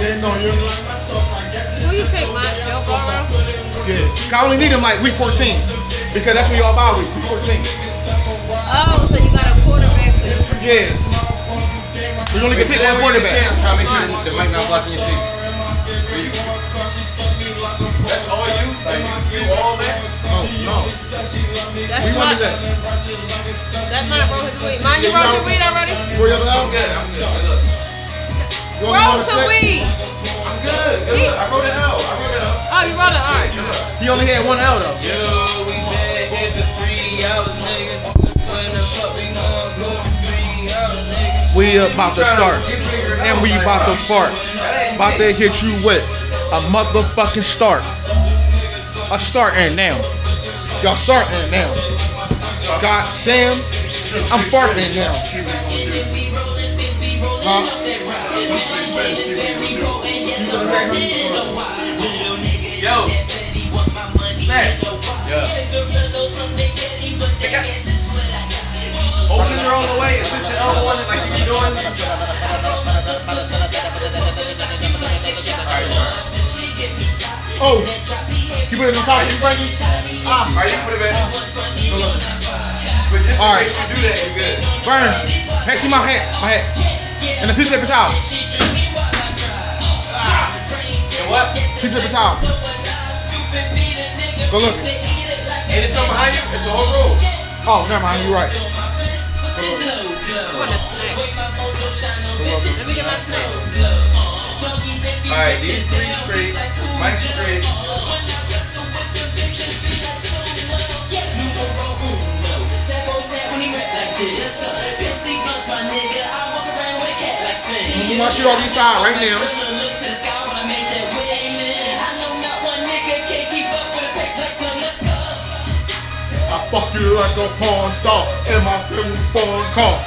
Depends on you. Who you pick, Mike? Joe Burrow? Yeah. I only need him like week 14 because that's when y'all buy week. Week 14. Oh, so you got a quarterback for you. Yeah. We only can pick one quarterback. Try to make sure the mic not blocking your face. That's all you? Like you, you all that? Oh, no. That's We my, want that. that's my roll his weed. Mine, you rolled your weed already? Four y'all I'm out? good. I'm good. Look, You only Roll some weed. I'm good. Good look. I wrote it out. I wrote it out. Oh, you rolled it? All right. Good look. He only had one L though. Yo, we been here three hours, niggas. When the fuck we gonna go three hours, niggas? We about to start. And we about to fart. About to hit you with a motherfucking start. A start and now. Y'all starting now. God damn. I'm farting now. Huh? Yo. Matt. Yeah. Open your all the way and sit your elbow on it like you be doing. Oh. You put it in the pocket, Frankie? Ah. Alright, you put it back. But just All right. you do that, you good. Burn. See my hat. My hat. And a piece of paper towel. And what? Piece of paper towel. Go look. Ain't it something behind you? It's a whole room. Oh, never mind. You're right. I want a snack. Let me get my snack. Alright, these three straight. Mike straight. Move my shit off the side right now. Fuck you like a porn star in my favorite foreign car.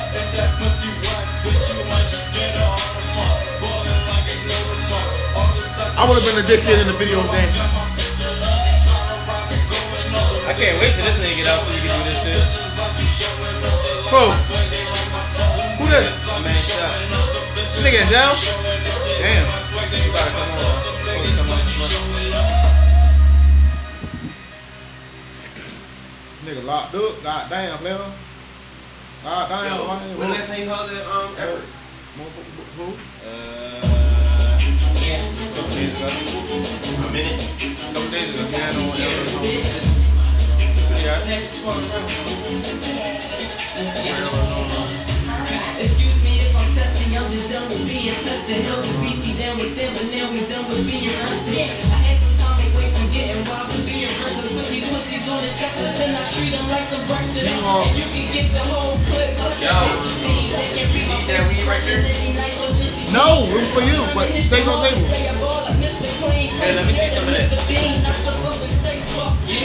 I would have been a dickhead in the video then. I can't wait till this nigga get out so you can do this shit. Who? Who this? My man shot. This nigga in jail? Damn. Nigga locked up. God damn, player. God damn, Yo, man. when last time you held the um effort? Who? Uh, yeah, a couple days ago. A minute. A couple days ago. Yeah, I don't want. Excuse me if I'm testing, I'm just done with being tested. Hell with BC down with them, and now we done with being arrested. I had some time away from getting wild with being reckless. Put these pussies on the checklist, and I treat them like some breakfast. And you can get the whole clip. Yo, that weed right there? No, it was for you, but stay on the table. Hey, let me see some of that.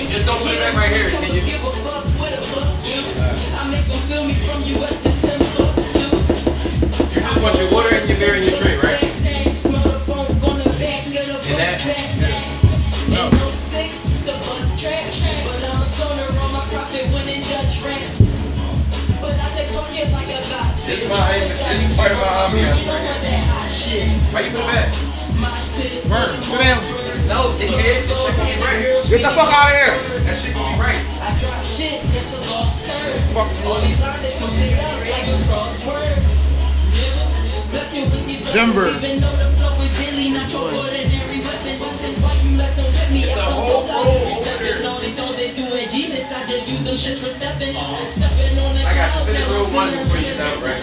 Just don't put it back right here. Can you? You just want your water and your beer in your tray, right? This is my this is part of my ambiance right here. Why you put back? Burn. Sit down. No, dickhead. This shit gonna be right here. Get the fuck out of here. That shit gonna be right. Denver. It's a whole roll over there. No, they don't. They do it. Jesus, I got you. Finish roll one before you right? Right.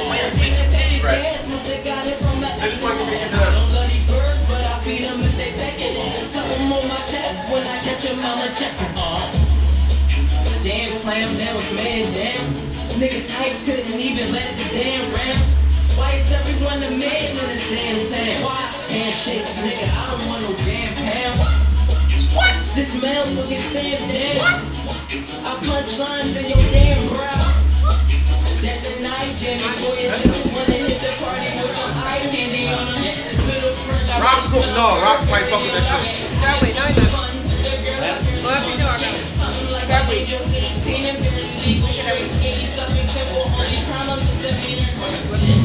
Why is a man in this damn town? Why? Handshakes, nigga, I don't want no damn pound. What? This man looking stamped down. What? I punch lines in your damn brow. That's a night Jimmy boy, you just wanna hit the party with some eye candy on them. Rock school. No, Rock might fuck with that shit. Got weed. No, you not. Whatever you do, I got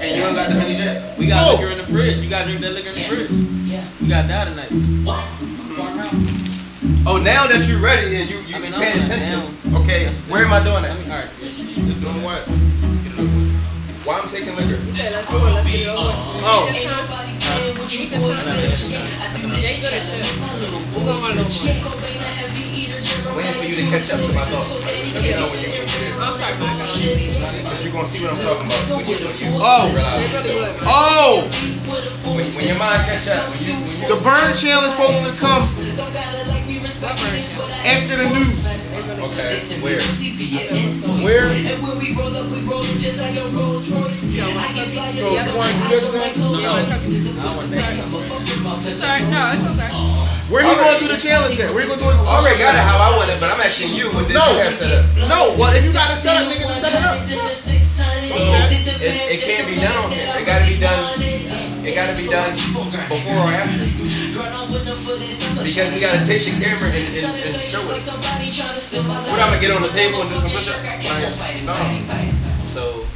and you don't got the honey jet? We got Oh. liquor in the fridge. You got to drink that liquor in the fridge. Yeah. We got that tonight. Far out. Oh, now that you're ready and you you I mean, paying attention. down. Okay, where am I doing Let that? me- All right. yeah, Let's Doing what? Let's get it over with. Why I'm taking liquor? Yeah, let's do it. Let's get it over. Oh, Jay Waiting for you to catch up to my thoughts. Let me know when you when you're there. I'm sorry, Mike. Cause you're gonna see what I'm talking about when you when you Oh. realize. They're really good. oh, When, when your mind catch up, when you when you the burn challenge supposed to come after the news. okay, where? Where? And when we roll up, we roll it just like a Rolls Royce. I get fly So like you a want I this so then? like clothes. I want that. Sorry, no, it's okay. Where he gonna do the challenge at? Where he gonna do his? I already got it how I want it, but I'm asking you what did No. you have set up? No, well if you got it set up, nigga, then set it up. It, it can't be done on here. It gotta be done. It gotta be done before or after. Because we gotta take the camera and, and, and show it. What I'm gonna get on the table and do some push-ups? Like, no. So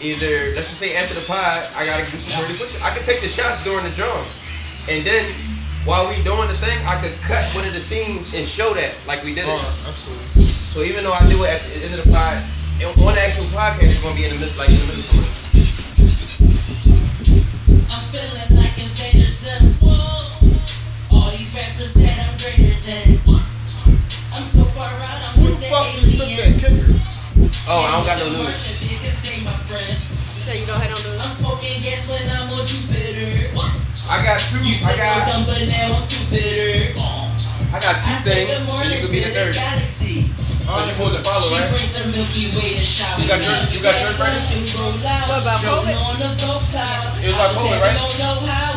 either let's just say after the pod, I gotta do some 30 push-ups. I can take the shots during the drum, and then while we doing the thing, I could cut one of the scenes and show that like we did it. Oh, so even though I do it at the end of the pod, and on the actual podcast, it's gonna be in the middle, like in the middle somewhere. I'm feeling Oh, I don't got no news. So you don't head on I'm smoking gas when I'm on Jupiter. I got two. I got. Dumb, but now I'm stupider. I got two things, and you could be the third. Galaxy. So oh, you supposed to follow, right? brings her Milky Way to shower. You got yours- you got yours ready? What about COVID? It was about COVID, right?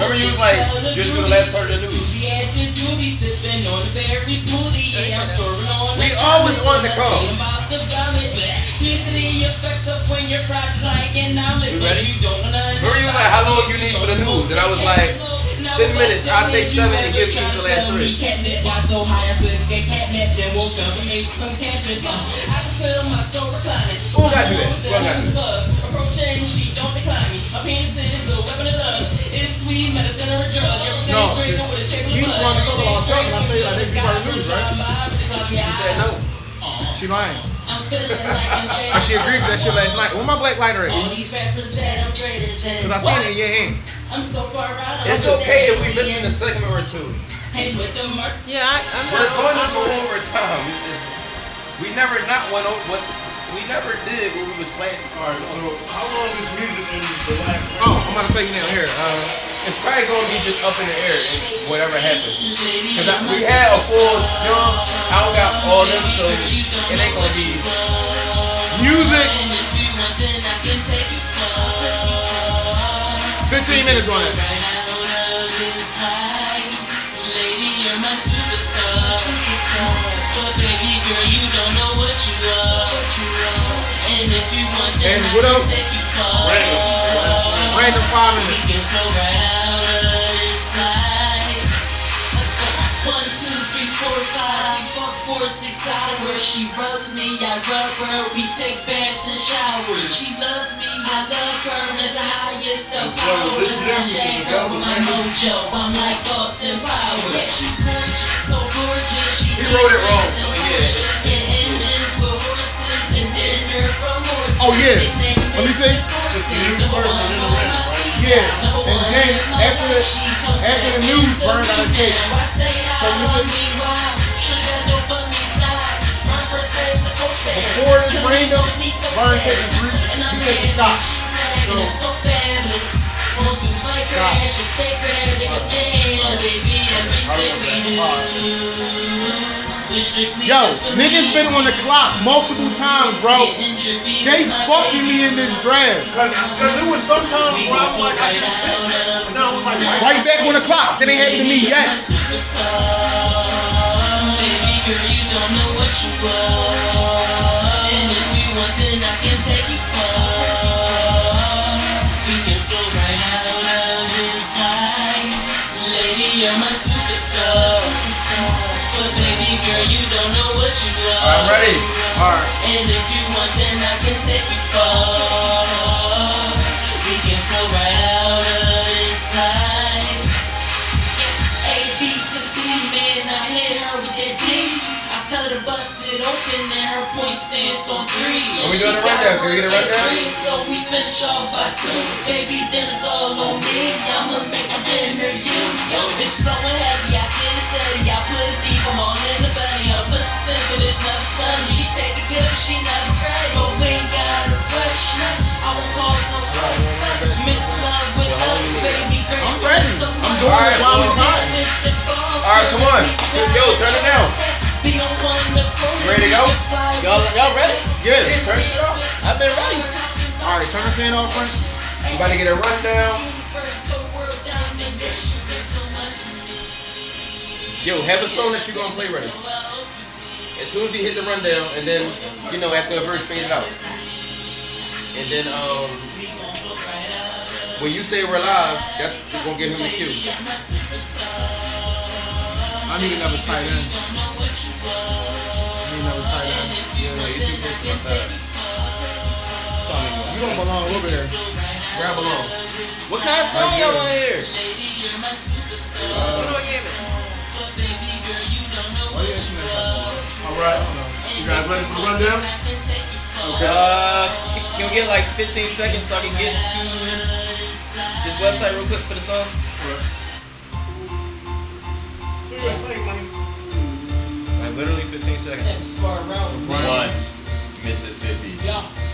Remember you was like, just do the last part of the news. We had to sipping on a berry smoothie. Yeah, I'm soaring on We always top, on the call. To vomit. Toxicity effects up when your fries like an omelet. You ready? You don't wanna Remember you like, how long you need for the news? And I was like, 10 minutes. I'll take seven and give you the last three. Catnip, got so high I took a catnip, then woke up and ate some. I feel my soul reclining. Who got do that? Who got to do that? Approaching, she don't decline me. My penis is a weapon of love. It's sweet medicine or a drug. No, is great, but table you just wanted to talk about something. I tell you like they be part of the news, right? She said no. She lying. I'm feeling like And she agreed with that shit last night. Where my black lighter All at? these rappers that I'm. Cause I seen it in your hand. I'm so far out. It's okay if we missing a segment or two. Hey, with the mark. Yeah, I, I'm We're going to go over time. We, we never not went over what we never did what we was planning. Alright, so how long is music in the last Oh, I'm about to tell you now. Here, uh, It's probably gonna be just up in the air and whatever happens. Cause I, we had a full jump. I don't got all them, so it ain't gonna be. music. 15 minutes on it. But baby girl, you don't know what you are. And if you want, then And I what can else? take you far. Random five We can flow right out of this life. Let's go. One, two, three, four, five. Fuck four, six hours. Where she rubs me, I rub her. We take baths and showers. She loves me, I love her. There's the highest of powers. I'm Shaq girl with my mojo. I'm like Austin Powers. Yeah, she's gorgeous, so gorgeous. She He wrote it wrong, makes so and yeah. Porsches and engines with horses and dinner from Morton's. Oh, yeah. Let me see. It's the new person in the ring, right? Yeah. And then after the after the news burned out of tape. So you Before this random burn tape is re- you take the shot. So Yo, niggas been on the clock multiple times, bro. They fucking me in this draft. Cause, cause it was sometimes where I was like, I can spit. And like, Right back on the clock. That ain't happened to me yet. girl, you don't know what you are. Girl, you don't know what you are. I'm ready. Alright. And if you want, then I can take you far. We can flow right out of this life. A, B to the C, man, I hit her with that D. I tell her to bust it open and her point stands on three. Are we doing a rundown? Can we get a rundown? Three, So we finish off by two. Baby, dinner's all on me. I'ma make my dinner you. Yo, it's flowing heavy, she never ready. But we ain't got a rush. I won't cause no fuss. Miss love with us, baby girl. I'm ready. I'm doing Alright, it while we well, ride. Alright, come on. Yo, turn it down. Ready to go? Y'all, y'all ready? Yeah. Yeah, turn it off. I've been ready. Alright, turn the fan off, Frank. You about to get a rundown. Yo, have a song that you gonna play ready. As soon as you hit the rundown, and then you know after a verse, fade it out. And then um, when you say we're live, that's we're gonna give him the cue. I need another tight end. I need another tight end. Yeah, you too close to my side. You don't belong over there. Grab along. What kind of song y'all want to hear? All right. You guys ready for the rundown? Uh, can, can we get like 15 seconds so I can get to this website real quick for the song? Like literally 15 seconds. One, Mississippi.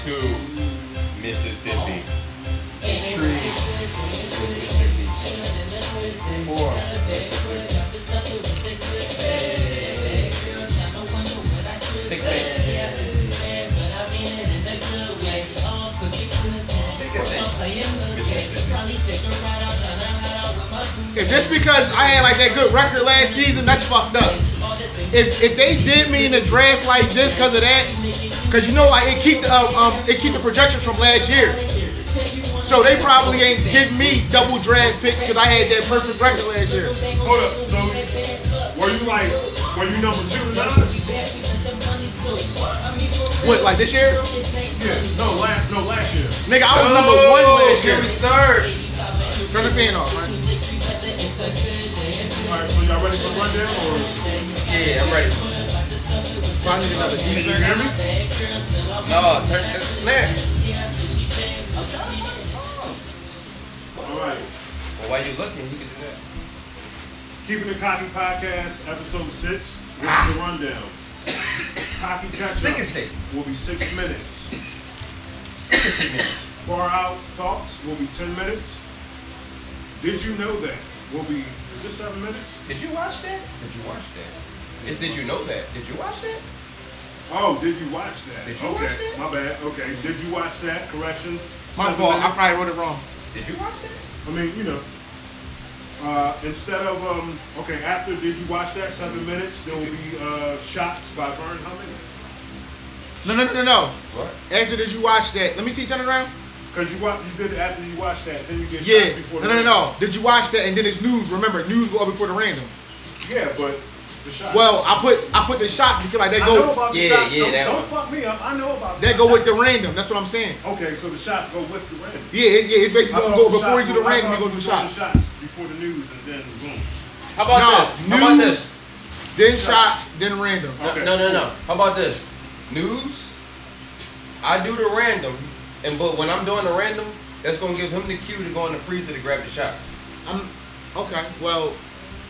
Two, Mississippi. Three, Mississippi. Four, If just because I had like that good record last season, that's fucked up. If, if they did me in the draft like this because of that, because you know like it keep the uh, um it keep the projections from last year. So they probably ain't give me double draft picks because I had that perfect record last year. Hold up. So, were you like, were you number two? What like this year? Yeah. No, last, no, last year. Nigga, I was number one oh, last Here year. we start. Turn the fan off, man. All right. So y'all ready for the rundown, or Yeah, I'm ready. So I need another can you hear me? No, turn uh, the snap. All right. Well, while you looking, you can do that. Keeping the Cocky Podcast, episode six. This is the rundown. Cocky catch Sick up as sick. will be six minutes. Sick as sick. man. Far out thoughts will be ten minutes. Did you know that? Will be. Is this seven minutes? Did you watch that? Did you watch that? Is, did you know that? Did you watch that? Oh, did you watch that? Did you okay, watch that? my bad. Okay, did you watch that? Correction. My Seven fault. I probably wrote it wrong. Did you watch that? I mean, you know. Uh, instead of um, okay, after did you watch that seven minutes? There will be uh, shots by Vern. How many? No, no, no, no, no. What? After did you watch that? Let me see. Turn around. Because you watch, you did it after you watch that, then you get Yeah. shots before. No, the no, no, no. Did you watch that? And then it's news. Remember, news go up before the random. Yeah, but the shots. Well, I put I put the shots because like they I know go about the Yeah, shots. yeah, don't, that don't fuck me up. I know about. they the go with the random. That's what I'm saying. Okay, so the shots go with the random. Yeah, it, yeah. It's basically gonna go before you do the I random. You thought go do the you were doing shots. shots before the news, and then boom. How about No, this? How about news. this? Then shots. Then random. Okay. No, no, no. How about this? News. I do the random, and but when I'm doing the random, that's gonna give him the cue to go in the freezer to grab the shots. I'm okay. Well,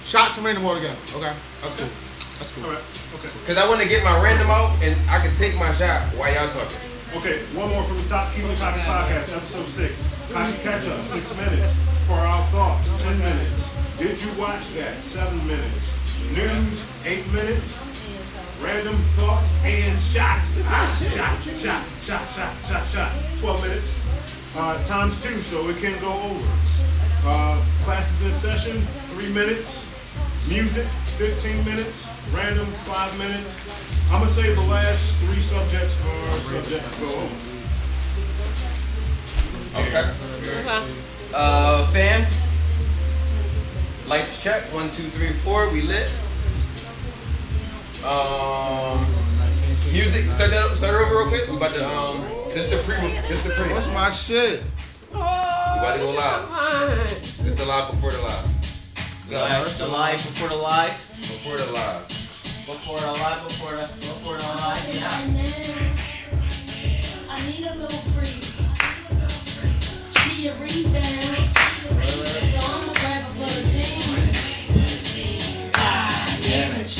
shots and random all together. Okay, that's cool. That's cool. All right. Okay. Cause I want to get my random out, and I can take my shot while y'all talking. Okay. One more from the top. Keep the Cocky Podcast, episode six. Cocky catch up, six minutes. For our thoughts, ten minutes. Did you watch that? Seven minutes. News, eight minutes. Random thoughts and shots. Ah, shots, shots, shots, shots, shots, shots. Twelve minutes. Uh, times two, so it can go over. Uh, classes in session, three minutes. Music, 15 minutes. Random, 5 minutes. I'm going to say the last three subjects are subject to go over. Okay. Okay. Uh, fan. Lights check. One, two, three, four. We lit. Um, music. Start that. Start it over real quick. We about to um. This the pre. This the pre. What's my shit? Oh, about to go live. fine. This the live before the live. Live, the live before the live. Before the live. Before the live, before the before the live. Yeah. I need a little free. She a rebound. So I'ma grab her for the team. Ah, damage.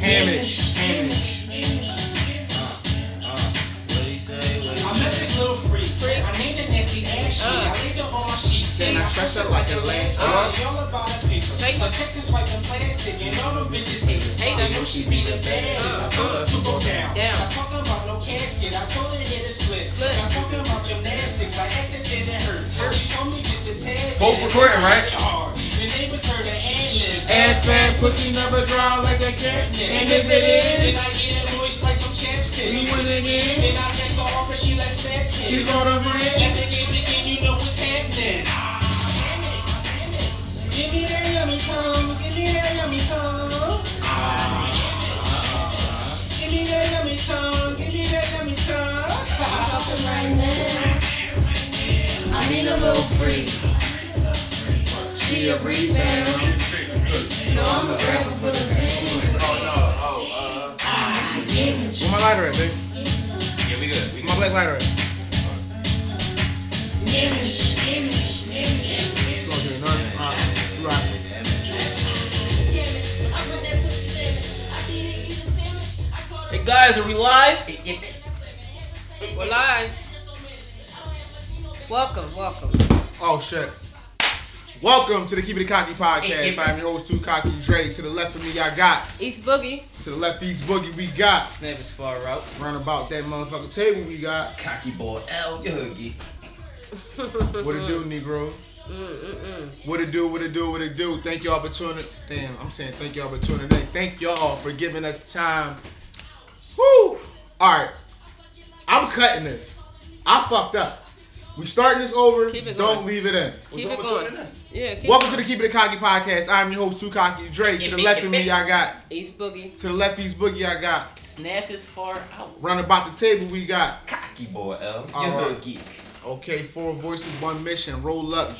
Hamage. Hamage. What sheets. Then I stretch her like a leg. Uh, all about her paper. Take Her. Texas white and plastic, and all them bitches hate her. Hate I know she be the baddest. I told her to go down. Down. I talking about no casket. I told her hit a split. Split. I talking about gymnastics. I accident it hurt. She told me just a tad. Both recording, right? Hard. The was her the ad-libs. Ass fat, pussy never dry like a cat. And if it Then I get it moist like some chapstick. we win again. Then I take her off and she like snap She gonna bring. Let the game begin, you know what's happening. Give me that yummy tongue, give me that yummy tongue. Give me that yummy tongue, give me that yummy tongue. Talking right now. I need a little free. She a rebound. So I'ma for the team. Ah, damage. Where my lighter at, babe? Yeah, we good. We Where my black lighter at? Damage. Damage. She's gonna do nothing. Alright, right. Hey guys, are we live? We're live. Welcome, welcome. Oh shit. Welcome to the Keep It Cocky podcast. I'm your host, Too Cocky Dre. To the left of me, I got. East Boogie. To the left, East Boogie, we got. Snap is far out. Round about that motherfucking table, we got. Cocky boy L. You hoogie. What it do, Negroes? What it do, what it do, what it do. Thank y'all for tuning. Damn, I'm saying thank y'all for tuning in. Thank y'all for giving us time. Woo! Alright. I'm cutting this. I fucked up. We starting this over. Keep it Don't going. leave it in. Keep up it with going. Tuning in? Yeah, keep Welcome to the Keep It Cocky podcast. I'm your host, Too Cocky Dre. To the left of me, I got. East Boogie. To the left, East Boogie, I got. Snap is far out. Round about the table, we got. Cocky boy L. You All right. hoogie. Okay, four voices, one mission. Roll up,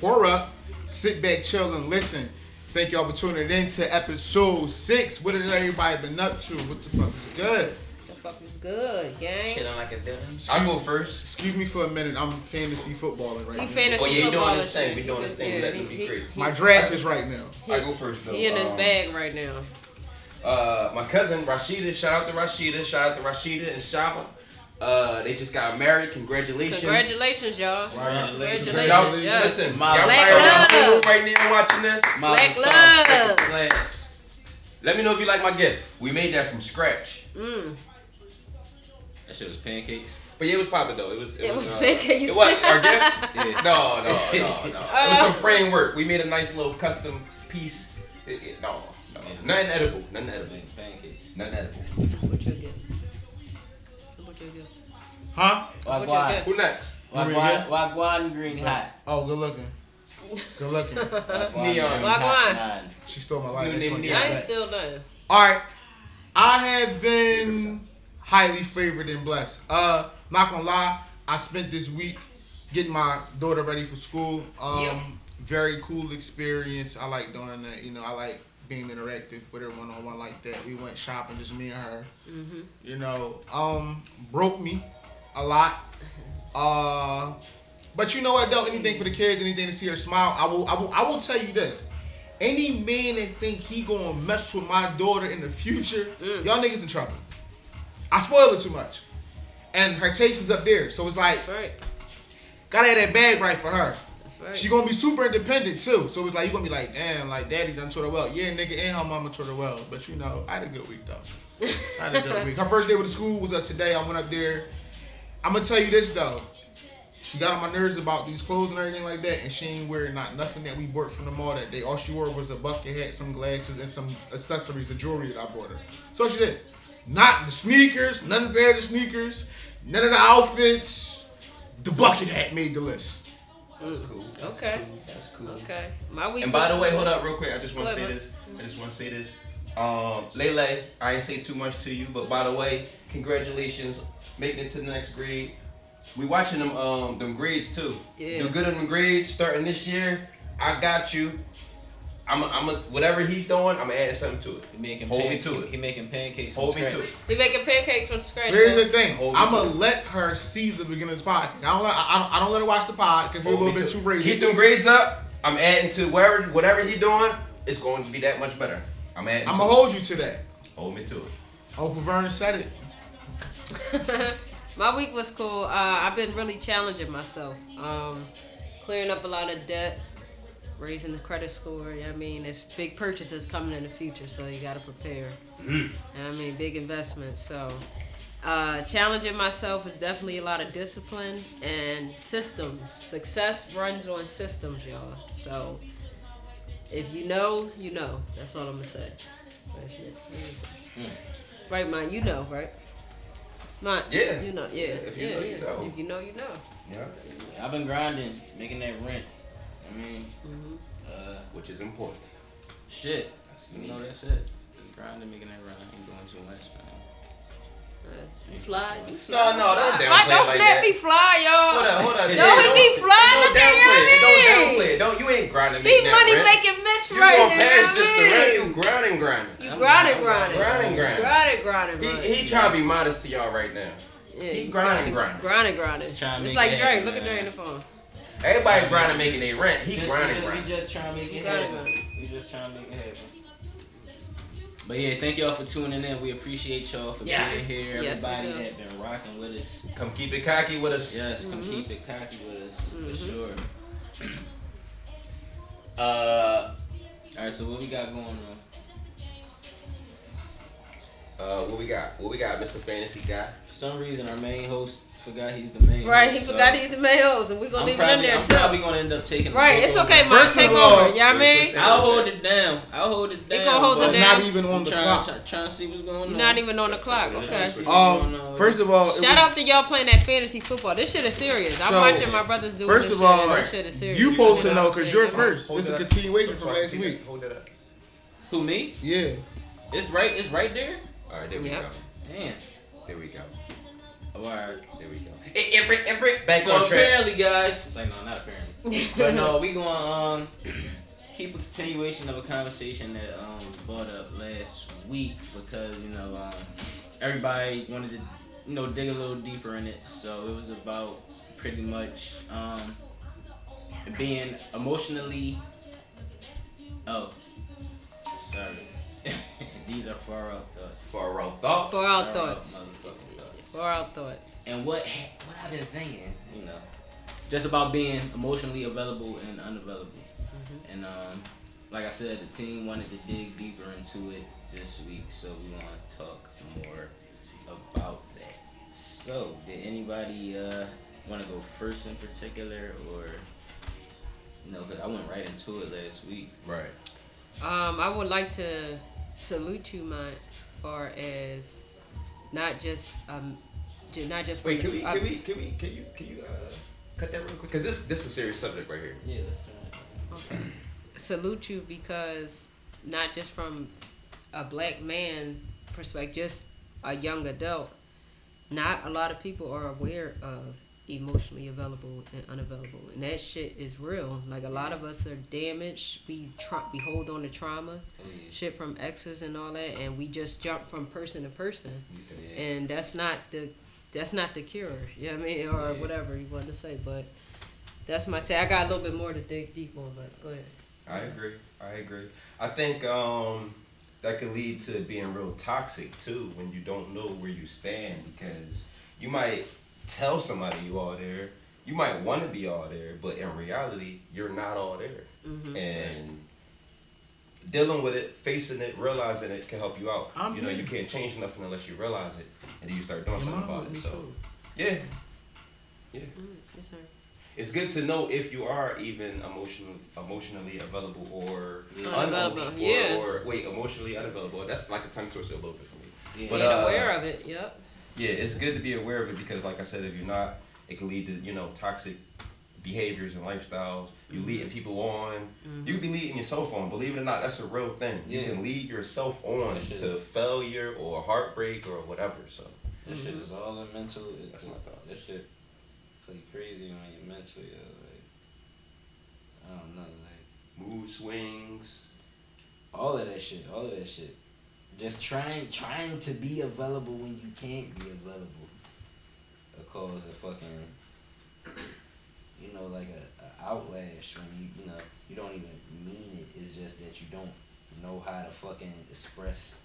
pour up, sit back, chill, and listen. Thank y'all for tuning in to episode six. What has everybody been up to? What the fuck is good? The fuck is good, gang? Shit on like a villain. I'll go first. Excuse me for a minute. I'm fantasy footballing right He now. fantasy Oh, yeah, you doing this thing. shit. We doing this thing. just- Let yeah, them be he- great. he- My draft is right now. I go first though. He in his Um, bag right now. Uh, my cousin Rashida, shout out to Rashida, shout out to Rashida and Shaba. Uh, they just got married. Congratulations. Congratulations, y'all. Congratulations. Congratulations. Y'all, yeah. listen, My y'all black probably love. right now watching this. Black love. Let me know if you like my gift. We made that from scratch. Mm. That shit was pancakes. But yeah, it was popping though. It was. It, It was. was uh, pancakes. It was our gift. Yeah. No, no, no, no. It was some framework. We made a nice little custom piece. It- it- no, no, nothing edible. Nothing edible. Pancakes. Nothing edible. What you get? What you get? Huh? What Wagwan. Who next? Wagwan. Wagwan green hat. Oh, good looking. Good looking. Neon. Wagwan. She stole my life. New name, That's Neon. I ain't still done. All right. I have been highly favored and blessed. Uh, not gonna lie, I spent this week getting my daughter ready for school. Um, Yeah. very cool experience. I like doing that. You know, I like being interactive with her one on one like that. We went shopping, just me and her. Mm-hmm. You know, um, broke me a lot. Uh, but you know what? Though anything for the kids, anything to see her smile. I will. I will. I will tell you this. Any man that think he gonna mess with my daughter in the future, Mm. y'all niggas in trouble. I spoil it too much, and her taste is up there. So it's like, right. gotta have that bag right for her. That's right. She gonna be super independent too. So it's like you gonna be like, damn, like daddy done taught her well. Yeah, nigga, and her mama taught her well. But you know, I had a good week though. I had a good week. Her first day with the school was uh, today. I went up there. I'm gonna tell you this though. She got on my nerves about these clothes and everything like that, and she ain't wearing not nothing that we bought from the mall that day. All she wore was a bucket hat, some glasses, and some accessories, the jewelry that I bought her. So she did. Not the sneakers, none of the pair of sneakers, none of the outfits. The bucket hat made the list. That's cool. Okay. That's cool. Okay. My week. And by the way, hold up real quick. I just want to say this. I just want to say this. Um, Lele, I ain't say too much to you, but by the way, congratulations, making it to the next grade. We watching them um them grades too. Yeah. Do good in them grades starting this year. I got you. I'm a, I'm a, whatever he doing, I'm adding something to it. He making Hold me to he, it. He making pancakes from Hold me scratch. to it. He making pancakes from scratch. So here's the thing. Hold me I'm to gonna it. let her see the beginning of this podcast. I don't let I don't, I don't let her watch the pod because we're a little bit too it. crazy. Keep them grades up. I'm adding to wherever whatever he doing. It's going to be that much better. I'm adding. I'm to gonna hold you to that. Hold me to it. Uncle Vern said it. My week was cool. Uh, I've been really challenging myself. Um, clearing up a lot of debt, raising the credit score. You know what I mean, it's big purchases coming in the future, so you got to prepare. You know what I mean, big investments. So, uh, challenging myself is definitely a lot of discipline and systems. Success runs on systems, y'all. So, if you know, you know. That's all I'm gonna say. That's it. Mm. Right, man. You know, right? Mine. Yeah. You know. Yeah. If you yeah, know, you know. If you know, you know. Yeah. I've been grinding, making that rent. I mean, Mhm. uh, Which is important. shit. You know that's it. Just grinding, making that rent. I ain't doing too much, man. You fly. You fly. No, no, don't downplay Mike, it don't like snap that. me fly, y'all. Hold up, hold up. Don't Yeah, hit me fly. Don't Look at downplay it. Don't downplay it. Don't you ain't grinding. He making money rent. making Mitch You right going now. past just the rent. You grinding, grinding. You I'm grinding, grinding, grinding. grinding, grinding. Grinding, grinding, He, he trying to be modest to y'all right now. Yeah, he grinding, grinding. Grinding, grinding. Just trying to It's like it Dre. happen, Look at Dre man. in the phone. Everybody grinding, making their rent. He Just- grinding, we, just, grinding. we just trying to make it happen. We just trying to make it happen. But yeah, thank y'all for tuning in. We appreciate y'all for Yeah. being here. Yes, Everybody do. that been rocking with us. Come keep it cocky with us. Yes, come Mhm. keep it cocky with us Mhm. for sure. Uh, All right, so what we got going on? uh, what we got? What we got, Mr. Fantasy Guy? For some reason, our main host forgot he's the main. Right, he host, so forgot he's the males, and we're gonna I'm leave probably, it in there I'm too. probably gonna end up taking. the Right, it's okay, Mom. First Take all- over. You know what I mean? I'll hold it down. I'll hold it down. gonna hold it down. Not even on I'm the trying, clock. trying, trying to see what's going on. You're not even on the clock. Okay. to see what's going Um, first of all, Shout was- out to y'all playing that fantasy football. This shit is serious. I'm So, watching my brothers do First of all, shit. This shit is serious. you supposed to know know what I'm because you're first. It's a continuation from last week. Hold it up. who me? Yeah. It's right. It's right there. All right, there we Yep. go. Damn. There we go. All right. There we go. Every, every, back so on track. apparently, guys, it's like no, not apparently, but no, we gonna um keep a continuation of a conversation that um brought up last week because you know um everybody wanted to you know dig a little deeper in it, so it was about pretty much um being emotionally oh sorry these are far out thoughts. Far out thoughts. Far out thoughts. motherfucking thoughts For our thoughts. and what what I've been thinking, you know, just about being emotionally available and unavailable. Mm-hmm. And um, like I said, the team wanted to dig deeper into it this week, so we want to talk more about that. So, did anybody uh, want to go first in particular, or you know, because I went right into it last week. Right. Um, I would like to salute you, my far as not just um, ju- not just Wait, can we, can we, can we, can you, can you, uh, cut that real quick? Cause this, this is a serious subject right here. Yeah, that's right. salute you because not just from a black man perspective, just a young adult. Not a lot of people are aware of emotionally available and unavailable, and that shit is real. Like a lot of us are damaged. We tra- we hold on to trauma, Oh, shit from exes and all that, and we just jump from person to person, Yeah. and that's not the that's not the cure. You know what I mean, or Yeah. whatever you want to say, but. That's my take. I got a little bit more to dig deep on, but go ahead. I agree. I agree. I think um, that could lead to being real toxic too when you don't know where you stand because you might tell somebody you all there. You might want to be all there, but in reality, you're not all there. Mm-hmm. And dealing with it, facing it, realizing it can help you out. I'm you know, you can't change nothing unless you realize it, and then you start doing something about it. So, too. yeah, Mm, yes, sir. it's good to know if you are even emotional, emotionally available or Unavailable, unemotion- yeah. or, or wait, emotionally unavailable. That's like a tongue twister a little bit for me. Yeah. But, Being uh, aware of it. Yep. Yeah, it's good to be aware of it because, like I said, if you're not, it can lead to you know toxic behaviors and lifestyles. You Mm-hmm. leading people on. You can be leading yourself on. Believe it or not, that's a real thing. Yeah. You can lead yourself on to failure or heartbreak or whatever. So That shit is mm-hmm. all a mental. That's my thought. That shit play crazy when you're mental, yo. Uh, like, I don't know, like mood swings. all of that shit, all of that shit. Just trying, trying to be available when you can't be available. It cause a fucking, you know, like a, a outlash when you, you know, you don't even mean it. It's just that you don't know how to fucking express,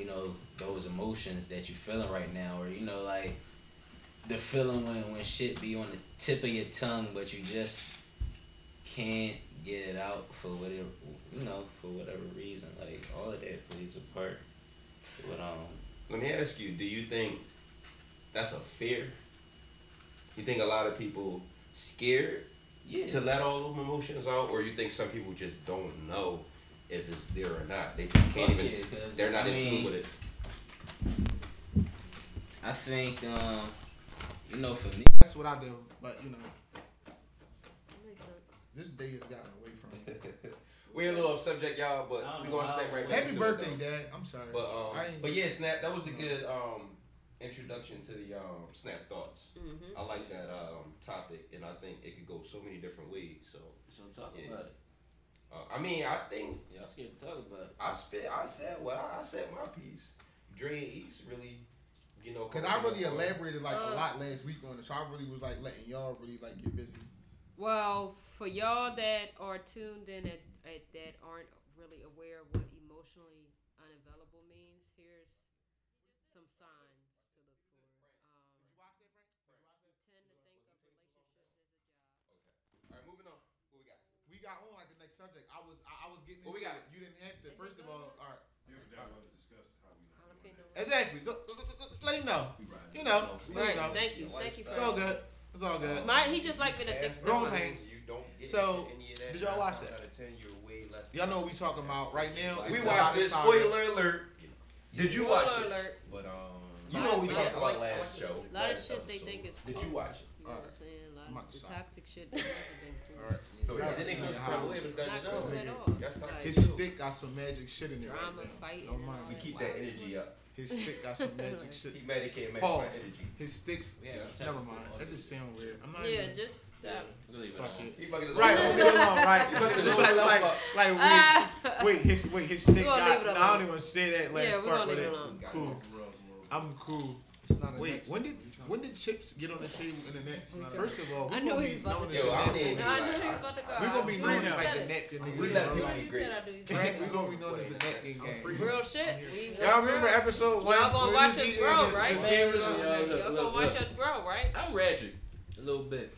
you know, those emotions that you're feeling right now, or you know, like the feeling when when shit be on the tip of your tongue, but you just can't get it out for whatever you know for whatever reason. Like all of that plays a part. But um, Let me ask you: Do you think that's a fear? You think a lot of people scared yeah, to let all those emotions out, or you think some people just don't know if it's there or not? They just can't Fuck even. yeah, 'cause, they're not I in tune with it. I think um, you know for me, That's what I do. But you know, this day has gotten away from me. we a little off subject, y'all, but we know gonna how- snap right back. Happy birthday, It. Dad. I'm sorry. but um, but yeah, snap. That was a good um introduction to the um snap thoughts. Mm-hmm. I like that um topic, and I think it could go so many different ways. So, so talk Yeah. about it. Uh, I mean, I think Y'all scared to talk about it. I spit. I said what I, I said my piece. Dre and East really, you know, Cause I really elaborated like Uh, a lot last week on it, so I really was like letting y'all really like get busy. Well, for y'all that are tuned in at, at that aren't really aware of what emotionally unavailable means, here's some signs to look for. Um, you tend to think of relationships as a job. All right, moving on. What we got? We got on like the next subject. I was I, I was getting What we got? it. You didn't have to. First of all, all right. Yeah, but that wasn't discussed how we not doing Jalapeno. that. Exactly. So, let him know. You know. Right. him know. Thank you. Thank you for It's all good. It's all good. My, he just like me to think. Ask Grown for pains. You don't get So, any of that. did y'all watch that? out of ten, you're way less Y'all know what we talking about right now. We watched this. Spoiler alert. Did you watch Spoiler it? alert. But um, You know we Lot- talked about like- I last show. A lot of last shit they think is Did you watch it? You know what I'm saying? A lot of the toxic shit has been cool. Yeah, then they see come how- from Williams done Not it cool up. at all. That's. Like, His stick got some magic shit in it right drama, now. fighting, Don't mind. We keep that energy up. His stick got some magic shit. Keep Medicaid, Medicaid Pause. energy. His sticks. Yeah, Never mind. That just sound weird. I'm not. Yeah, even, just stop. We'll leave it Fuck it. He fucking his Right, own leave it alone, right? You fucking Just his like, like, like, wait, wait, his, wait, his stick got. leave it Nah, I don't even say that last Yeah, we're part gonna leave it it. alone. Cool. I'm cool. It's not a Wait, next- when did when did chips get on the table in the next? First of all, we I knew gonna he be was about known to as Yo, the I napkin. didn't No, I knew he was about to go. We gonna be known as like the it. napkin Free niggas. left As me soon Right? as you said I do. you Right? said We it. gonna be known as the napkin gang. Real shit. Y'all remember episode one? Y'all gonna watch us grow, right? this Man, sandwich look, on the y'all napkin? gonna watch us grow, right? I'm ratchet. A little bit.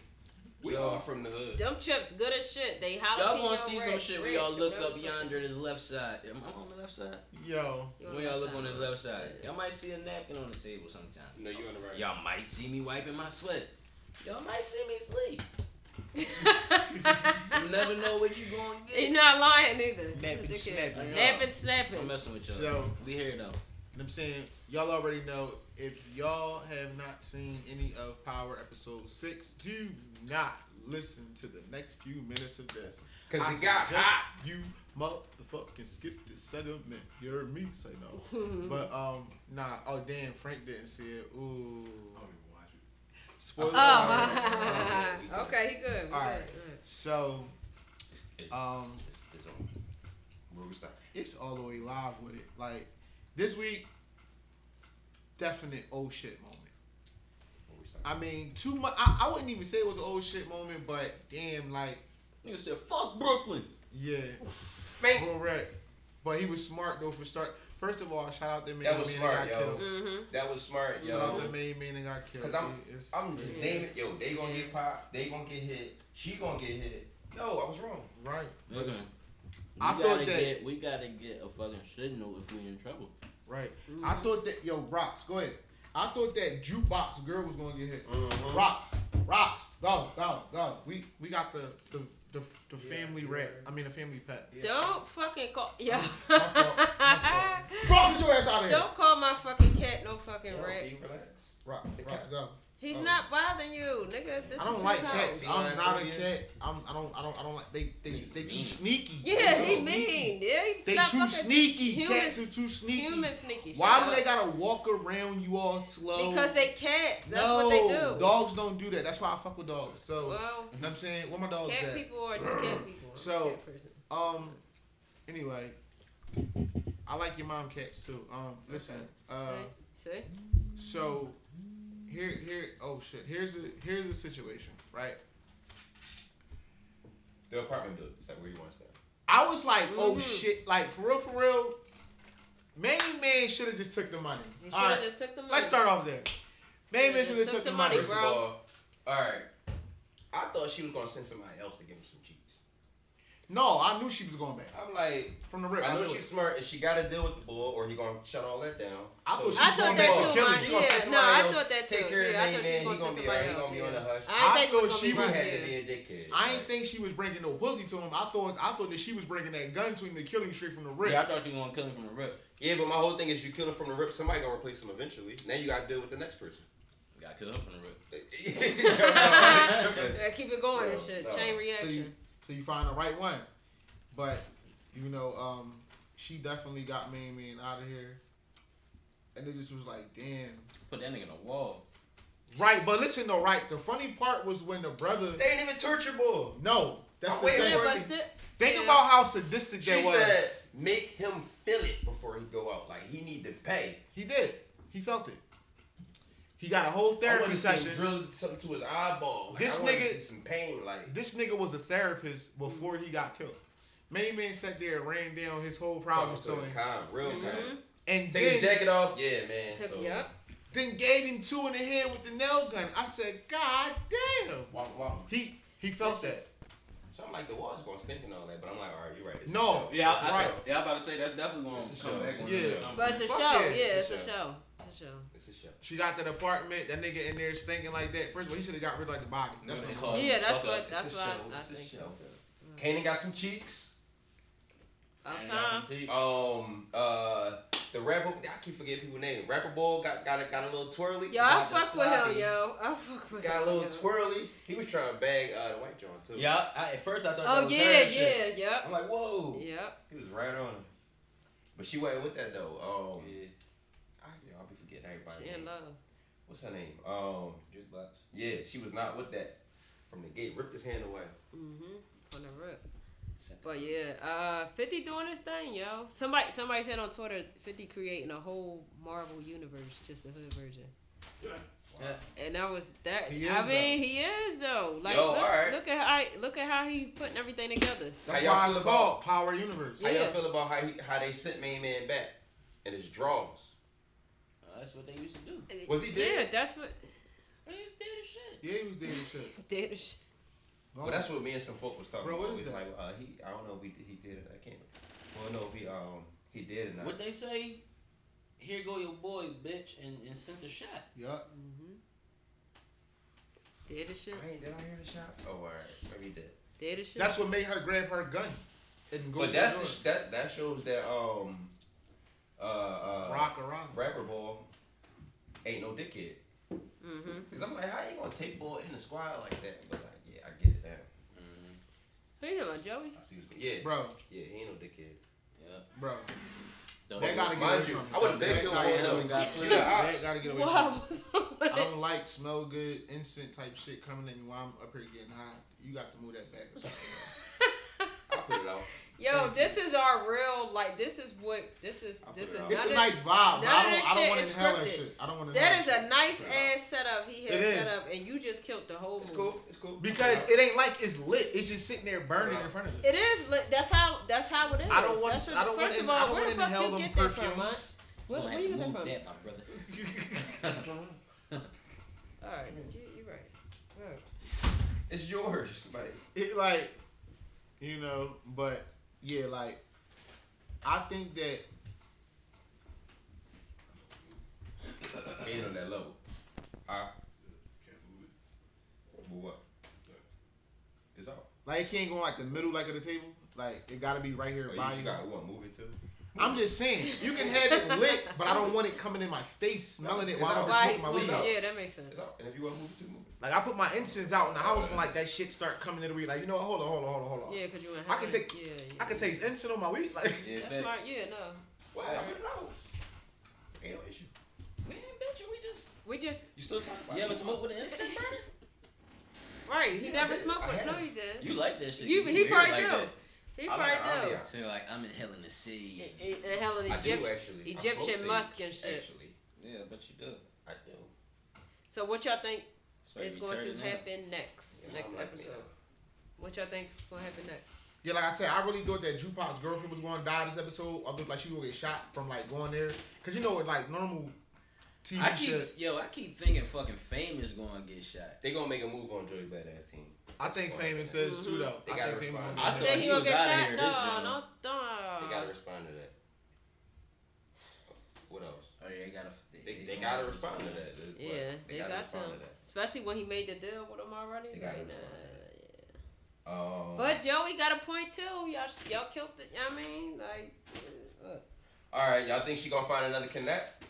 We all from the hood. Them chips good as shit. They jalapeno Y'all wanna see some shit where y'all look up the fuck. yonder this left side. Am I on the left side? Yo, You When y'all look on this left side, y'all might see a napkin on the table sometime. No, you on the right. Y'all might see me wiping my sweat. Y'all might see me sleep. You never know what you gonna He's get. not lying either. Napping, Dickhead. snapping. Napping, I'm messing with y'all. So- we here though. I'm saying y'all already know. If y'all have not seen any of Power episode six, do not listen to the next few minutes of this. 'Cause I it got hot. You motherfucking skip this segment. You heard me say no. but um, nah. Oh damn, Frank didn't see it. Ooh. I don't even watch it. Spoiler. Oh, alert. okay, he good. All right. So um, it's, it's on. Where it's all the way live with it. Like this week, definite old shit moment. Where we start? I mean, too much. I, I wouldn't even say it was an old shit moment, but damn, like, Nigga said, "Fuck Brooklyn." yeah, Man, correct. But he was smart though for start. First of all, shout out the main That was man smart, that got yo. killed. Mm-hmm. that was smart, Shout out the main man that got killed. Cause I'm, It's- I'm just Yeah. naming. Yo, they gonna get popped. They gonna get hit. She gonna get hit. No, I was wrong. right. Listen, we I gotta thought that- get we gotta get a fucking signal if we in trouble. Right. I thought that yo, Rocks, go ahead. I thought that jukebox girl was gonna get hit. Mhm. Rocks, Rocks, go, go, go. We we got the the the, the family rat. I mean the family pet. Don't fucking call. Yo. My fault. My fault. Rock, get your ass out of here. Don't call my fucking cat no fucking Yo, rat. be relax. Rock, Rocks, go. He's Oh. not bothering you, nigga. This I don't is like his cats. house. I'm not a Yeah. cat. I'm. I don't. I don't. I don't like. They. They. They too mean. sneaky. Yeah, They too he sneaky. mean. Yeah, he They not too sneaky. Human- Cats are too sneaky. Human sneaky. Why shut do they gotta walk around you all slow? Because they cats. That's no, what they do. dogs don't do that. That's why I fuck with dogs. So, Well, you know what I'm saying? Where my dogs cat at? people are cat people. So- cat. Um. Anyway, I like your mom cats too. Um. Listen. Uh. See? See? So, here, here. Oh shit. Here's a here's a situation. Right. The apartment building. Is that where you want to start? I was like, oh Mhm. shit. Like for real, for real. Main man should have just took the money. You should have right, just took the money. Let's start off there. Main man Should've should have just took the the money. money, First bro. of all, all right. I thought she was gonna send somebody else to give him some cheeks. No, I knew she was going back I'm like, from the rip. I know knew she's it. smart and she got to deal with the bull, or he gonna shut all that down. I thought she I was thought going that back too, to killing. man. He gonna Yeah, send no, I thought that Take too. care of Yeah, I the thought she man. was He gonna gonna be send alright. He gonna be on the hush. I I think thought she was- He had to Ross, be yeah. a dickhead. I ain't think she was bringing no pussy to him. I thought I thought that she was bringing that gun to him to kill him straight from the rip. Yeah, I thought you were gonna kill him from the rip. Yeah, but my whole thing is you kill him from the rip. Somebody gonna replace him eventually. Now you gotta deal with the next person. Got killed from the rip. Yeah, keep it going and shit. Chain reaction. You so you find the right one, but you know, um, she definitely got main man out of here, and it just was like, damn. Put that nigga in the wall. Right, but listen though, right. The funny part was when the brother. They ain't even torture bull. No, that's I'm the thing. yeah, for but it. still, Think yeah. about how sadistic She that was. said make him feel it before he go out. Like he need to pay. He did. He felt it. He got a whole I therapy wanna see him session. drill something to his eyeball. Like, This I nigga- see some pain. Like This nigga was a therapist before he got killed. Main man sat there and ran down his whole problems to talking him, to him calm, real Mhm. calm. and Take his then, jacket off. Yeah, man. Took, so, yep. then gave him two in the head with the nail gun. I said, God damn. Wow, wow. He he felt That's that. So I'm like, the wall's going to stink and all that, but I'm like, all right, you're right. It's No. Yeah, It's a I, I, show. yeah, I'm about to say that's definitely gonna come show. back. on Yeah. the show. But it's a Fuck show. yeah, Yeah, it's it's a a show. show. It's a show. It's a show. She got to the apartment. That nigga in there stinking like that. First of all, he should have got rid of like the body. That's what I'm calling. it. Yeah, that's what up. that's It's a what I, show. I It's a think so show. too. Kanan got some cheeks. Up And time. got Um, uh, the rapper, I keep forgetting people's name. Rapper ball got got a, got a little twirly. Yo, I Got the fuck with him, yo. I fuck with Got a little yo. twirly. He was trying to bag uh, the white John too. Yeah, I, at first I thought that Oh was yeah, her and shit. yeah, yep. I'm like, whoa. Yep. He was right on. But she wasn't with that though. Um, Yeah, I, you know, I'll be forgetting everybody. She in love. What's her name? Um, jukebox. yeah, she was not with that. From the gate, ripped his hand away. Mm-hmm. On the rip. But yeah, uh, Fifty doing this thing, yo. Somebody, somebody said on Twitter, Fifty creating a whole Marvel universe, just the hood version. Yeah. And that was that. He I is, mean, he is though. Like, Yo, look, alright. look at how look at how he putting everything together. That's How y'all why feel it's about- called Power Universe. How y'all feel about how he, how they sent Main Man back in his draws? That's what they used to do. Was he dead? Yeah, that's what. They did as shit. Yeah, he was dead as shit. It's dead as shit. Go But that's what me and some folk was talking Bro, what about. is that? like, uh, he, I don't know if he, he did it. I can't. Well, no, if he um he did or not. What they say? Here go your boy, bitch, and, and sent the shot. Yup. Mm-hmm. Dead as shit. I ain't did I hear the shot? Oh, all right, maybe he did. Dead as shit. That's what made her grab her gun and go But to that's the the, sh- that that shows that um uh uh rock around. rapper ball ain't no dickhead. mm-hmm. Cause I'm like, how you gonna take ball in the squad like that? But like, yeah, I get it now. Who you talking about, Joey? I see what's yeah, Bro, yeah, he ain't no dickhead. Yeah. bro. Don't They gotta get Mind away you, from I would've They been to gotta him get though. away- got He got They ops. gotta get away from Wow, it. what's wrong with I it? don't like smell good, instant type shit coming at me while I'm up here getting high. You got to move that back or something. I'll put it out. Yo, this is our real like. This is what this is. I'll This is it. It's a none nice of- vibe, but I none of don't, this I don't want is to inhale that scripted. shit. I don't want to That is a nice ass setup he had set up, and you just killed the whole It's movie. cool. It's cool. Because it ain't like it's lit. It's just sitting there burning in front of us. It is. lit. That's how. That's how it is. I don't want. That's I don't want. First to of all, I don't where the to fuck inhale you get that from. Where, Gonna where you have get that from? that, my brother. All right, you, you're right. Right. It's yours. Like it like you know but yeah like i think that ain't on that level. Huh? Well, what? It's out. Like it can't go like the middle like of the table. Like it gotta be right here Oh, by you, you. you got what? Move it too. I'm just saying, you can have it lit, but I don't want it coming in my face, smelling it while I'm smoking my weed. out. Yeah, that makes sense. And if you want to move it too, move it. Like I put my incense out in the house when like that shit start coming in the weed. Like you know, what? hold on, hold on, hold on, hold on. Yeah, cause you in I can take- Yeah, yeah. I can taste incense on my weed. Like Yeah, That's smart. Yeah, no. What? I put it out. Ain't no issue. Man, bitch, we just. We just You still talking about You ever smoke with an incense burner? right. He Yeah, never smoked with. No, he did. You like that shit. You, You he probably like do. that. He I like probably do. So like, I'm inhaling the sage. And and hell of I do Egypt, actually. I smoke Egyptian sage, musk and shit. Actually, Yeah, but you do. I do. So what y'all think That's why is you going to turning up. happen next? Yeah, next I like episode. me. What y'all think is going to happen next? Yeah, like I said, I really thought that Jupac's girlfriend was going to die this episode. I looked like she was going to get shot from like going there. Cause you know, with like normal TV I keep shit, yo, I keep thinking fucking famous going to get shot. They gonna make a move on Joey Badass team. I think Famous says too though. They I gotta think Famous respond. gonna I thought that. Think he he gonna was get outta shot? here No, this round. no, They gotta respond to that. What else? Oh yeah, they gotta. They, they gotta respond to that. dude. What? Yeah, they, got to. respond to that. Especially when he made the deal with him already. They gotta Like, nah, respond yeah. Um, But Joey got a point too. Y'all, y'all killed it. You know what I mean, like, uh, all right, y'all think she gonna find another connect?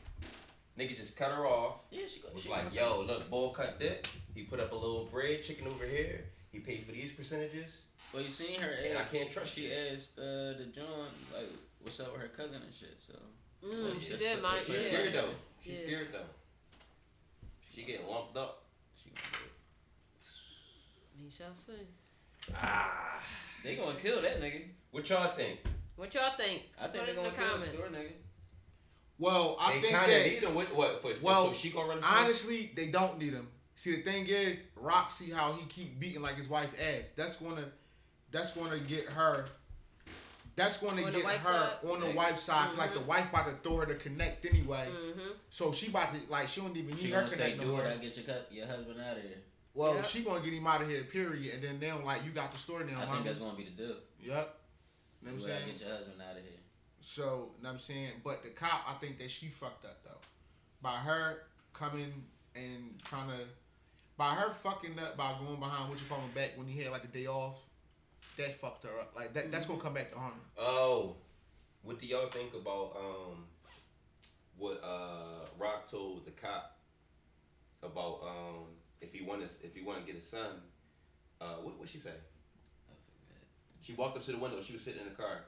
Nigga just cut her off. Yeah, she got. Was she like, gonna- yo, look, bull cut dick. He put up a little bread, chicken over here. He paid for these percentages. Well, you seen her? And I can't trust She you. asked uh, the John like, "What's up with her cousin and shit?" So mm, Well, she that's did the- mind. She's Yeah. scared though. She's Yeah. scared though. She getting lumped up. she gonna do it. We shall see. Ah. They gonna kill that nigga. What y'all think? What y'all think? I think they it in gonna the kill comments. the store nigga. Well, I they think kind of that need him. What? What? For, Well, so she gonna run. honestly, they don't need him. See, the thing is, Raq see how he keep beating like his wife ass. That's gonna, that's gonna get her. That's gonna On get her side? on the wife side. Like the wife about to throw her to connect anyway. Mm-hmm. So she about to like she don't even She need her gonna say, connect no "Do it, more. I get your cut, your husband out of here." Well, Yep. she gonna get him out of here. Period. And then now like you got the story now. I homie. think that's gonna be the deal. Yep. Know what I'm Do it, I saying? get your husband out of here. So, know what I'm saying? But the cop, I think that she fucked up though. By her coming and trying to by her fucking up by going behind what you call him back when he had like the day off, that fucked her up. Like that that's gonna come back to harm her. Oh, what do y'all think about um what uh Raq told the cop about um if he wanted if he wanted to get his son? Uh, what what she say? She walked up to the window. She was sitting in the car.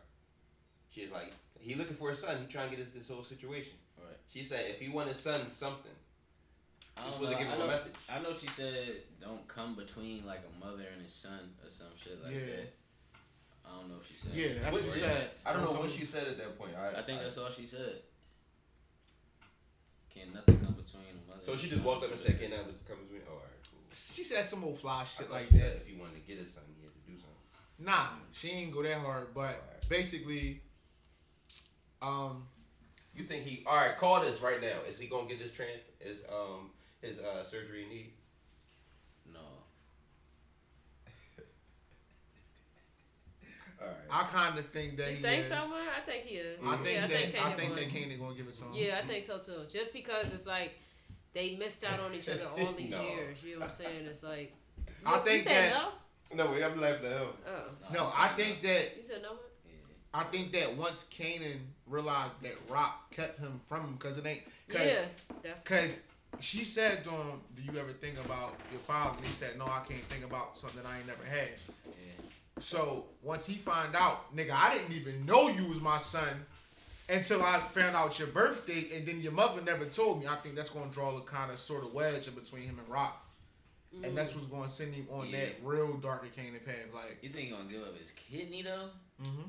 She was like, "He looking for his son. He trying to get this, this whole situation." Right. She said, "If he want his son something, I don't know. to give I him a message. I know she said don't come between like a mother and his son or some shit like Yeah. that. I don't know if she said. Yeah, that's what What- she said. I don't know what she said at that point. I, I think I- that's all she said. Can't nothing come between a mother. So and she just son, walked up and said, that- "Can nothing come between?" Oh, all right, cool. She said some old fly shit thought like she that. said if you wanted to get his son, he had to do something. Nah, she ain't go that hard. But basically, um, You think he? All right, call this right now. Is he gonna get this trans? Is um his uh surgery need? No. All right. I kind of think that You he think is. so, man? I think he is. I think yeah, that I think I think would. that Kanan gonna give it to him. Yeah, I think so too. Just because it's like they missed out on each other all these No. years. You know what I'm saying? It's like I you, think you said that- No, we have laughing at him. no. Oh, No, I'm I saying think that you said no. man? Yeah. I think that once Kanan realized that Raq kept him from him because it ain't cause, Yeah, that's cause she said to him, "Do you ever think about your father?" And he said, "No, I can't think about something I ain't never had." Yeah. So once he find out, nigga, I didn't even know you was my son until I found out your birthday, and then your mother never told me. I think that's gonna draw a kind of sort of wedge in between him and Raq, and that's what's gonna send him on Yeah. that real darker Kanan path. Like, You think he gonna give up his kidney though? hmm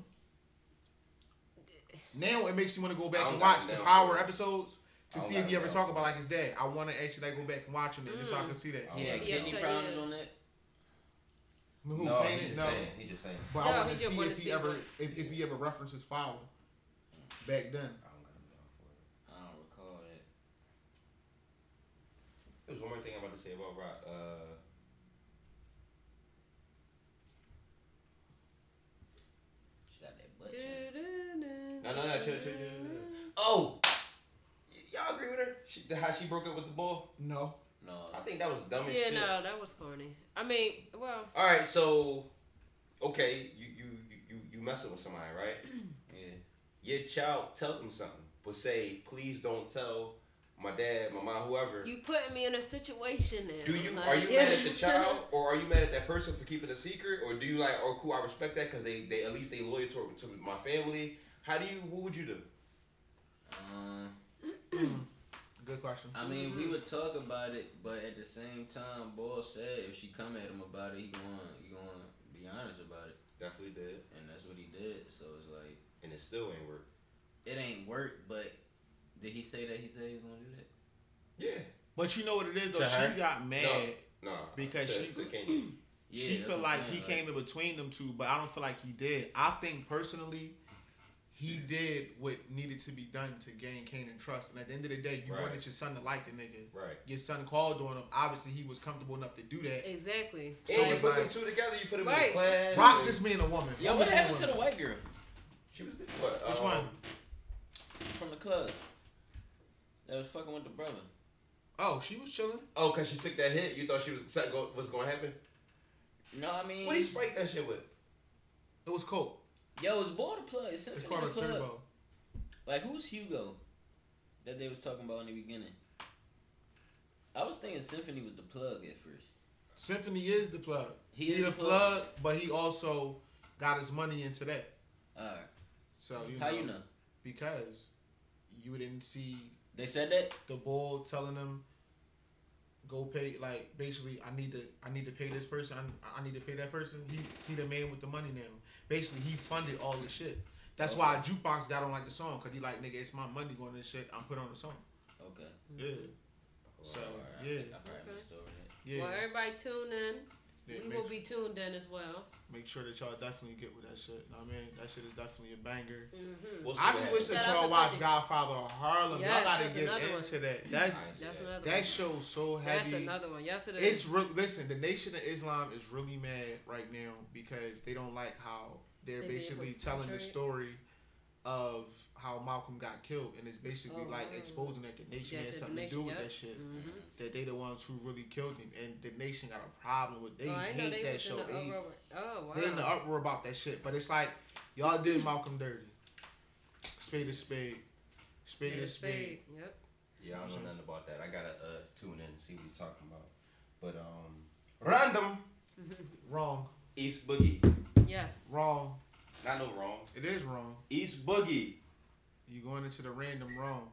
now it makes me want to go back and watch the Power episodes to I don't see if he it ever now. talk about like his dad. I want to actually like go back and watch him just so I Mm. can see that. Yeah, yeah, kidney yeah. problems on that. Who, no, he just No. saying. He just saying. But No, I want to just see if he ever if, if he ever references Fowler back then. I don't got him down for it. I don't recall that. There's one more thing I'm about to say about Raq. Uh, She got that butt. no, no, no, chill, chill, chill, chill. Oh, Y- y'all agree with her? She, how she broke up with the boy? No. No. I think that was dumb as Yeah, shit. no, that was corny. I mean, well, All right, so okay, you you you you, you messing with somebody, right? Yeah. Your child tell them something, but say, please don't tell my dad, my mom, whoever. you putting me in a situation now. do you like- are you mad at the child or are you mad at that person for keeping a secret or do you like oh cool I respect that because they they at least they loyal to, to my family how do you what would you do Um, Good question. I mean, we would talk about it, but at the same time, Ball said if she come at him about it, he going he going to be honest about it, definitely did and that's what he did. So it's like and it still ain't work it ain't work, but did he say that he said he was gonna do that? yeah But you know what it is though. To She her? got mad. no Because to, she- to Yeah, she that's feel like he saying, came in between them two, but I don't feel like he did. I think personally, he did what needed to be done to gain Kanan trust. And at the end of the day, you Right. wanted your son to like the nigga. right Your son called on him. Obviously, he was comfortable enough to do that. Exactly. So and you put like- them two together you put them in Right. the class Raq and- just being a woman. Yo, Woman what happened to the white girl she was the, what, Which um, one? from the club that was fucking with the brother? Oh, she was chilling. oh because she took that hit you thought she was something go, was going to happen No, I mean, what do you spike that shit with It was coke. Yo, it's Ball the plug. It's It's called a plug. turbo. Like who's Hugo that they was talking about in the beginning? I was thinking Symphony was the plug at first. Symphony is the plug. He He, is the the plug, plug. but he also got his money into that. Alright. So you How know, you know? Because you didn't see They said that? the ball telling him go pay like basically I need to I need to pay this person I, I need to pay that person he he the man with the money now basically he funded all this shit. That's why jukebox got on like the song because he like nigga it's my money going to this shit. I'm put on the song. Okay. yeah. So, Alright, I yeah. think I probably missed yeah, Well, everybody tune in. Yeah, we make, will be tuned in as well. make sure that y'all definitely get with that shit know what I mean that shit is definitely a banger Mm-hmm. We'll I what just wish that y'all to watch Godfather of Harlem Yes, y'all gotta get another one. into that that's I ain't see That's that. another that one. show's so heavy. That's another one. Yes, it is. It's real. Listen, the Nation of Islam is really mad right now because they don't like how they're They basically telling the story of how Malcolm got killed, and it's basically Oh, like exposing that the Nation Yes, had something Nation, to do with yep. that shit. Mhm. That they the ones who really killed him, and the Nation got a problem with. They oh, I didn't know hate they that show. the they, oh, wow. They're in the uproar about that shit, but it's like y'all did Malcolm dirty. Spade is spade. Spade Spade is is spade. spade. Yep. Yeah, I don't know nothing about that. I gotta uh, tune in and see what you're talking about. But um, random Wrong. East Boogie, Yes. Wrong. not no wrong. It is wrong. East Boogie. You going into the random wrong.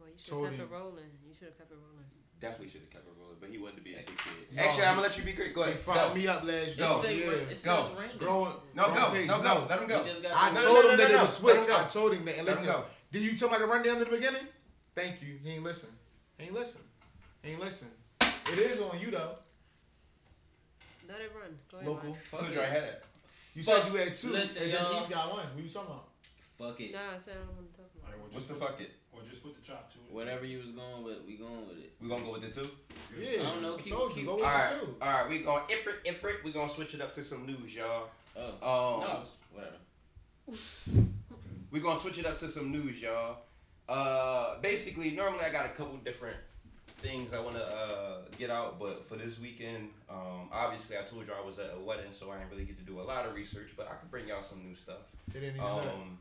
Well, you should have kept him. it rolling. You should have kept it rolling. Definitely should have kept it rolling, but he wanted to be a big kid. No, Actually, I'm gonna let you be great. Go He ahead. fucked me up last Go. year. It say, yeah. it Go. says random. Growing, No, go. pains. No, go. Let him You go. I No, told no, him no, that no, it no. was switch. Let him go. I told him that. And Let him listen, go. did you tell me to run down to the beginning? Thank you. He ain't listen. He ain't listen. He ain't listen. It is on you though. Let it run. Go ahead. Local. Mike. Fuck Told it. you I had it. You Fuck. said you had two, Listen, and then y'all. he's got one. What you talking about? Fuck it. Nah, I said I don't want to talk All about. right, well, What's just the fuck it? Or just put the chop to it. Whatever you was going with, we going with it. We gonna go with it too. Yeah. I don't know, I keep- told you. keep- Go All with right, the all two. We gonna imprint, imprint. We gonna switch it up to some news, y'all. Oh. Um, no, I was- whatever. We're gonna switch it up to some news, y'all. Uh, basically, normally I got a couple different things I wanna uh, get out, but for this weekend, um, obviously I told y'all I was at a wedding, so I didn't really get to do a lot of research, but I could bring y'all some new stuff. They didn't even know that. Um,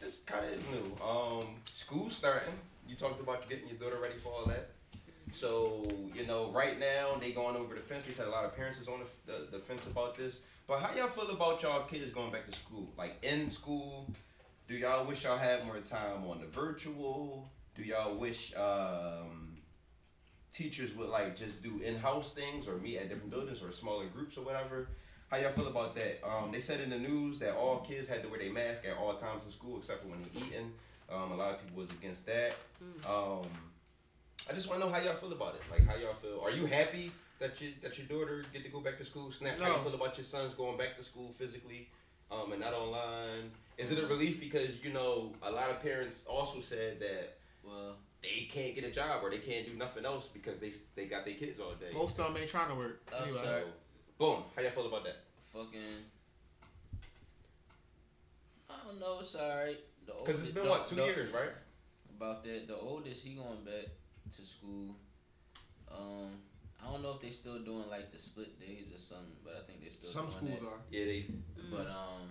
this kind of new. Um, school starting. You talked about getting your daughter ready for all that. So you know, right now they going over the fence. We said a lot of parents is on the, the, the fence about this. But how y'all feel about y'all kids going back to school? Like in school, do y'all wish y'all had more time on the virtual? Do y'all wish um, teachers would like just do in-house things or meet at different buildings or smaller groups or whatever? How y'all feel about that? Um, they said in the news that all kids had to wear their mask at all times in school except for when they're eating. Um, a lot of people was against that. Um, I just want to know how y'all feel about it. Like how y'all feel. Are you happy that your that your daughter get to go back to school? Snap. How you feel about your sons going back to school physically, um, and not online? Is it a relief because you know a lot of parents also said that Well, they can't get a job or they can't do nothing else because they they got their kids all day. Most of them ain't trying to work. I'll Anyway. start. So, boom. How y'all feel about that? fucking. I don't know. It's alright. Because it's been what two years, right? About that, the oldest he going back to school. Um, I don't know if they still doing like the split days or something, but I think they still. Some doing schools that. are. Yeah, they. Mm. But um,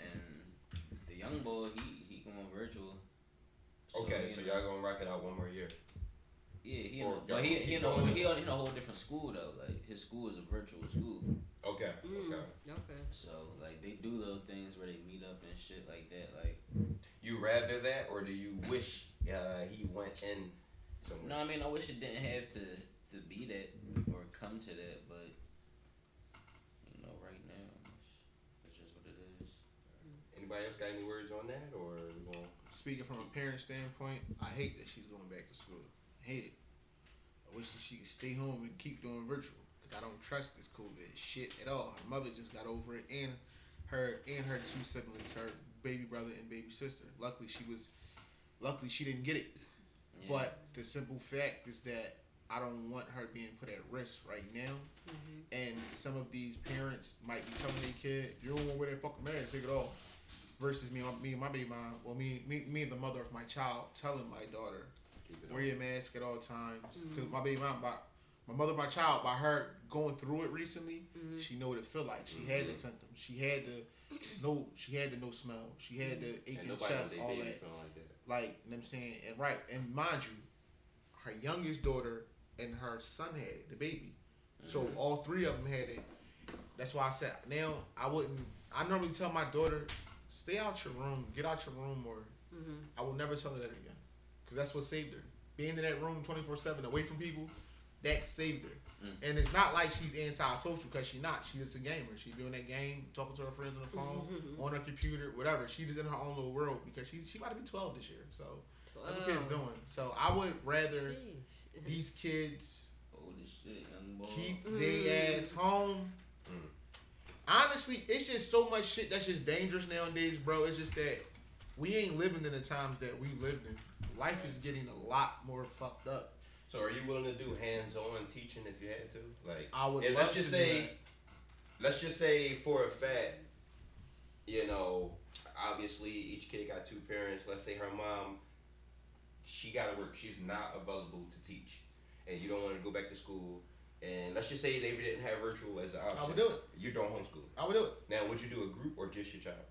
and the young boy, he he going virtual. Okay, you so know, y'all gonna rock it out one more year. Yeah, he in, a- but he he in a whole he in a whole different school though. Like his school is a virtual school, Okay. Mm. Okay. Okay. so like they do little things where they meet up and shit like that. Like You rather that, or do you wish uh, he went in somewhere? no, I mean I wish it didn't have to to be that or come to that, but you know right now it's, it's just what it is. Anybody else got any words on that, or we? Speaking from a parent standpoint, I hate that she's going back to school. I hate it. I wish that she could stay home and keep doing virtual because I don't trust this COVID shit at all. Her mother just got over it, and her and her two siblings, her baby brother and baby sister. Luckily, she was. Luckily, she didn't get it. Yeah. But the simple fact is that I don't want her being put at risk right now. Mm-hmm. And some of these parents might be telling their kid, "You don't want to wear that fucking mask, take it off." Versus me, me and my baby mom, well, me, me, me and the mother of my child telling my daughter, Keep it wear on. your mask at all times. Because mm-hmm. my baby mom, by my mother, my child, by her going through it recently, mm-hmm. she know what it feel like. She had the mm-hmm. symptoms. She had the no. She had the no smell. She had the And aching nobody chest. All that. like that. Like, you know what I'm saying? And right, and mind you, her youngest daughter and her son had it, the baby. So all three of them had it. That's why I said now I wouldn't. I normally tell my daughter, stay out your room, get out your room, or I will never tell her that again, because that's what saved her. Being in that room 24 seven, away from people, that saved her. Mm. And it's not like she's anti-social, because she's not. She's just a gamer. She's doing that game, talking to her friends on the phone, mm-hmm, mm-hmm. on her computer, whatever. She's just in her own little world because she she about to be 12 this year. So that's what kids doing. So I would rather Sheesh. these kids Holy shit, young boy. keep their mm. ass home. Mm. Honestly, it's just so much shit that's just dangerous nowadays, bro. It's just that we ain't living in the times that we lived in. Life is getting a lot more fucked up. So, are you willing to do hands-on teaching if you had to? Like, I would and love let's just to say, let's just say for a fact, you know, obviously each kid got two parents. Let's say her mom, she got to work. She's not available to teach, and you don't want to go back to school. And let's just say they didn't have virtual as an option. I would do it. You're doing homeschool. I would do it. Now, would you do a group or just your child?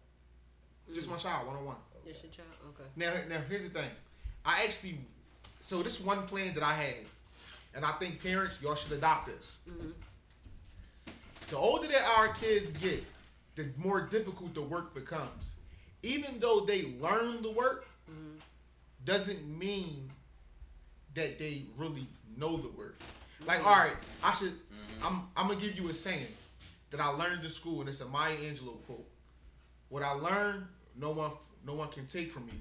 Just my child, one on one. Just your child. Okay. Now, now here's the thing. I actually, so this one plan that I had, and I think parents, y'all should adopt this. The older that our kids get, the more difficult the work becomes. Even though they learn the work, doesn't mean that they really know the work. Like, all right, I should. I'm. I'm gonna give you a saying that I learned in school, and it's a Maya Angelou quote. What I learned, no one, no one can take from me.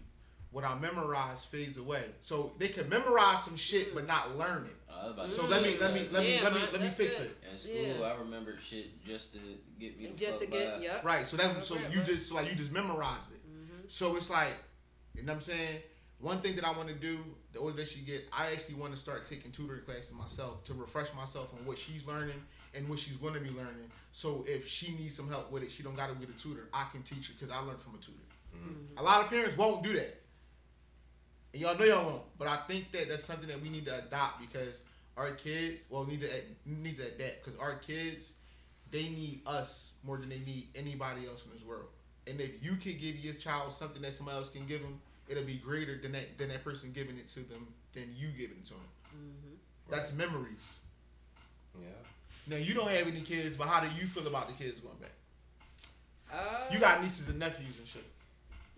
What I memorize fades away. So they can memorize some shit, but not learn it. I was about to So let me, let me, let me, Yeah, let me, let me fix good. it. In school, Yeah. I remembered shit just to get me the Just to fuck get by. yep. Right. So that's so you just so like you just memorized it. Mm-hmm. So it's like, you know what I'm saying? One thing that I want to do, the older that she get, I actually want to start taking tutoring classes myself to refresh myself on what she's learning and what she's going to be learning. So if she needs some help with it, she don't got to get a tutor. I can teach her because I learned from a tutor. Mm-hmm. A lot of parents won't do that, and y'all know y'all won't. But I think that that's something that we need to adopt because our kids, well, need to need to adapt because our kids, they need us more than they need anybody else in this world. And if you can give your child something that somebody else can give them, it'll be greater than that than that person giving it to them than you giving it to them. That's memories. Yeah. Now you don't have any kids, but how do you feel about the kids going back? Uh, You got nieces and nephews and shit.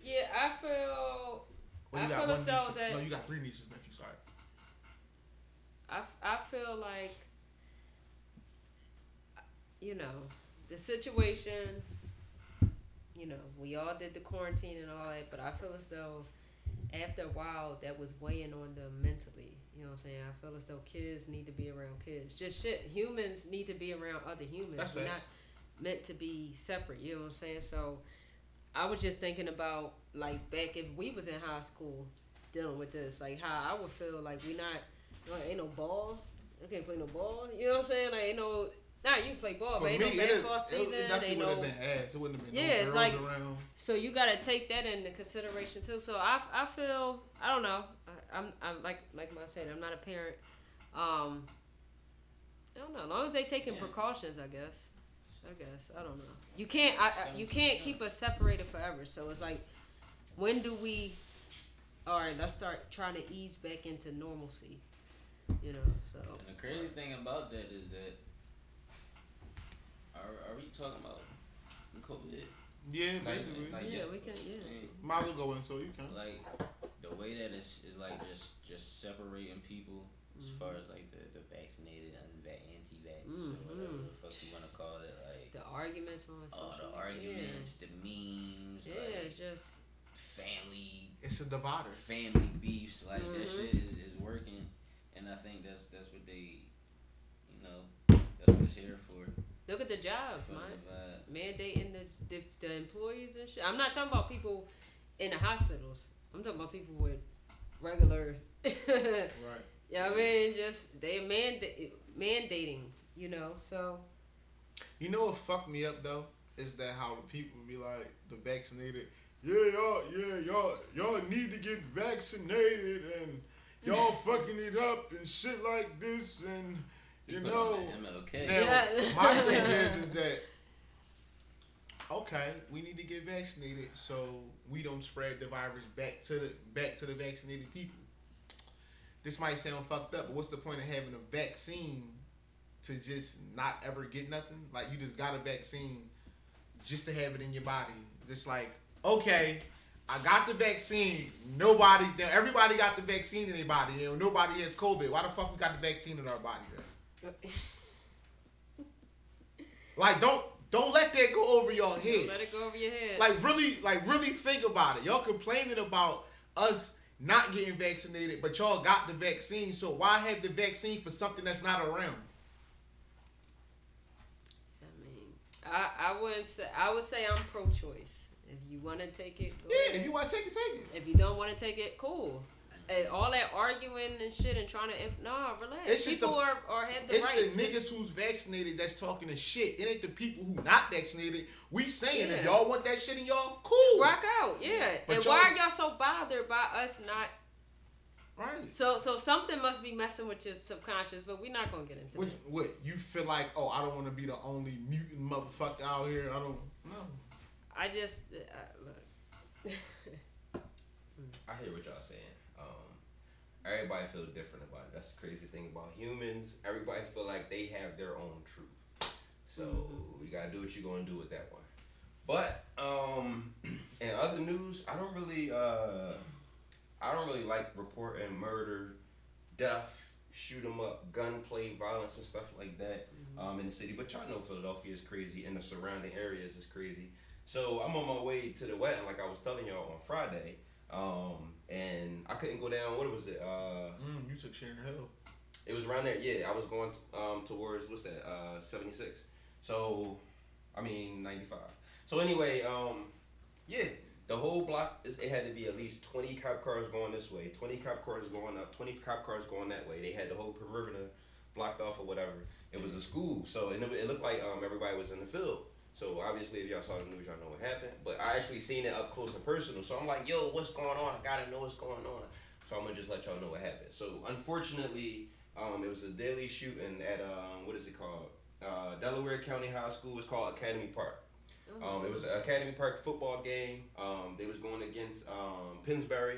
Yeah, I feel. Well, you I got feel one niece. that No, you got three nieces nephews. Sorry. I, I feel like you know the situation you know we all did the quarantine and all that but i feel as though after a while that was weighing on them mentally you know what i'm saying i feel as though kids need to be around kids just shit humans need to be around other humans That's we're facts. not meant to be separate you know what i'm saying so i was just thinking about like back if we was in high school dealing with this like how i would feel like we not no, ain't no ball. I can't play no ball. You know what I'm saying? Like ain't no. Nah, you can play ball, For but ain't me, no it, basketball it, season. it ain't definitely would no. have been ass. It wouldn't have been Yeah, no it's like- around. So you gotta take that into consideration too. So I, I feel I don't know. I, I'm I'm like like I said I'm not a parent. Um, I don't know. As long as they taking Yeah. precautions, I guess. I guess I don't know. You can't. I, I, you can't keep us separated forever. So it's like, when do we? All right, let's start trying to ease back into normalcy. You know. So And the crazy thing about that is that are are we talking about COVID? Yeah, Not basically. even- not yeah, yet. we can. Yeah. Might as well go in so you can. Like the way that it's is like just just separating people as Mm-hmm. far as like the, the vaccinated and the anti-vax or Mhm. whatever the fuck you want to call it. Like The arguments on all social the media. arguments, the memes, Yeah, like it's just family It's a divider. family beefs. Like that Mhm. shit is, is working, and I think that's that's what they, you know, that's what it's here for. look at the jobs, for man. mandating the, the the employees and shit. I'm not talking about people in the hospitals. I'm talking about people with regular. Right. yeah, I mean, just they manda- mandating, you know. So You know what fucked me up though is that how the people be like the vaccinated. Yeah, y'all, yeah, y'all, y'all need to get vaccinated and y'all fucking it up and shit like this and you put know. them MLK. Now, Yeah. my thing is, is that okay, we need to get vaccinated so we don't spread the virus back to the back to the vaccinated people. This might sound fucked up, but what's the point of having a vaccine to just not ever get nothing? Like you just got a vaccine just to have it in your body. Just like, okay, I got the vaccine. Nobody, now everybody got the vaccine in their body. You know, nobody has COVID. Why the fuck we got the vaccine in our body? Like don't don't let that go over your head. let it go over your head. Like really, like really think about it. Y'all complaining about us not getting vaccinated, but y'all got the vaccine. So why have the vaccine for something that's not around? I mean, I I wouldn't say I would say I'm pro-choice. If you want to take it, go Yeah, ahead. if you want to take it, take it. If you don't want to take it, cool. And all that arguing and shit and trying to, inf- nah, relax. It's just People the- are, are had the It's right. the niggas who's vaccinated that's talking the shit. It ain't the people who not vaccinated. We saying if y'all want that shit in y'all, cool. rock out, yeah. But and why are y'all so bothered by us not? Right. So so something must be messing with your subconscious, but we're not gonna get into What, that. what you feel like? Oh, I don't want to be the only mutant motherfucker out here. I don't. No. I just uh, look. I hear what y'all saying. Um, everybody feel different about it. That's the crazy thing about humans. Everybody feel like they have their own truth. So you gotta do what you're gonna do with that one. But um, in other news, I don't really, uh, I don't really like reporting murder, death, shoot 'em up, gunplay, violence, and stuff like that um, in the city. But y'all know Philadelphia is crazy, and the surrounding areas is crazy. So I'm on my way to the wedding, like I was telling y'all on Friday, um, and I couldn't go down. What was it? Uh, Mm, you took Sharon Hill. it was around there. Yeah, I was going um, towards what's that? Uh, 76. So, I mean 95. So anyway, um, yeah, the whole block is, it had to be at least 20 cop cars going this way, 20 cop cars going up, 20 cop cars going that way. They had the whole perimeter blocked off or whatever. It was a school, so it, it looked like um, everybody was in the field. So obviously, if y'all saw the news, y'all know what happened. But I actually seen it up close and personal. So I'm like, yo, what's going on? I gotta know what's going on. So I'm gonna just let y'all know what happened. So unfortunately, um, it was a deadly shooting at um, what is it called? Uh, Delaware County High School. It's called Academy Park. Um, it was an Academy Park football game. Um, they was going against um, Pennsbury,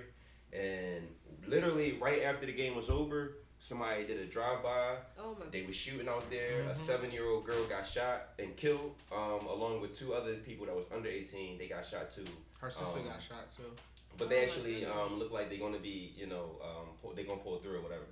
and literally right after the game was over, somebody did a drive by. Oh. They was shooting out there. A seven year old girl got shot and killed, um, along with two other people that was under eighteen. They got shot too. Her sister Um, got shot too. But Oh they my actually um, look like they're gonna be, you know, um, pull, they gonna pull through or whatever.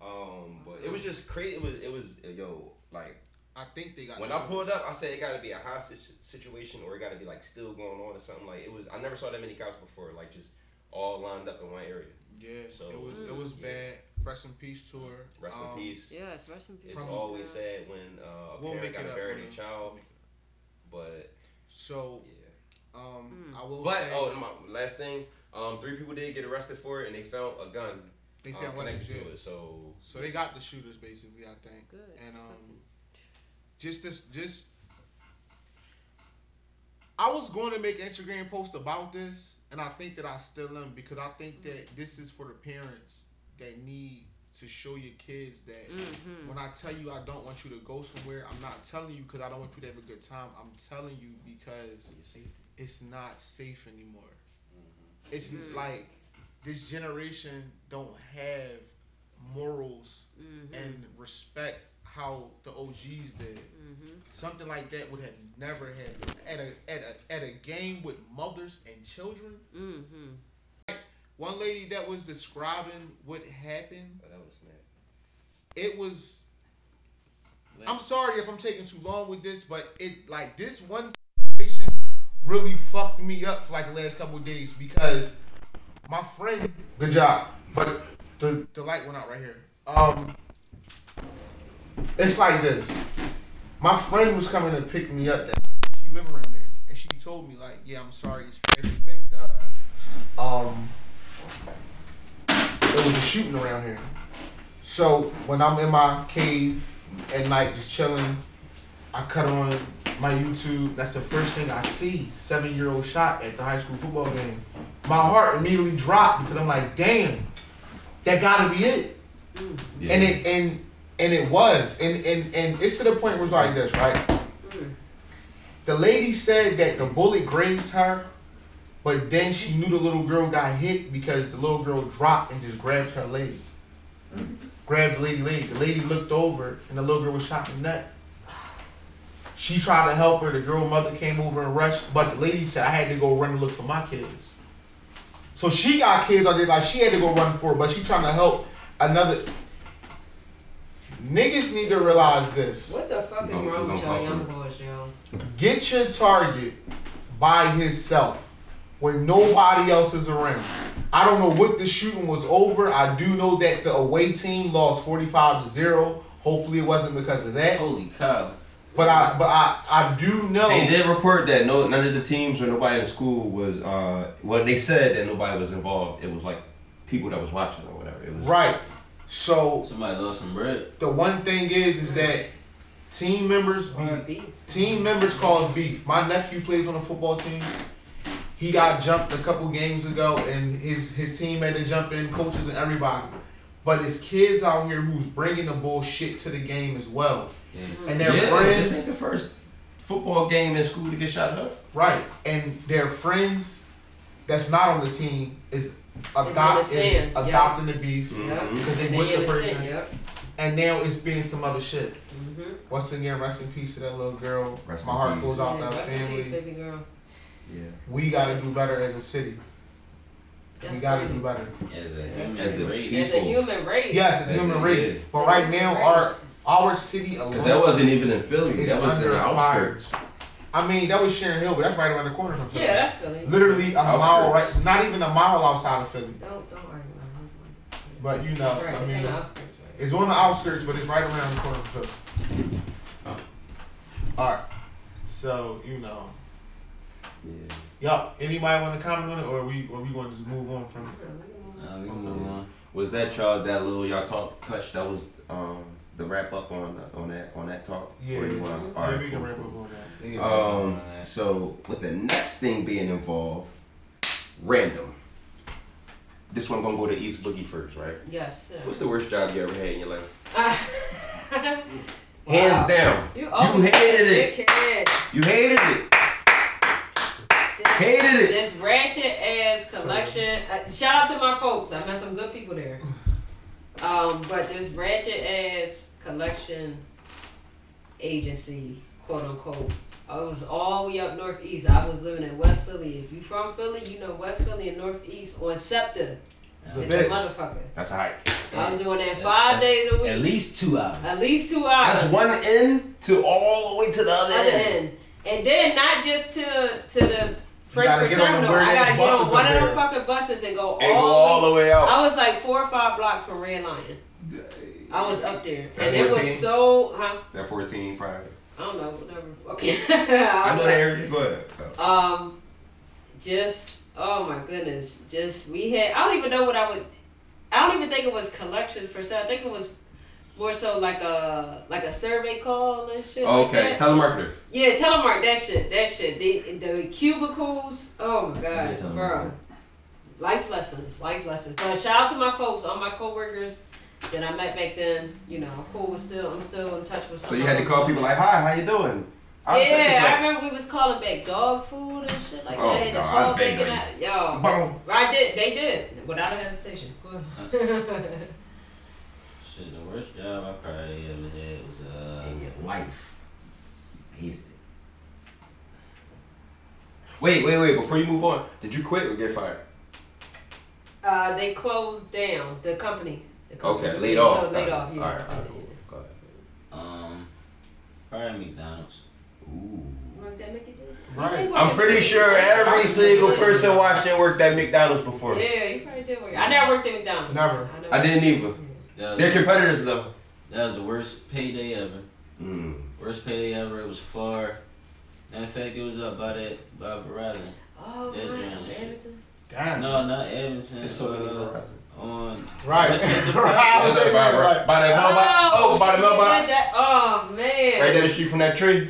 Um, but it was just crazy. It was, it was, yo, like I think they got. when I pulled up, I said it got to be a hostage situation or it got to be like still going on or something. Like it was, I never saw that many cops before. Like just all lined up in one area. Yeah, So, it was it was yeah. bad. Rest in peace to her. Rest Um, in peace. Yes, rest in peace. It's From- always sad when uh, a We'll parent make got it to up bury their child. But So yeah. um, Mm. I will But say oh, my last thing, um, three people did get arrested for it, and they found a gun they um, found weapons. connected to it. So So they got the shooters basically. I think. Good. And um, just this just. I was going to make an Instagram post about this, and I think that I still am because I think that this is for the parents that need to show your kids that Mhm. when I tell you I don't want you to go somewhere, I'm not telling you because I don't want you to have a good time. I'm telling you because it's not safe anymore. It's Mhm. like this generation don't have morals Mhm. and respect how the OGs did. Mhm. Something like that would have never happened at a at a at a game with mothers and children. Mhm. One lady that was describing what happened. It was. I'm sorry if I'm taking too long with this, but it like this one situation really fucked me up for like the last couple of days because my friend. Good job, but the the light went out right here. Um, it's like this. My friend was coming to pick me up that night. She live around there, and she told me like, "Yeah, I'm sorry, it's traffic backed up." Um, there was a shooting around here. So when I'm in my cave at night, just chilling, I cut on my YouTube. That's the first thing I see. Seven year old shot at the high school football game. My heart immediately dropped because I'm like, damn, that gotta be it. Yeah. And it and and it was. And and and it's to the point where it's like this, right? The lady said that the bullet grazed her, but then she knew the little girl got hit because the little girl dropped and just grabbed her leg. Grabbed the lady leg. The lady looked over and the little girl was shot in the neck. She tried to help her. The girl mother came over and rushed, but the lady said I had to go run and look for my kids. So she got kids out there like she had to go run for it, but she trying to help another. Niggas need to realize this. What the fuck is We gon- wrong with y'all young for boys, yo? Get your target by himself when nobody else is around. I don't know what the shooting was over. I do know that the away team lost 45 to 0. Hopefully it wasn't because of that. Holy cow. But I but I I do know They did report that no none of the teams or nobody in school was uh well they said that nobody was involved. It was like people that was watching or whatever. It was right. So Somebody lost some bread. the one thing is is that team members be beef. Team members cause beef. My nephew plays on the football team. He got jumped a couple games ago, and his his team had to jump in, coaches and everybody. But it's kids out here who's bringing the bullshit to the game as well, and their yeah, This friends, ain't the first football game in school to get shot up. right? And their friends that's not on the team is adopt It's in the is stands, yeah. adopting the beef Yep. Mhm. because they They with the understand, person, yep. and now it's being some other shit. Mm-hmm. Once again, rest in peace to that little girl. Rest My heart peace. goes out to Yeah, her rest family. peace, baby girl. Yeah. We got to do better as a city. we got to crazy. do better. As a human As a race. As a human race. Yes, it's a human race. yeah. But right now, our race. our city alone. Cause that wasn't even in Philly. That was in under the fire. outskirts. I mean, that was Sharon Hill, but that's right around the corner from Philly. Yeah, that's Philly. Literally a mile, Outskirts. right? Not even a mile outside of Philly. Don't don't argue. But you know, Right, I it's in mean, the outskirts, right? it's on the outskirts, but it's right around the corner from Philly. All right. So you know, Yeah. y'all. Anybody want to comment on it, or are we, or we going to just move on from it? Uh, we can move on. Was that y'all that little y'all talk touch that was um the wrap up on the, on that on that talk? Yeah, Or you wanna- yeah, alright, we can cool, wrap cool. up on that. We can move on Um, that. so with the next thing being involved, random. This one gonna go to East Boogie first, right? Yes. sir. What's the worst job you ever had in your life? Wow. Hands down. You, You hated it. dickhead. You hated it. This, Hated it. This ratchet ass collection. Uh, shout out to my folks. I met some good people there. Um, but this ratchet ass collection agency, quote unquote. I was all the way up northeast. I was living in West Philly. If you from Philly, you know West Philly and northeast on Scepter. It's a It's a bitch. motherfucker. That's a hike. I was doing that five days a week. At least two hours. At least two hours. That's one end to all the way to the other other end. end. And then not just to to the gotta Frankford get on the terminal. I gotta get on one up of them fucking buses and go And all, go all the way out. I was like four or five blocks from Red Lion. I was up there, That and it was so. Huh? That 14 probably. I don't know. Whatever. Okay. I know that area. Go ahead. Um, just oh my goodness, just we had. I don't even know what I would. I don't even think it was collections per se. I think it was more so like a like a survey call and shit. Okay, that. telemarketer. Yeah, telemark that shit. That shit. The the cubicles. Oh my god, telemark. bro. Life lessons. Life lessons. So shout out to my folks, all my coworkers. That I met back then. You know, I'm cool with still. I'm still in touch with. So you had to call people like, "Hi, how you doing?" I'm Yeah, such." I remember we was calling back dog food and shit like Oh, that. Had to God, call I'd bang back and on that. Yo, Boom. I did. They did without a hesitation. Shit, the worst job I probably ever had was uh. In your life, I hated it. Wait, wait, wait! Before you move on, did you quit or get fired? uh, they closed down the company. The company. Okay, laid off. So laid off. Yeah. All right, all right, cool. Go ahead. Um, probably McDonald's. Ooh. Worked at Mickey did? Right. I'm pretty sure every single person watched and worked at McDonald's before. Yeah, you probably did work. I never worked at McDonald's. Never. I, I didn't either. That was, They're competitors though. that was the worst payday ever. Mm. Worst payday ever. It was far. In fact, it was up by that by Verizon. Oh, That wow. Edmonton. Damn. No, not Edmonton. It's so many uh, Verizon. On Right. What's this right. I was By, thinking like, by the mailbox. Oh, by the mailbox. did that. Oh man. Right down the street from that tree.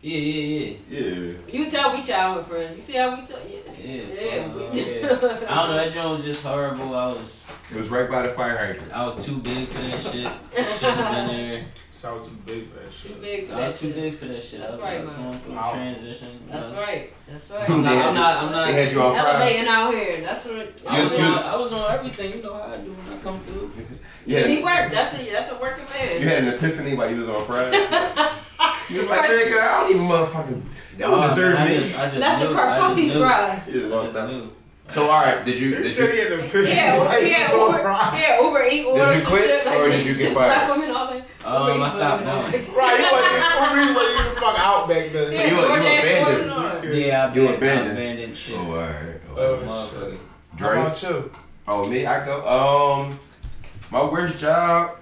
Yeah, yeah, yeah. Yeah. You tell we childhood friends. You see how we tell? Yeah. Yeah, Yeah, we uh, yeah. I don't know. That joint was just horrible. I was, It was right by the fire hydrant. I was too big for that shit. Shouldn't have been there. sounds too big for that Too shit. big for I that was too big for that shit. That's I was, right, I was man. going through Wow. a transition. That's know. right. That's right. I'm not. I'm not. I'm not. They had you on fries. Elevating out here. That's what. I was, You- on, I was on everything. You know how I do when I come through. Yeah, he worked. That's a that's a working man. You had an epiphany while you was on fries. you was like, nigga, I don't even motherfucking. They don't Nah, deserve man, I me. just, I just That's the knew, part I from just these knew. fries. You just I walked just out. knew. So all right, did you? He Did said you he had an epiphany. Yeah, while yeah, Uber, yeah, Uber eat orders you quit, shit. Like, or did you get just fired? left them and all that. Um, Uber I Eats stopped orders. going. Right, he wasn't. One you the fuck out back then. Yeah, you you abandoned. orders and all that. Yeah, I You abandoned, abandoned. Abandoned shit. Oh, all right. Oh, Motherfucker. How Drake. about you? Oh, me? I go. Um, my worst job.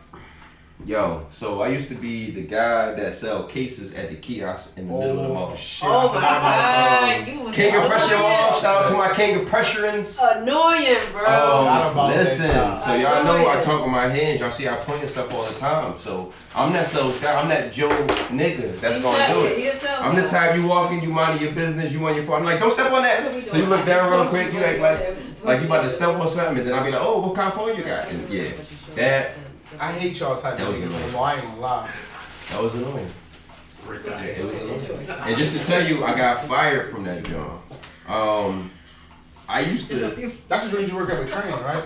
Yo, so I used to be the guy that sell cases at the kiosk in the middle of the mall. shit. Oh my forgot about god, you was King of Prussia Mall. annoying. Shout out to my King of Pressurins. Annoying, bro. forgot Um, about that listen, guy. so y'all know I talk with my hands. Y'all see I point and stuff all the time. So I'm that sales guy. I'm that Joe nigga that's He gonna do it. a sales I'm the type you walk in, you minding your business, you on your phone. I'm like, don't step on That's what we that. So you look I down real quick, you act like like you about to step on something, and then I'll be like, oh, what kind of phone you got? And yeah, that I hate y'all type of was niggas annoying. I ain't gonna lie. that was annoying. Break Yeah, it was annoying. Enjoy. And just to tell you, I got fired from that job. Um, I used to. That's the dreams you work at with train, right?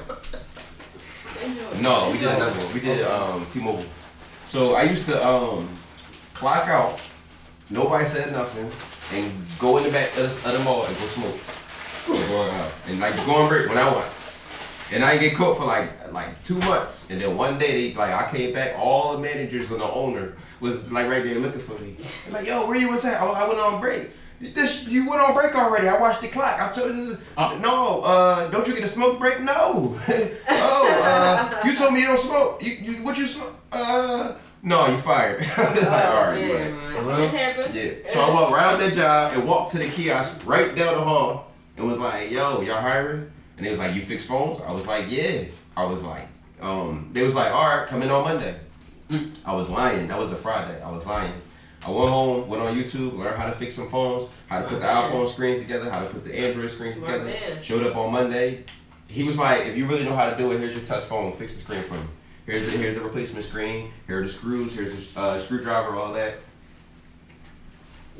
No, we did Enjoy. another one. We did um, T-Mobile. So I used to um, clock out. Nobody said nothing, and go in the back of the, of the mall and go smoke. And go out. And like go on break when I want. And I get caught for like like two months. And then one day they like I came back, all the managers and the owner was like right there looking for me. They're like, yo, where you was at? Oh, I went on break. This you went on break already. I watched the clock. I told you no, uh, don't you get a smoke break? No. oh, uh, you told me you don't smoke. You, you what you smoke? Uh no, you fired. Like, all right, yeah, whatever. man. Yeah. So I walked right out that job and walked to the kiosk right down the hall and was like, yo, y'all hiring? And they was like, you fix phones? I was like, yeah. I was like, um, they was like, all right, come in on Monday. I was lying. That was a Friday. I was lying. I went home, went on YouTube, learned how to fix some phones, how to put the iPhone screens together, how to put the Android screens together. Showed up on Monday. He was like, if you really know how to do it, here's your touch phone. Fix the screen for me. Here's the here's the replacement screen. Here are the screws. Here's the uh, screwdriver. All that.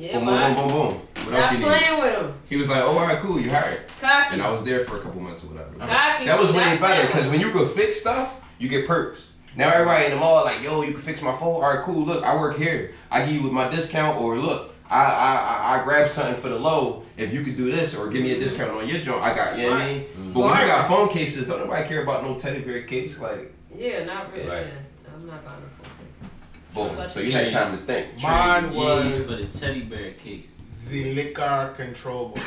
Yeah, boom, boom, boom, boom, boom. What else Stop you need? playing with him. He was like, "Oh, all right, cool, you hired." Cocky. And I was there for a couple months or whatever. Cocky. That was way better because when you could fix stuff, you get perks. Now everybody in the mall like, "Yo, you can fix my phone." All right, cool. Look, I work here. I give you with my discount, or look, I I I, I grab something for the low. If you could do this, or give me a discount on your joint, I got. You know what I mean? But when you got phone cases, don't nobody care about no teddy bear case. Like, Yeah, not really. Right. Yeah, I'm not buying a boom. But So you had time to think. Mine was for the teddy bear case. the liquor control board.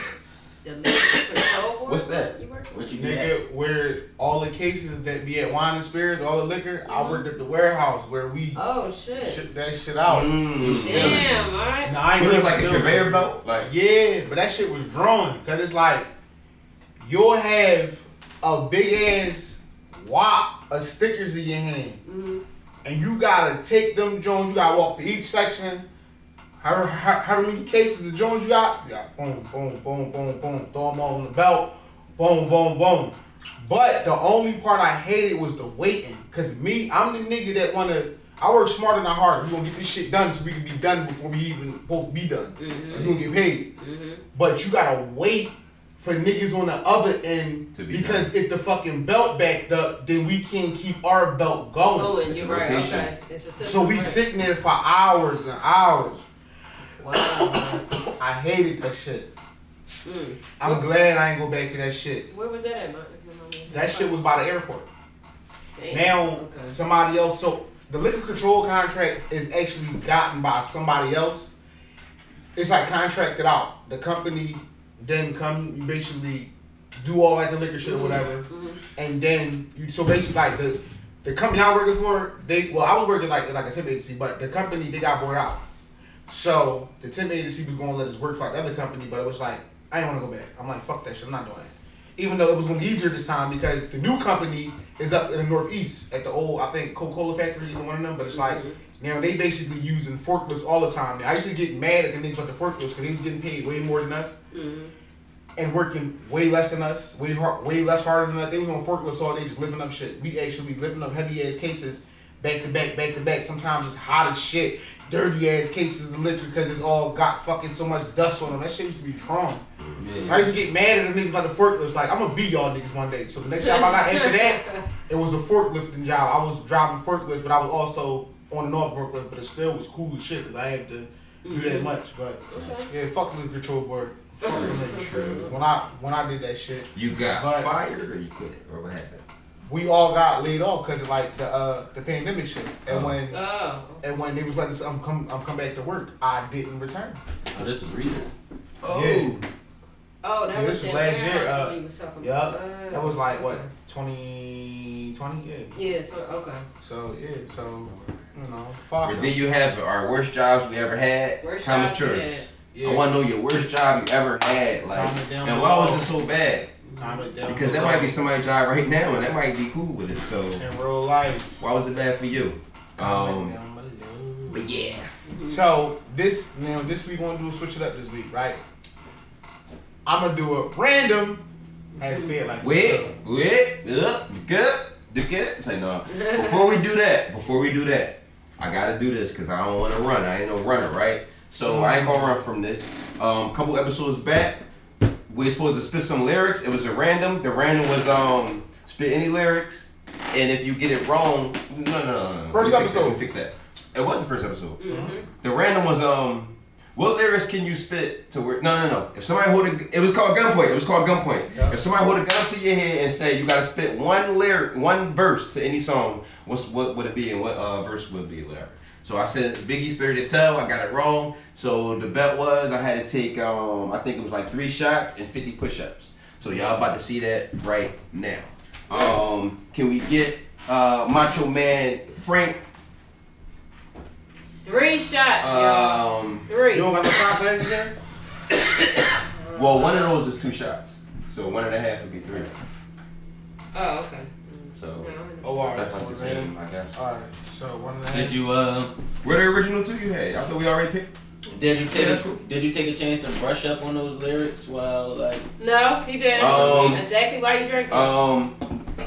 The liquor control board? What's that? You work What you be at? Nigga, where all the cases that be at wine and spirits, all the liquor, I Mhm. worked at the warehouse where we Oh shit. ship that shit out. Mm. Damn, alright. Nah, I ain't What is never like a still- conveyor belt? Like, Yeah, but that shit was drawn because it's like you'll have a big ass wop of stickers in your hand, Mm-hmm. And you gotta take them Jones. You gotta walk to each section. How, how, how many cases of Jones you got? You got boom, boom, boom, boom, boom. Throw them all on the belt. Boom, boom, boom. But the only part I hated was the waiting. Cause me, I'm the nigga that wanna. I work smarter, not harder. We gonna get this shit done so we can be done before we even to be done. Mm-hmm. We gonna get paid. Mm-hmm. But you gotta wait for niggas on the other end To be because if the fucking belt backed up, then we can't keep our belt going. Oh, and you're right. Okay. It's a So we right. sitting there for hours and hours. Wow. I hated that shit. Mm. I'm glad I ain't go back to that shit. Where was that at, That shit was by the airport. Damn. Now Okay. somebody else. So the liquor control contract is actually gotten by somebody else. It's like contracted out. The company then come you basically do all like the liquor shit or mm-hmm. whatever, mm-hmm. and then you so basically like the the company I'm working for. They well I was working like like a temp agency, but the company they got bought out. So the temp agency was going to let us work for like the other company, but it was like I didn't want to go back. I'm like fuck that shit. I'm not doing it. Even though it was going to be easier this time because the new company is up in the northeast at the old I think Coca Cola factory, either one of them. But it's like mm-hmm. Now they basically using forklifts all the time. Now, I used to get mad at the niggas with the forklifts because they was getting paid way more than us mm-hmm. and working way less than us, way hard, way less harder than us. They was on forklifts all day just lifting up shit. We actually lifting up heavy ass cases, back to back, back to back. Sometimes it's hot as shit, dirty ass cases of liquor because it's all got fucking so much dust on them. That shit used to be drawn. I used to get mad at the niggas like the forklifts. Like I'm gonna be y'all niggas one day. So the next job I got after that, it was a forklifting job. I was driving forklifts, but I was also on and off forklift. But it still was cool as shit because I had to do that much. But yeah, fuck the control board. Fuck them. When I when I did that shit, You got But- fired or you quit or what happened? we all got laid off because of like the uh the pandemic shit. And Oh. when Oh. and when they was letting us um, come um, come back to work, I didn't return. Oh, this is recent. Oh, Yeah. Oh, that Yeah, was this was last year, uh, that was Yeah. Uh, that was like what 2020. Yeah. Yeah, it's, okay. So yeah, so you know, fuck. Or 'em. did you have our worst jobs we ever had? Worst Comment jobs you Yeah. I want to know your worst job you ever had. Like, and why was it so bad? Down Because that might be somebody's job right now, and that might be cool with it. So, in real life. why was it bad for you? Comment Um, down below. but yeah. So this you know this week we're gonna do a switch it up this week, right? I'm gonna do a random. I had to say it like Wait, wait, up, you good? You good? Say no. Before we do that, before we do that, I gotta do this because I don't want to run. I ain't no runner, right? So I ain't gonna run from this. Um, couple episodes back, we supposed to spit some lyrics. It was a random. The random was um spit any lyrics, and if you get it wrong, no, no, no, no. First we fix that, episode. we fix that. It was the first episode. The random was um. What lyrics can you spit to where? No, no, no. If somebody hold a, it was called gunpoint. It was called gunpoint. Yeah. If somebody hold a gun to your head and say you gotta spit one lyric, one verse to any song, what's what would it be and what uh, verse would be, whatever. So I said Biggie's Thirty to Tell. I got it wrong. So the bet was I had to take um I think it was like three shots and fifty push-ups. So y'all about to see that right now. Um, can we get uh Macho Man Frank? Three shots, y'all. Um, Three. You don't got no contacts there? well, one of those is two shots. So one and a half would be three. Oh, okay. So Oh, all right. that's So like the same, I guess. all right. So one and a half. Did you uh? Where the original two you had? I thought we already picked. Did you take Yeah, a, cool. Did you take a chance to brush up on those lyrics while like? No, he didn't. Um, exactly why you drinking. Um,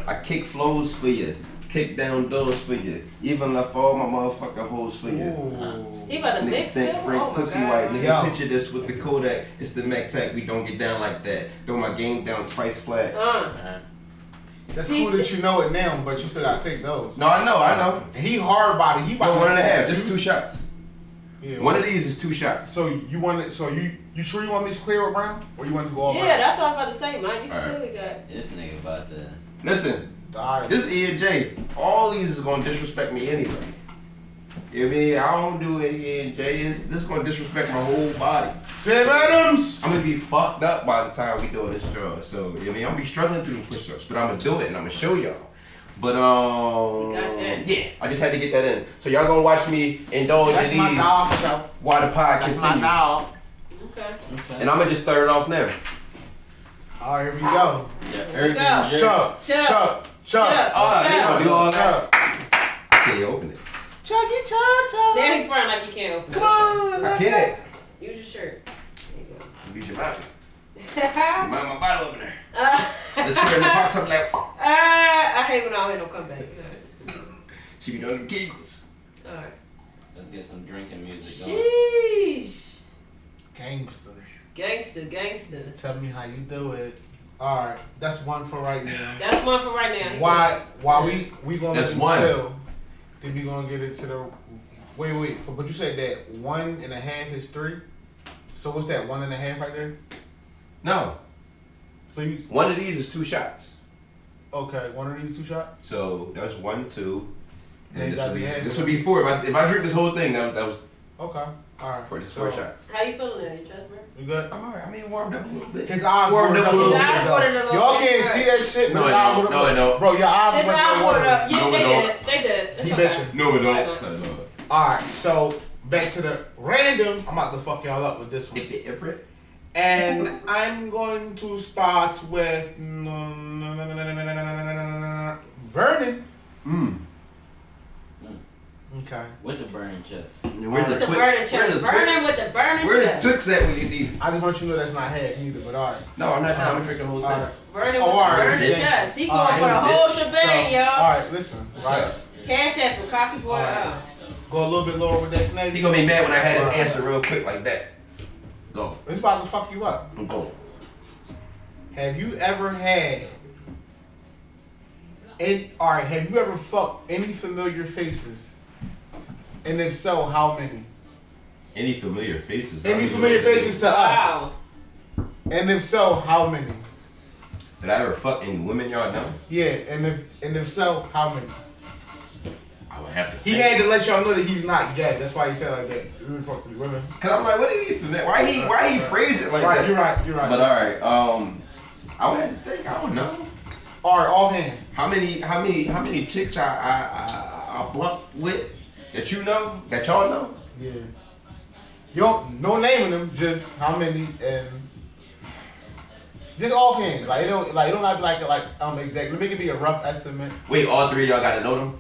I kick flows for you, kick down doors for you, even left all my motherfucking hoes for you. Ooh. he about to Nigga mix think it. Frank Oh my pussy god. white. Nigga Yo. picture this with the Kodak. It's the Mac Tech. We don't get down like that. Throw my game down twice flat. Uh, That's cool that you know it now, but you still gotta take those. No, I know, I know. And he hard body. He about No, to one and a take half. two. Just two shots. Yeah, One of these is two shots. So you want it? So you you sure you want me to clear with Brown, or you want to go all yeah, Brown? that's what I was about to say, man. You Alright. still got. This nigga about to. Listen, All right. this E and All these is gonna disrespect me anyway. You know what I mean? I don't do any E and This is gonna disrespect my whole body. Sam Adams. I'm gonna be fucked up by the time we doing this job. So, you know what I mean? I'm gonna be struggling through the push-ups, but I'm gonna do it and I'm gonna show y'all. But um, got yeah, I just had to get that in. So y'all gonna watch me indulge That's in my these dog. for sure. while the pod That's my continues. dog. Okay. And I'm gonna just start it off now. All right, here we go. Yeah, Here we Urban go. Jerk. Chuck, Chuck. Chuck, Chuck. Chuck, Oh, they gonna do all that. I can't even open it. Chucky, Chuck, Chuck. Now he front like you can't open Come it. on. I let's can't. Use your shirt. There you go. Use your mouth. go. Mind my bottle opener. Uh, Just put her in the box. I'm like, uh, I hate when I don't hear no comeback. she be doing them kegels. All right. Let's get some drinking music going. Sheesh. Gangster. Gangster, gangster. Tell me how you do it. All right, that's one for right now. That's one for right now. Why? Why we we gonna That's let you one. chill? Then we gonna get into the. Wait, wait. But, but you said that one and a half is three. So what's that? One and a half right there. No, So you one of these is two shots. okay? One of these two shots. So that's one, two. Then And this would, be be, this would be four. If I, if I drink this whole thing, that, that was Okay. All right. for just So, four shots. How you feeling there, Jasper? You good? I'm alright. I mean, warmed up a little bit. His eyes warmed up a little bit. eyes watered a little Y'all can't see that shit. No, but it y'all No. Bro, your eyes His eyes down watered water. up. Yeah, No, they did. They did. It's He okay. bitching. No, it don't. All right. So back to the random. I'm about to fuck y'all up with this one. If if it, And I'm going to start with Vernon. mm. Okay. With the burning chest. Where's With the the Twix? burning Where's chest. the Burning Twix? with the burning Where's the. Twix at when you need it? I just want you to know that's not half either, but all right. No, I'm not down. I'm drink the whole thing. All right. Burning Oh, with the burning chest. He going Alright, for the bitch. whole So, shebang, all y'all. right, listen. What's right. up? Cash app for coffee boy. Alright. Uh, Go a little bit lower with that snake. He gonna be mad when I had his Alright. answer real quick like that. Go. It's about to fuck you up. I'm going. Have you ever had? And all right, have you ever fucked any familiar faces? And if so, how many? Any familiar faces? Any familiar faces to us? wow. And if so, how many? Did I ever fuck any women y'all know? Yeah, and if and if so, how many? I would have to. He think. had to let y'all know that he's not gay. That's why he said like that. You would fuck to the women. Cause I'm like, what did he familiar? Why he? Why he phrase it like right, that? you're right. You're right. But all right. Um, I would have to think. I don't know. all right, offhand. How many? How many? How many chicks I I I, I blunt with that you know that y'all know? Yeah. You don't no naming them, just how many and just offhand. Like it don't like it don't have to be like like um exactly. Make it be a rough estimate. Wait, all three of y'all got to know them.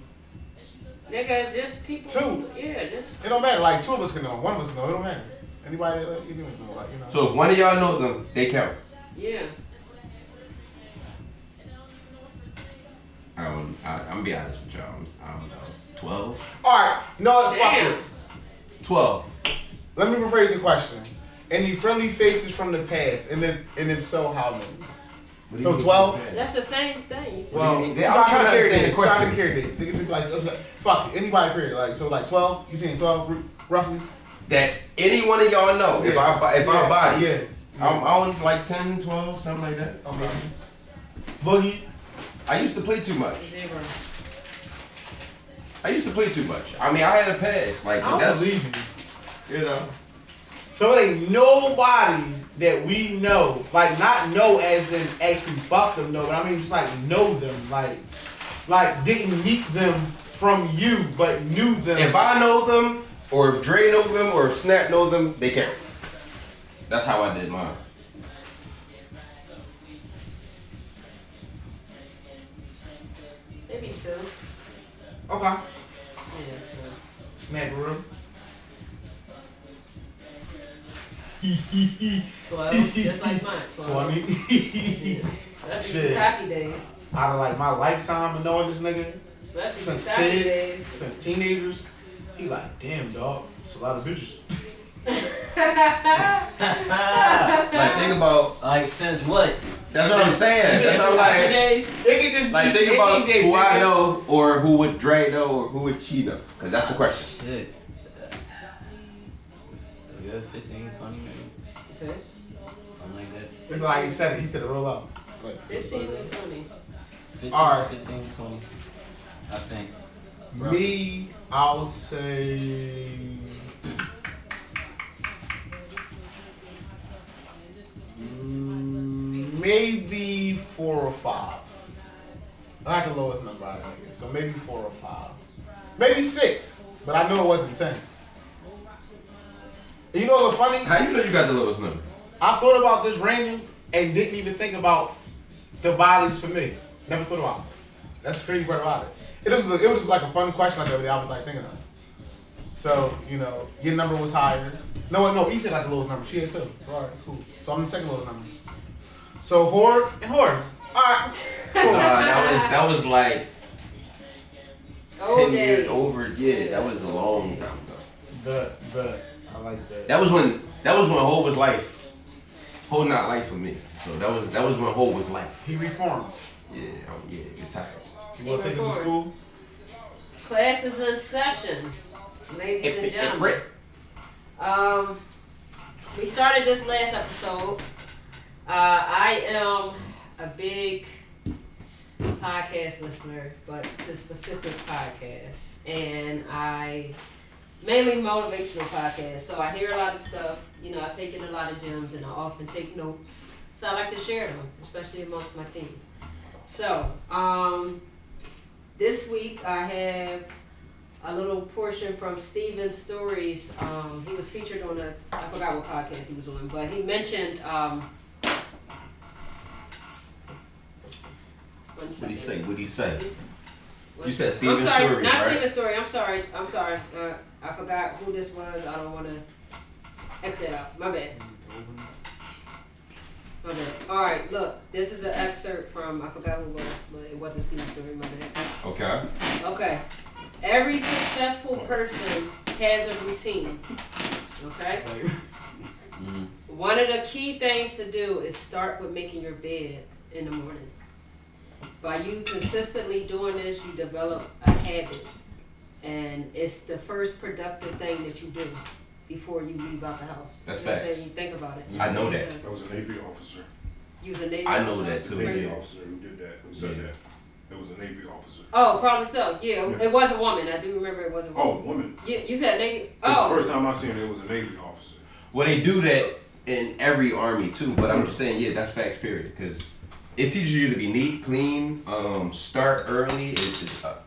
Nigga, just people. Two. Yeah, just. It don't matter. Like two of us can know, one of us can know. It don't matter. Anybody that like, you know, like you know. So if one of y'all knows them, they count. Yeah. I don't. I, I'm gonna be honest with y'all. I'm, I don't know. Twelve. all right, no, fuck Damn. it. Twelve. Let me rephrase the question. Any friendly faces from the past, and if and if so, how many? What do So mean 12? That's the same thing. You said. Well, mean? I'm trying to understand the dates, two guys question. carry dates. Niggas be like, okay, fuck it, anybody period. Like so, like twelve. You saying twelve r- roughly? That any one of y'all know. If I bu- if yeah, I body, yeah. I'm on like 10, 12, something like that. Okay. Boogie. I used to play too much. Zero. I used to play too much. I mean, I had a pass. Like I that's believe you. you know. So it ain't nobody that we know, like not know as in actually fuck them, no, but I mean just like know them, like like didn't meet them from you, but knew them. If I know them, or if Dre know them, or if Snap know them, they count. That's how I did mine. Maybe two. okay, Yeah, two. Snap a room. Twelve. Just like mine. Twelve. Twenty. That's Shit. some cocky days. Out of like my lifetime of knowing this nigga Especially since kids, days. since teenagers, he like, damn dog, it's a lot of bitches. Like think about. Like since what? That's what I'm saying. That's what I'm like. days. They could just Like think about any day, who I nigga. know, or who would Dre know, or who would she know? Cause that's the question. Shit. A good 15, 20 maybe. See? Something like that. It's like he said it. He said it roll up. Like, Fifteen and twenty. 15, Alright. 15, 20. I think. Me, I'll say. Mm, Maybe four or five. I like the lowest number out of it, so maybe four or five. Maybe six, but I know it wasn't ten. And you know what's funny? How you know you got the lowest number? I thought about this random and didn't even think about the bodies for me. Never thought about it. That's the crazy part about it. It was it was just like a fun question like the other day I was like thinking of. So you know your number was higher. No, no, he said like the lowest number. She had two. So all right, cool. So I'm the second lowest number. So horror and horror. All right. Uh, that was that was like Old ten days. years over. Yeah, that was a long time ago. But but I like that. That was when that was when Ho was life. Ho not life for me. So that was that was when Ho was life. He reformed. Yeah, oh, yeah, you're tired. You want to take him to school? Class is in session, ladies and gentlemen. Um, we started this last episode. Uh, I am a big podcast listener, but to specific podcasts, and I mainly motivational podcasts. So I hear a lot of stuff. You know, I take in a lot of gems, and I often take notes. So I like to share them, especially amongst my team. So, um, this week I have a little portion from Steven Stories. Um, he was featured on a I forgot what podcast he was on, but he mentioned um, one What did he second. say? What did he say? One You said second. Steven I'm sorry, Stories, not right? Steven Story. I'm sorry. I'm sorry. Uh, I forgot who this was. I don't want to X that out. My bad. My bad. All right, look. This is an excerpt from I forgot who it was, but it wasn't Steven Story. My bad. Okay. Okay. Every successful person has a routine. Okay? One of the key things to do is start with making your bed in the morning. By you consistently doing this, you develop a habit. And it's the first productive thing that you do before you leave out the house. That's you know what I'm facts. You think about it. I know that. That was a Navy officer. You was a Navy I know officer? that too. Navy Yeah. officer who did that, who said that. It was a Navy officer. Oh, probably so. Yeah, Yeah. it was a woman. I do remember it was a woman. Oh, woman. You, you said Navy. The Oh. first time I seen it, it was a Navy officer. Well, they do that in every army too, but I'm just saying, yeah, that's facts, period. Because it teaches you to be neat, clean, um, start early. It's, it's uh,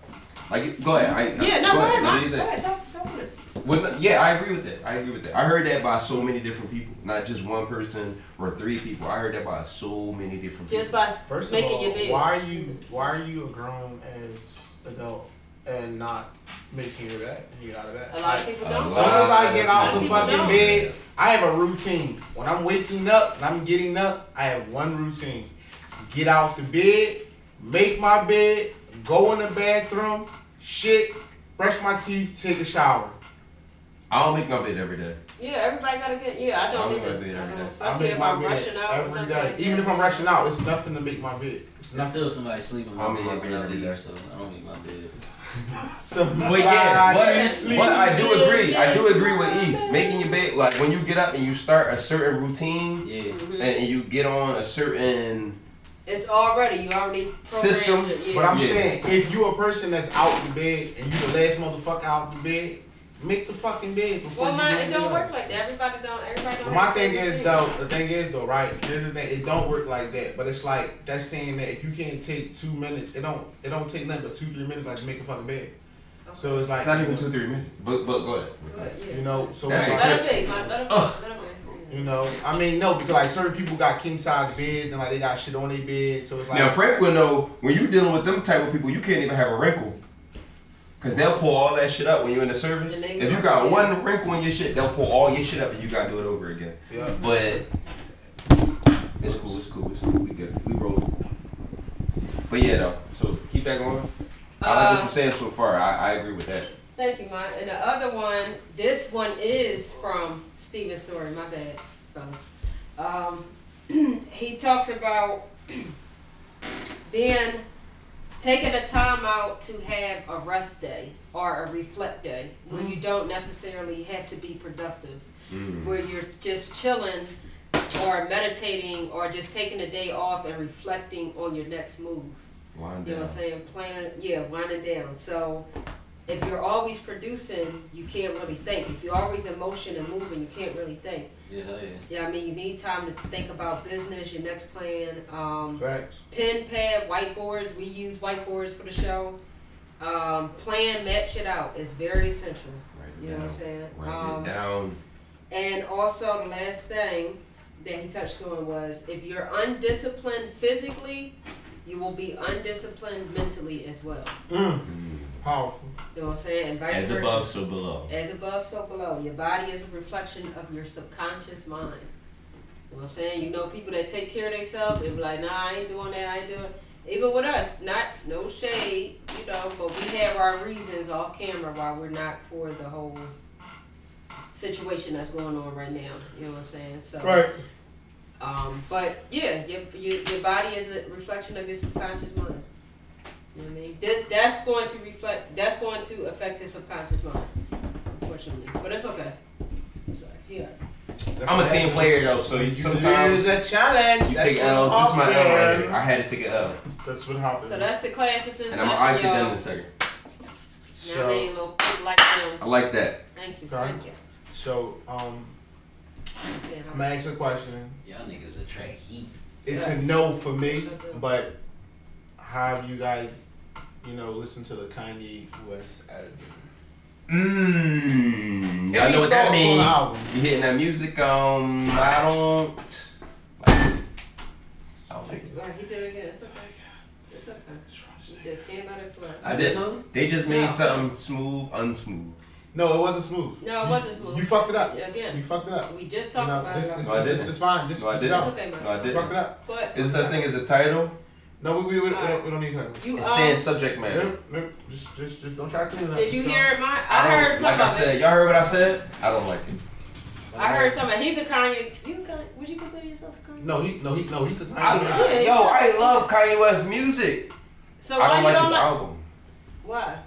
like, go ahead. I, Yeah, no, go ahead, No, Go ahead, talk, talk with it. Well, no, yeah, I agree with that. I agree with that. I heard that by so many different people, not just one person or three people. I heard that by so many different Just people. by First of making all, your bed. why are you why are you a grown as adult and not making your bed? You get out of that. A lot of people don't. As soon as I get out of the fucking don't. bed, I have a routine. When I'm waking up and I'm getting up, I have one routine. Get out the bed, make my bed, go in the bathroom, shit, brush my teeth, take a shower. I don't make my bed every day. Yeah, everybody gotta get. Yeah, I I don't make my either. bed I every especially I make if my I'm bed rushing out or every something. day. like Even that. if I'm rushing out, it's nothing to make my bed. It's There's nothing. still somebody sleeping in my I'm bed my when bed I leave, day. so I don't make my bed. But yeah, but, but I do agree. I do agree with East. Making your bed, like when you get up and you start a certain routine, Yeah. And, and you get on a certain It's already you already System, yeah. But I'm Yeah. saying, if you a person that's out the bed and you the last motherfucker out the bed, make the fucking bed before well, you my, it don't work like that. Everybody don't. Everybody don't. But my thing is routine. though, the thing is though, right? Here's the thing, it don't work like that. But it's like that's saying that if you can't take two minutes, it don't it don't take nothing but two three minutes like to make a fucking bed. So it's like It's not even two three minutes. But but go ahead. Good, yeah. You know, so That's it's it. like, Let it be, man. Let it be. Ugh. Let it be. You know, I mean no, because like certain people got king size beds and like they got shit on their bed, so it's like Now Frank will know when you dealing with them type of people, you can't even have a wrinkle. Cause they'll pull all that shit up when you're in the service. And If you got yeah. one wrinkle in your shit, they'll pull all your shit up and you gotta do it over again. yeah. But it's cool, it's cool, it's cool. We good. We roll. But yeah though. So keep that going. I like what Uh, you're saying so far. I, I agree with that. Thank you, man. And the other one, this one is from Steven's story. My bad. Um, he talks about being taking a time out to have a rest day or a reflect day when you don't necessarily have to be productive, where you're just chilling or meditating or just taking a day off and reflecting on your next move. Wind You know what I'm saying? Planning, yeah, winding down. So if you're always producing, you can't really think. If you're always in motion and moving, you can't really think. Yeah, hell yeah. Yeah, I mean, you need time to think about business, your next plan. Um, Facts. pen pad, whiteboards. We use whiteboards for the show. Um, plan, map shit out. It's very essential. Right it You know what I'm saying? Write Um, it down. and also, the last thing that he touched on was if you're undisciplined physically, you will be undisciplined mentally as well. Mm. Powerful. You know what I'm saying? And vice As versa. above, so below. As above, so below. Your body is a reflection of your subconscious mind. You know what I'm saying? You know people that take care of themselves, they be like, nah, I ain't doing that, I ain't doing even with us, not no shade, you know, but we have our reasons off camera why we're not for the whole situation that's going on right now. You know what I'm saying? So Right. Um, but yeah, your, your your body is a reflection of your subconscious mind. You know what I mean? That, that's going to reflect. That's going to affect his subconscious mind, unfortunately. But it's okay. Sorry. Yeah. I'm a team player though, so you, Lose sometimes a challenge. you That's take what L's. This is my L right happened. here. I had to take an L, That's what happened. So that's the classes in and session, I'm gonna get done in a second. You know what I? Little quick like. I like that. Thank you. Okay. Thank you. So, um, Yeah, I'm gonna ask you a question. Y'all niggas attract heat. It's Yes. a no for me, but how have you guys, you know, listen to the Kanye West album? Mmm. I Any know what that thoughts on the means. You hitting that music? Um, I don't. Like. I don't like it. Right, he did it again. It's okay. It's okay. He just can't let it fly. I did. They just made No. something smooth, unsmooth. No, it wasn't smooth. No, it wasn't smooth. You fucked it up. Again, You fucked it up. we just You talked know, about this, it. this, No, I this, didn't. this is fine. Just, No, I didn't. It's okay, man. No, I didn't. fucked it up. But Is there such thing as a title? No, we, we, we, we, don't, we don't need to. you, It's um, saying subject matter. Nope, nope. Just, just, just don't try to clean it up. did you Just hear don't. my? I, don't- heard something. Like I said, y'all heard what I said? I don't like it. I heard something. He's a Kanye. You Kanye? Would you consider yourself a Kanye? No, he, no, he, no, he could. I, yo, I love Kanye West music. So I don't you like don't his like? album. Why?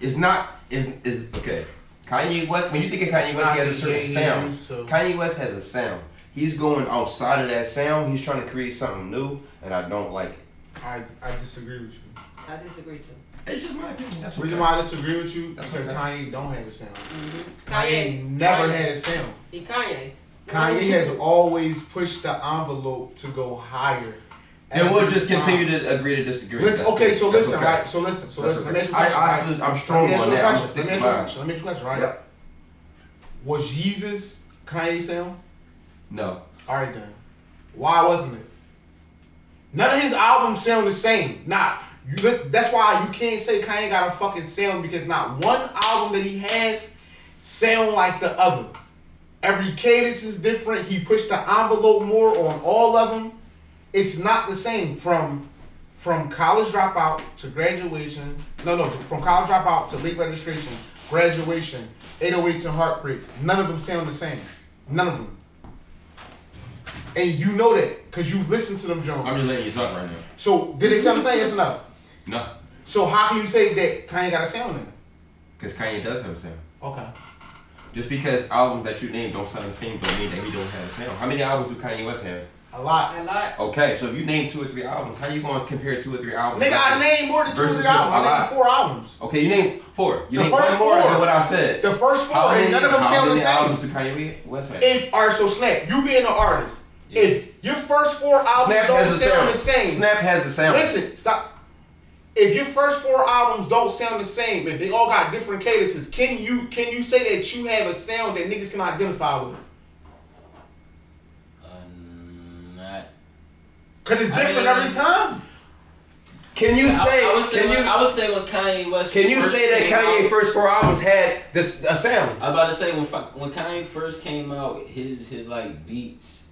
It's not. Is is okay. Kanye West. When you think of Kanye West, he has a certain sound. So, Kanye West has a sound. He's going outside of that sound. He's trying to create something new, and I don't like it. I, I disagree with you. I disagree too. It's just my opinion. That's The reason why I disagree with you That's because okay. Kanye don't have a sound. Mm-hmm. Kanye never Kanye. had a sound. He Kanye. Kanye has always pushed the envelope to go higher. Then we'll just time. continue to agree to disagree. Listen, okay, so listen, okay. right? So listen, so That's listen. Let me ask you a I- question. I- right? I'm strong Let me on a that. I'm question. Let me ask you a question. Let me ask you a question, right? Yep. Was Jesus Kanye sound? No. All right then. Why wasn't it? None of his albums sound the same. Not you. That's why you can't say Kanye got a fucking sound because not one album that he has sound like the other. Every cadence is different. He pushed the envelope more on all of them. It's not the same from from college dropout to graduation. No, no, from college dropout to late registration, graduation, 808s and heartbreaks. None of them sound the same. None of them. And you know that because you listen to them, Jones. I'm just letting you talk right now. So did they sound the same? Yes or no? No. So how can you say that Kanye got a sound then? Because Kanye does have a sound. Okay. Just because albums that you name don't sound the same don't mean that he don't have a sound. How many albums do Kanye West have? A lot. A lot. Okay, so if you name two or three albums, how you gonna compare two or three albums? Nigga, I named more than two or three albums. a I lot. named four albums. Okay, you named four. You The named one first more four. than what I said. The first four, How and many, none of them sound the many same. albums do Kanye West have? If alright, so Snap, you being an artist, if your first four albums Snap don't sound sound. the same, Snap has the sound. listen, stop. If your first four albums don't sound the same, if they all got different cadences, can you can you say that you have a sound that niggas can identify with? Uh, not. Cause it's I different mean- every time. Can you I- say? I, would say can when, you? I would say when Kanye West. Can you first say that Kanye out- first four albums had this a sound? I was about to say when when Kanye first came out, his his like beats,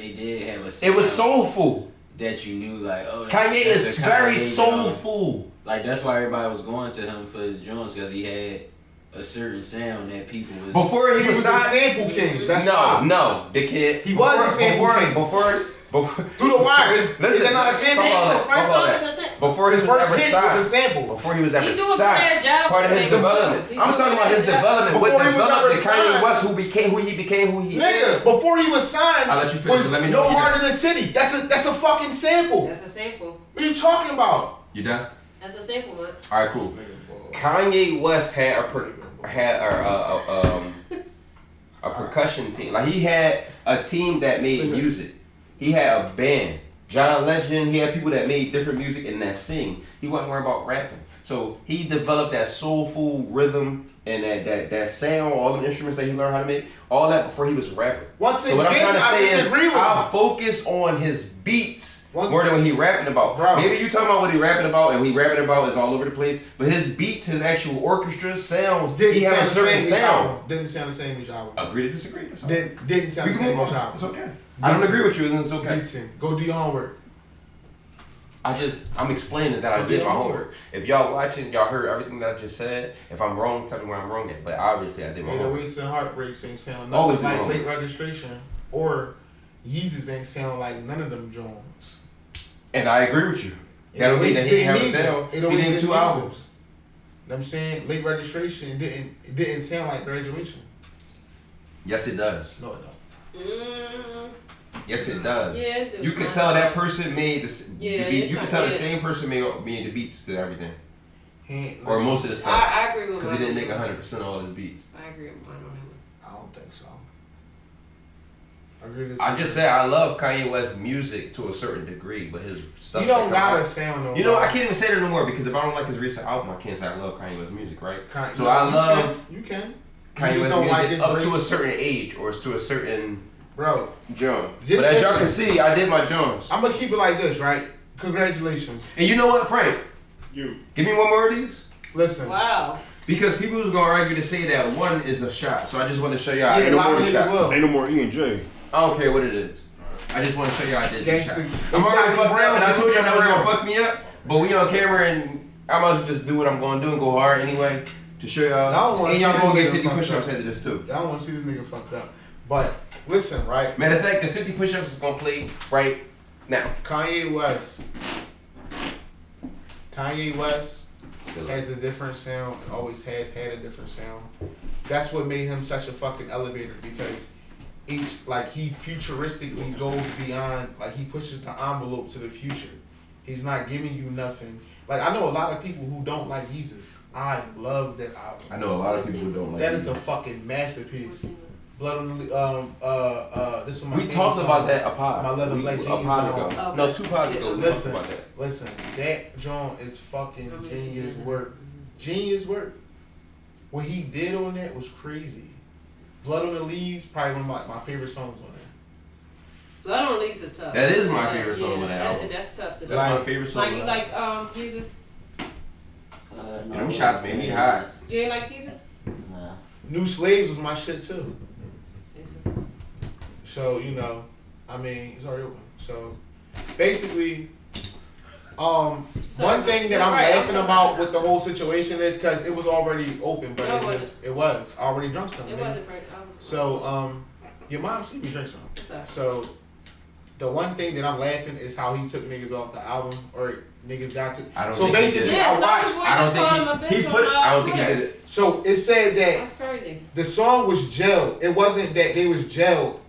they did have a. It was soulful. that you knew like oh. that's- Kanye that's is very Kanye, soulful. Like that's why everybody was going to him for his joints because he had a certain sound that people was. Before he, He was, was the signed, sample king. That's no, why. no, dickhead. He was before, a sample before, king. Before, before, Through the wire. Is, is Listen, that not a sample? hold on, First song that. is a sample. Before he His was first ever hit was a signed, sample. before he was ever He signed, part of his development. sample. I'm do talking about his good-ass job. development. What Before he was developed ever the Kanye. West who became who he became who he Nigga, is. before he was signed, I'll let you finish, was let me no know when you're harder than city. That's a that's a fucking sample. That's a sample. What are you talking about? You done? That's a sample, man. All right, cool. Kanye West had a per, had a, a, a, um, a percussion team. Like he had a team that made music. He had a band. John Legend. He had people that made different music and that sing. He wasn't worried about rapping. So he developed that soulful rhythm and that that that sound, all the instruments that he learned how to make, all that before he was a rapper. Once So what I'm again, trying to I say is, I'll focus on his beats Once- more than what he rapping about. Bro. Maybe you talking about what he rapping about and what he rapping about is all over the place. But his beats, his actual orchestra sounds, Didn't he have a certain sound. Didn't sound the same each album. Agree to disagree. That's all. Didn't didn't sound we the same as album. It's okay. I don't agree with you, and it's okay. Listen, go do your homework. I just I'm explaining that I did my your homework. If y'all watching, y'all heard everything that I just said. If I'm wrong, tell me where I'm wrong at. But obviously, I did my homework. 808s and heartbreaks ain't sound Always nothing do like late registration or Yeezus ain't sound like none of them Jones. And I agree with you. That don't mean that he didn't have a sound. He did two albums. Know what I'm saying late registration didn't it didn't sound like graduation. Yes, it does. No, it don't. Mm, Yes, it does. Yeah, it do. You can tell that person made the, Yeah, the beat. You can tell the yeah. same person made made the beats to everything, or most of the I, stuff. I agree with him. Because he didn't mine. make hundred percent of all his beats. I agree with mine on him. I don't think so. I agree with I just said I love Kanye West's music to a certain degree, but his stuff. you don't gotta out- sound no You know. I can't even say that no more because if I don't like his recent album, I can't say I love Kanye West's music, right? Kanye- so you I can- love You can. Kanye West's music like up to a certain age or to a certain Bro, genre. Just But as y'all can see, I did my Jones. I'm gonna keep it like this, right? Congratulations. And you know what, Frank? You. Give me one more of these. Listen. Wow. Because people was gonna argue to say that one is a shot, so I just want to show y'all. Yeah, I ain't no more of shots. will. Ain't no more E and J. I don't care what it is. I just want to show y'all I did the shot. I'm already gotta fucked up, and I told y'all that was gonna fuck me up. But we on camera, and I might as well just do what I'm gonna do and go hard anyway to show I don't y'all. wanna And y'all gonna get 50 push-ups up. after this too. I don't want to see this nigga fucked up. But listen, right? Matter of fact, the 50 push-ups is gonna play right now. Kanye West. Kanye West has a different sound. Always has had a different sound. That's what made him such a fucking elevator because each like he futuristically goes beyond. Like he pushes the envelope to the future. He's not giving you nothing. Like I know a lot of people who don't like Yeezus. I love that album. I know a lot of people who don't like That is a fucking masterpiece. Blood on the um uh uh this is my We talked song. about that a pod. My leather We- black a pod on. ago. No, two pods ago. We Listen, talked about that. listen, that John is fucking genius work. Genius work. What he did on that was crazy. Blood on the Leaves, probably one of my, my favorite songs on there. Blood on the Leaves is tough. That is my Yeah, favorite song yeah, on that album. That's tough to do. That's my favorite song. Like you like um Yeezus? Uh, album. Them shots made me hot. You ain't like Yeezus? Nah. New Slaves was my shit too. Is it? So, you know, I mean, it's already open. So basically, um, So, one thing that I'm right, laughing I'm- about with the whole situation is because it was already open, but No, it it was it was I already drunk some. It wasn't break. So, um, your mom seen me drink some. sorry. So, the one thing that I'm laughing is how he took niggas off the album, or niggas got to. I don't so think he basically, did it. Yeah, I Soulja watched. Boy I don't just called him a think he, bitch he put it. I don't think he did it. So it said that That's crazy. the song was gelled. It wasn't that they was gelled.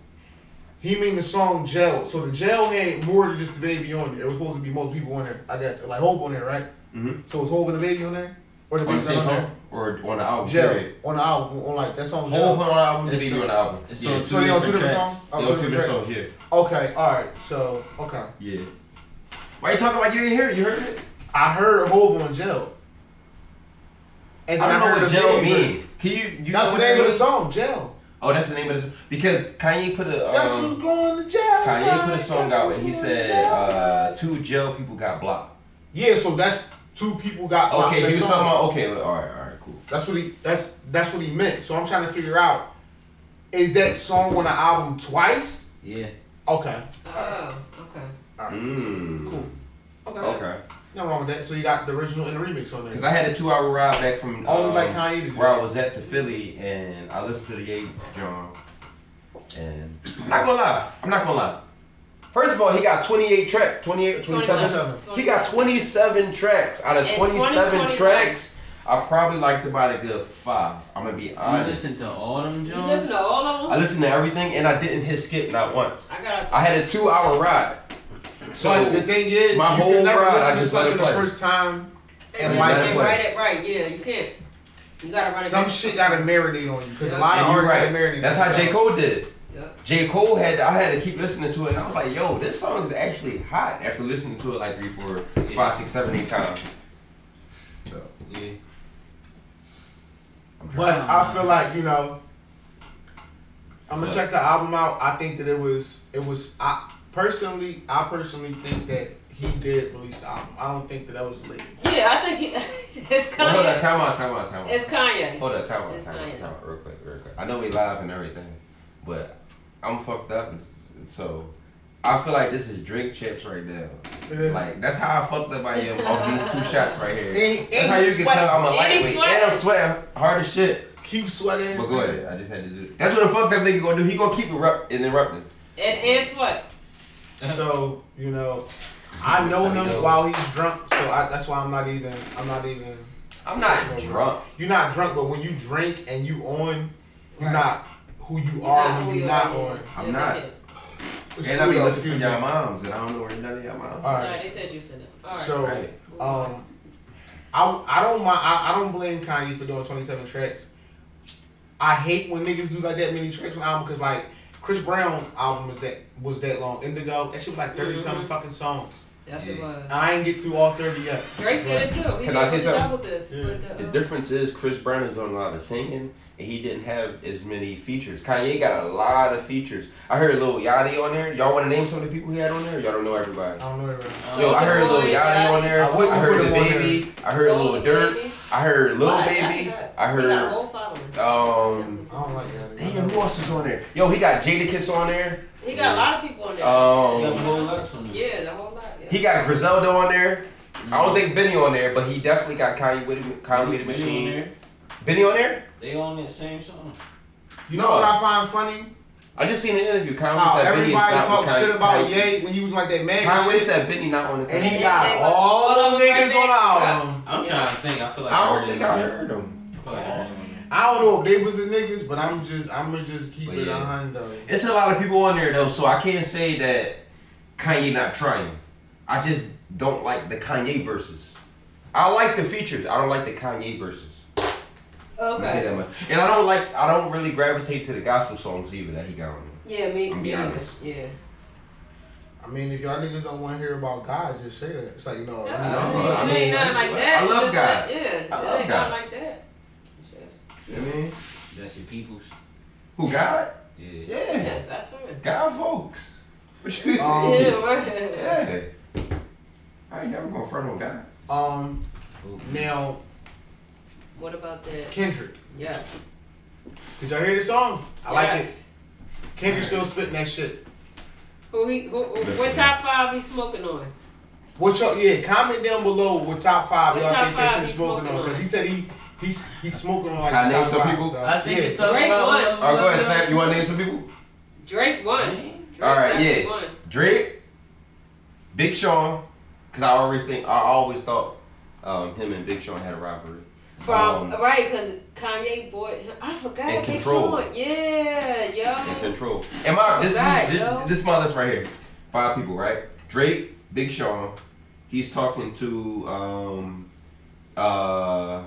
He mean the song gelled. So the Jail had more than just DaBaby on there. It was supposed to be most people on there. I guess like Hov on there, right? Mhm. So was Hov and DaBaby on there, or the On the same on song or on the album? Jail period? on the album on like that song. Whole Gel. on the album, the It's baby so- on the album. It's yeah. on So they on two different tracks. songs. They Oh, on two two different tracks. songs, yeah. Okay, all right. So okay, Yeah. Why you talking like you ain't hear it? You heard it? I heard Hov on Jail. And I don't know heard what the gel baby Can you? you That's know the name of the song, Jail. Oh, that's the name of the song. Because Kanye put a That's who's um, going to jail. Kanye put a song That's out and he who's going to said jail. uh, two jail people got blocked. Yeah, so that's two people got. blocked Okay, he was talking about okay. All right, all right, cool. That's what he. That's that's what he meant. So I'm trying to figure out, is that song on the album twice? Yeah. Okay. Oh, okay. Mm. Cool. Okay. Okay. Nothing wrong with that. So you got the original and the remix on there. Because I had a two-hour ride back from Only um, like Kanye where I was at to Philly, and I listened to the Ye John. And I'm not gonna lie. I'm not gonna lie. First of all, he got 28 tracks. 28, 27. 27. He got 27 tracks. Out of And 27 20, tracks, I probably liked about a good five. I'm gonna be You honest. listen to all them You Jones? listen to all of them? I listened to everything, and I didn't hit skip not once. I got I had a two-hour ride. So but the thing is, my you whole can never ride, I to just let it something the first time and and just let it like write it right. Yeah, you can't. You gotta run it some back. shit gotta marinate on you because Yeah. a lot of And you're artists right. gotta marinate. That's how J. Cole did. Yep. J. Cole had I had to keep listening to it, and I was like, "Yo, this song is actually hot." After listening to it like three, four, five, six, seven, eight times. So Yeah. But I feel like you know, I'm gonna check the album out. I think that it was it was I personally, I personally think that he did release the album. I don't think that that was late. Yeah, I think he, it's Well, hold on, Kanye. time out, time out, time out. It's Kanye. Hold on, time out, time out, time out, real quick, real quick. I know we live and everything, but I'm fucked up, so I feel like this is Drake chips right now. Like that's how I fucked up I am off these two shots right here. And- That's and how you can sweating. tell I'm a And he's lightweight, sweating. and I'm sweating hard as shit. Keep sweating. But go ahead, I just had to do. it. That's what the fuck that nigga gonna do. He gonna keep erupt- interrupting. And, and sweat. So you know, I know him go. while he's drunk, so I, that's why I'm not even. I'm not even. I'm not drunk. You're not drunk, but when you drink and you on, you're Right. not who you You're are not when who you're not are, on. yeah. I'm Yeah, not. they did. It's And I be cool, looking for y'all me. moms, and I don't know where none of y'all moms. All Sorry, they said you said that. All right. So, Right. um, I I don't mind. I, I don't blame Kanye for doing 27 tracks. I hate when niggas do like that many tracks on an album because like Chris Brown album is that was that long. Indigo that shit was like 30 something Mhm. fucking songs. Yes, it was. I ain't get through all 30 yet. Drake did it too. He Can I say something? this. Yeah. with The uh, difference is Chris Brown is doing a lot of singing, and he didn't have as many features. Kanye got a lot of features. I heard Lil Yachty on there. Y'all want to name some of the people he had on there? Y'all don't know everybody. I don't know everything. Yo, I heard Lil Boy, Yachty on there. I I heard put the baby. I heard Lil Lil Durk. I heard Lil What? Baby. I He got a heard whole following. um. I don't like that. Damn, who else is on there? Yo, he got Jadakiss on there. He got a lot of people on there. Um, You got the whole lot on there. yeah, the whole lot. Yeah. He got Griselda on there. I don't think Benny on there, but he definitely got Conway with him, Conway with the Benny on machine. There. Benny on there? They on that same song. You know No. what I find funny? I just seen an interview. Kanye How said Benny is everybody not talk with Kanye- shit about Kanye- Ye when he was like that man Kanye shit. said Benny not on the And he got Yeah, all all them niggas on the album. I'm trying to think. I feel like I don't heard think. I heard him. I feel like I heard him. I don't know if they was the niggas, but I'm just I'm gonna just keep But it yeah. a hundred. It's a lot of people on there though, so I can't say that Kanye not trying. I just don't like the Kanye verses. I like the features. I don't like the Kanye verses. Let me say that much. And I don't like. I don't really gravitate to the gospel songs either that he got on there. Yeah, me. I'm me be neither. honest. Yeah. I mean, if y'all niggas don't want to hear about God, just say that. It's like you know. Yeah, I mean, No, I mean, I mean, ain't nothing like that. I love God. Like, yeah, I it love ain't God. nothing like that. It's just- You know what I mean? That's your peoples. Who God? Yeah. Yeah. Yeah, that's fine. God folks. What you Um, yeah, right. Yeah. I ain't never gonna front on God. um, now What about that? Kendrick. Yes. Did y'all hear the song? I like it. Yes. Kendrick still spitting that shit. Who he? Who, who, what top five he smoking on? What y'all? Yeah, comment down below what top five What y'all top think five that he he's smoking smoking on because he said he he's he's smoking on like Can I name some people? so, I think yeah. it's Drake about. won. love, Oh, go ahead, Snap. You wanna name some people? Drake one. Man. Drake All right, yeah. won. Drake, Big Sean, because I always think I always thought um, him and Big Sean had a rivalry. From Um, right, cause Kanye bought him. I forgot. And Big Control. Sean. Yeah, yo. in control. And my this, God, this, yo. this, this is my list right here. Five people, right? Drake, Big Sean. He's talking to um uh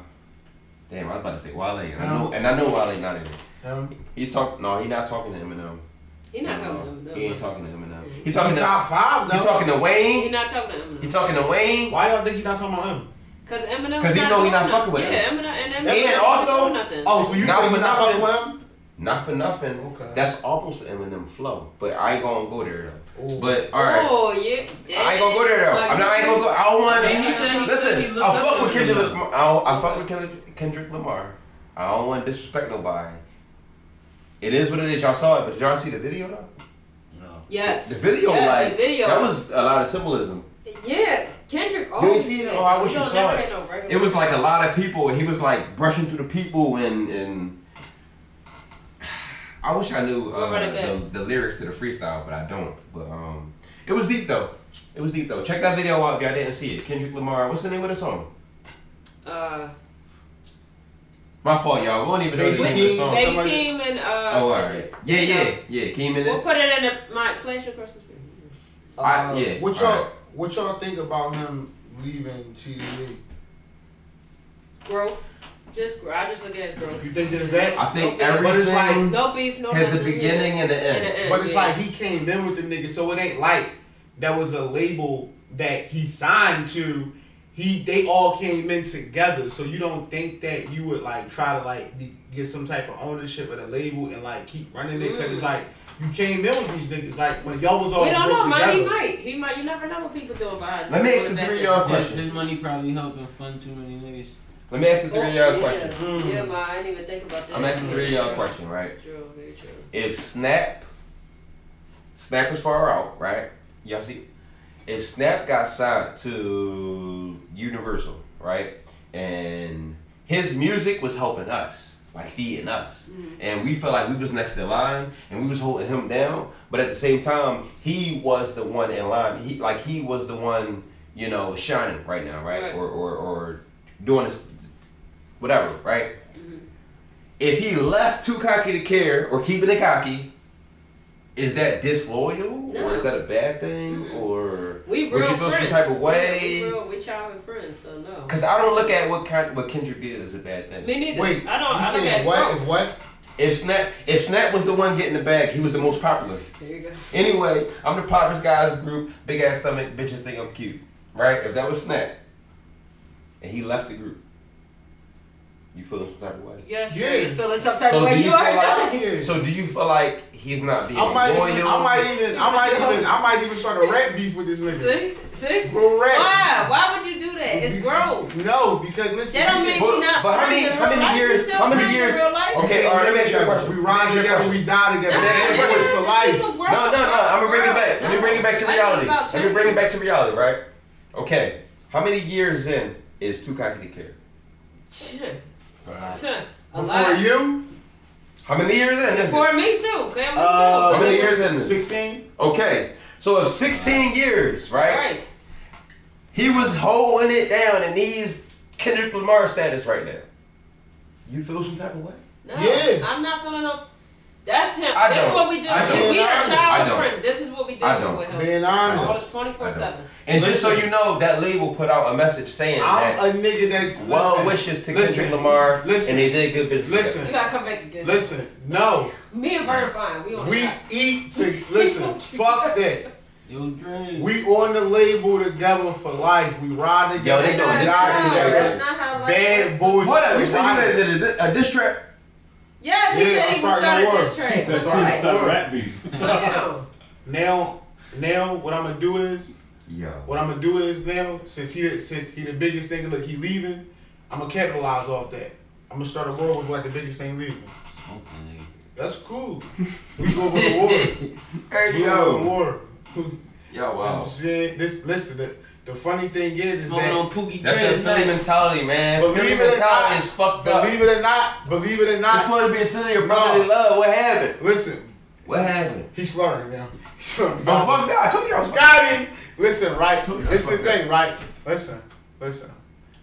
damn, I was about to say Wale, and I know and I know Wale not in it. Um, He talk no, he not talking to Eminem. He not No, talking to him. No. He ain't talking to Eminem. He talking he to top five though. he talking to Wayne. He not talking to him. He talking to Wayne. Why y'all think he not talking about him? Cause Eminem. 'Cause he not know he doing not nothing. fucking with yeah, him. Eminem and And Eminem also- nothing. Oh, so you Not for he not fucking nothing. with him? Not for nothing. Okay. That's almost Eminem flow, but I ain't gonna go there though. Ooh. But all right. Oh yeah. I ain't gonna go there though. I'm not. I ain't gonna go. I don't want. And he said- said he Listen, I fuck with. Kendrick. Lamar. I, don't, I fuck with Kendrick, Kendrick Lamar. I don't want to disrespect nobody. It is what it is. Y'all saw it, but did y'all see the video though? No. Yes. The video, yes, like the video. that was a lot of symbolism. Yeah, Kendrick. You ain't always see it? Oh, I wish We you saw it. no It was like a lot of people, and he was like brushing through the people, and and I wish I knew uh, What about it the, the lyrics to the freestyle, but I don't. But um, it was deep though. It was deep though. Check that video out if y'all didn't see it. Kendrick Lamar. What's the name of the song? Uh, My fault, y'all. We don't even know the name of the song. Baby somebody- Keem and uh. Oh, alright. Yeah, yeah, yeah. Came in We'll it. put it in the my flash across the screen. I- Uh, yeah, What y'all alright. What y'all think about him leaving TDE? Growth. Just grow. I just look at it as growth. You think there's that? I think No, but it's like- No beef, no has a nothing. beginning and an end. end. But it's yeah. like he came in with the nigga, so it ain't like that was a label that he signed to. He they all came in together, so you don't think that you would like try to like be, get some type of ownership of the label and like keep running it because it's Mm. like you came in with these niggas like when y'all was all We don't know, grouped man. He might. He might. You never know what people doing behind. Let me the ask the back three end. y'all His, question. his money probably helping fund too many niggas. Let me ask the three of y'all Oh, question. Mm. Yeah, yeah, man. I didn't even think about that. I'm asking three of y'all question, right? True, very true. If Snap, Snap is far out, right? Y'all see? If Snap got signed to Universal, right, and his music was helping us, like feeding us, mm-hmm. and we felt like we was next in line, and we was holding him down, but at the same time, he was the one in line. He like he was the one, you know, shining right now, right, Right. or or or doing this, whatever, right. Mm-hmm. If he left too cocky to care or keeping it cocky, is that disloyal No. or is that a bad thing or We would real you feel friends. some type of Yeah, way? we, real, we childhood friends, so no. Because I don't look at what kind what Kendrick did as a bad thing. Me neither. Wait, I don't. you I don't saying get what? If what? If Snap if Snap was the one getting the bag, he was the most popular. There you go. Anyway, I'm the popular guys group, big ass stomach, bitches think I'm cute. Right? If that was Snap and he left the group, you feel some type of way? Yes, Yeah. yeah. He's feeling some type So of way. do you You feel already like know. Yeah. so do you feel like he's not being I might, loyal? even, I might even, I might even, I might even start a rap beef with this nigga. See, see. Bro, rap. Why? Why would you do that? It's growth. No, because listen. That don't we mean can- not but how many- how many years- how many years- Okay, all right, let me ask you a question. We Let ride ask you a together, we die together. Let me ask That's question. for life. No, no, no. I'm gonna bring it back. Let me bring it back to reality. Let me bring it back to reality, right? Okay. How many years in is Too Cocky to Care? Shit. Alright. Shit. A Before you, How many years in is it? For me too. Okay, me uh, How many years in this? 16. Okay. So if 16 years, right? Right. He was holding it down and he's Kendrick Lamar status right now. You feel some type of way? No, Yeah. I'm not feeling up. That's him. I This is what we do. I If don't. we are I a don't. Child don't. friend, this is what we do I don't. with him. Being honest. All the 24 7. And just so you know, that label put out a message saying I'm that a nigga that's well listen, wishes to listen, Kendrick Lamar listen, and they did good business. Listen. You gotta come back again. Listen, no. Me and Vern fine. We on We eat to listen. fuck that. Yo, Dre. We on the label together for life. We ride together. Yo, they doing we this die together. That's not how life Bad works. boys. Hold up, you said you ride. did a, a diss track? Yes, he Yeah, said I'm he was starting starting this work. track. He said, Right. "Please stop rap beef." Now, now, what I'm gonna do is, Yo. what I'm gonna do is now, since he since he the biggest thing, look, he leaving. I'm gonna capitalize off that. I'm gonna start a war with like the biggest thing leaving. Smoke that nigga. That's cool. We go with the war. Hey We go with the yo. war. Yo, wow. this. Listen, the, the funny thing is, is that on Pookie That's Dre the Philly tonight. mentality, man. Believe Philly it or mentality not, is fucked up. believe it or not, believe it or You're not. supposed to be a city of brotherly No. love. What happened? Listen, What happened? he's slurring now. He's slurring. Oh, fuck that. I told you I was Got him. Listen, right? Told you I the fucked thing, right? Listen, listen.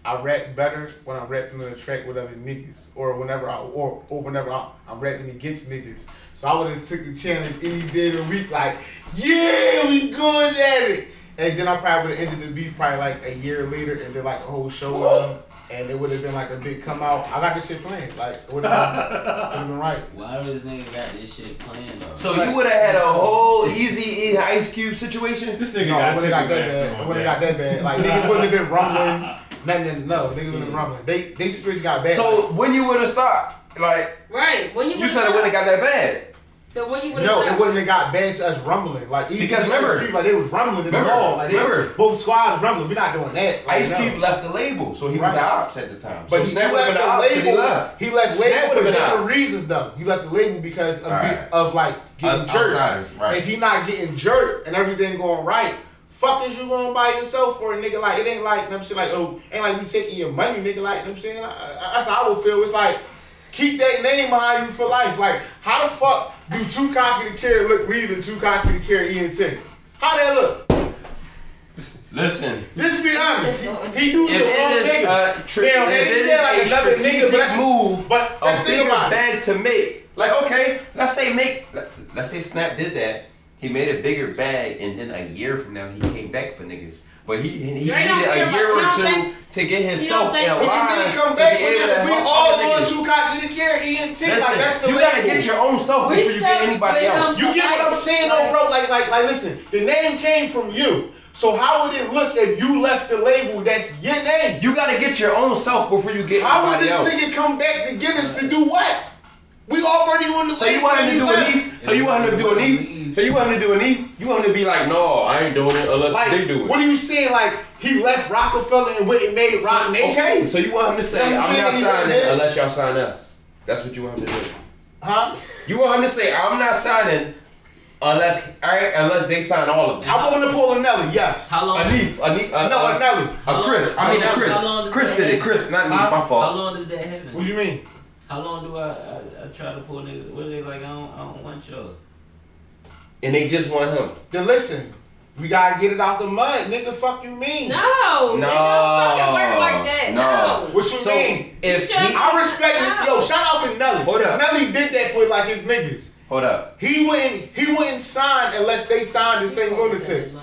I rap better when I'm rapping on the track with other niggas, or whenever I, or, or whenever I, I'm rapping against niggas. So I would have took the challenge any day of the week, like, yeah, we good at it. And then I probably would have ended the beef probably like a year later, and then like a whole show with them, and it would have been like a big come out. I got this shit planned. like, it would have been right. Why does this nigga got this shit planned? though? So you would have had a whole Eazy E Ice Cube situation. This nigga No, got wouldn't got that Ticketmaster bad. It wouldn't that. got that bad. Like niggas wouldn't have been rumbling. Nothing. No, niggas wouldn't have been rumbling. They they situation got bad. So when you would have stopped, like Right. When you you said it wouldn't have got that bad. So when you would have no, stopped. it wouldn't have got bad to us rumbling. Like Eazy Because Ice remember- Cube, like they was rumbling in the remember- mall. Like they, remember- both squads rumbling. We're not doing that. Like, Ice no. Cube left the label, so he was Right. the ops at the time. But so he, he left the the ops 'cause label. he left. He left label for different out. reasons though. He left the label because of, be, of like getting Out- jerked. outsiders, right. If he not getting jerked and everything going right, fuck is you going by yourself for a nigga? Like it ain't like you know I'm saying like oh ain't like we taking your money, nigga. Like you know what I'm saying I, I, that's how I would feel. It's like keep that name behind you for life. Like how the fuck do too cocky to carry look leaving too cocky to carry Ian Sick? How that look? Listen, Let's be honest. He, he used if the wrong it is nigga. a, tri- Now, and it he said like a another nigga, but strategic that's- move, But a let's think bigger about it. bag to make. Like okay, let's say make, let- let's say Snap did that. He made a bigger bag, and then a year from now he came back for niggas. But he he You needed a feel year or two think- to get himself think- in But But line you didn't come to back be from that. to We all other going niggas. too cocky to carry ENT. Listen, like that's the you gotta get your own self before you get anybody else. You get what I'm saying, though, bro? Like, like, like, listen. The name came from you. So how would it look if you left the label that's your name? You gotta get your own self before you get How would this else. nigga come back to get us to do what? We already on the So you want him to do a knee? So you want him to do a knee? So you want him to do a knee? You want him to be like, no, I ain't doing it unless Like, they do it. what are you saying? Like he left Roc-A-Fella and went and made Roc Nation. Okay, so you want him to say, You I'm I'm not signing did. unless y'all sign us. That's what you want him to do. Huh? You want him to say, I'm not signing unless alright, unless they sign all of them. I want to pull a Nelly. Yes. How long? Anif, Anif, uh, No, uh, a Nelly. uh, Chris. I mean, How uh, Chris. how long does Chris that did it. Chris, not me. Huh? My How long does that happen? What do you mean? How long do I, I, I try to pull niggas? What are they like? I don't, I don't want y'all. And they just want him. Then listen, we gotta get it out the mud, nigga. Fuck you mean? No, No. nigga, fucking work like that. No. No. What you So mean? if he, I respect it. Yo, shout out to Nelly. Hold up. Nelly did that for like his niggas. hold up. He wouldn't. He wouldn't sign unless they signed the St. Lunatics. If-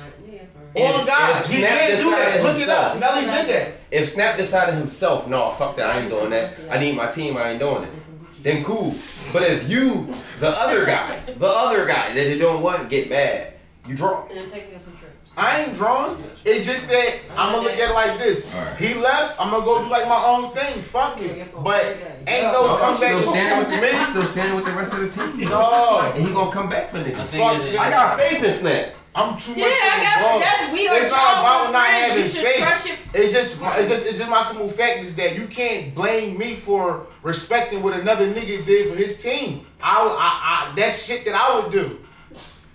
Oh God, he Snap can't do that. decided Look it up. himself- Nelly did that. If Snap decided himself, no, fuck that, I ain't doing that. I need my team, I ain't doing it. Then cool. But if you, the other guy, the other guy that they don't want, get mad, you draw. And take me some trips. I ain't drawn. It's just that I'm gonna look at it like this. Alright. He left. I'm gonna go do like my own thing. Fuck it. But ain't no No, I'm come back still standing with the scoop me. still standing with the rest of the team. No, And he gonna come back for I niggas. think Fuck. I got faith in Snap. I'm too Yeah, much of I a got that's we are It's not about not having faith. It's just, my- it's just, it's just my simple fact is that you can't blame me for respecting what another nigga did for his team. I, I, I that's shit that I would do.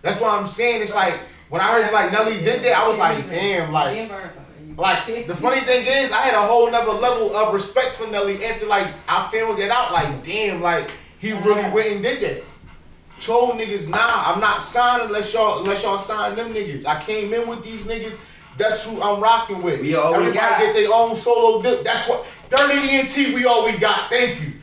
That's what I'm saying. It's like when I heard like Nelly did that, I was like, damn, like. Like the funny thing is, I had a whole nother level of respect for Nelly after like I found that out. Like damn, like he really went and did that. Told niggas, nah, I'm not signing unless y'all unless y'all sign them niggas. I came in with these niggas. That's who I'm rocking with. We all we Everybody got. get their own solo dip. That's what Dirty ENT. We all we got. Thank you.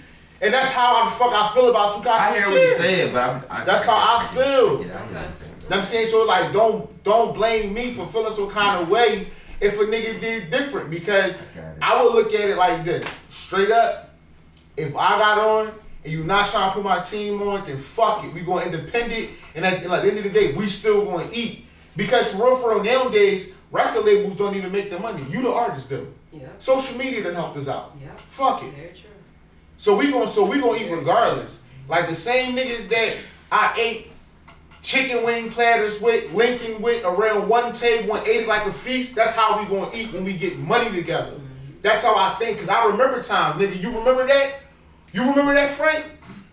And that's how I fuck I feel about Tupac. I hear what you're saying, but I'm, I, That's how I feel. Yeah, I hear what you're saying. I'm saying so like don't don't blame me for feeling some kind of way if a nigga did different because I would look at it like this straight up. If I got on and you not trying to put my team on, then fuck it. We going independent, and at, and at the end of the day, we still going to eat because for real, for real, nowadays record labels don't even make the money. You the artist do. Yeah. Social media done helped us out. Yeah. Fuck it. Very true. So we going so we gonna eat regardless. Like the same niggas that I ate chicken wing platters with, linking with around one table and ate it like a feast. That's how we gonna eat when we get money together. Mm-hmm. That's how I think. Cause I remember times, nigga. You remember that? You remember that, Frank?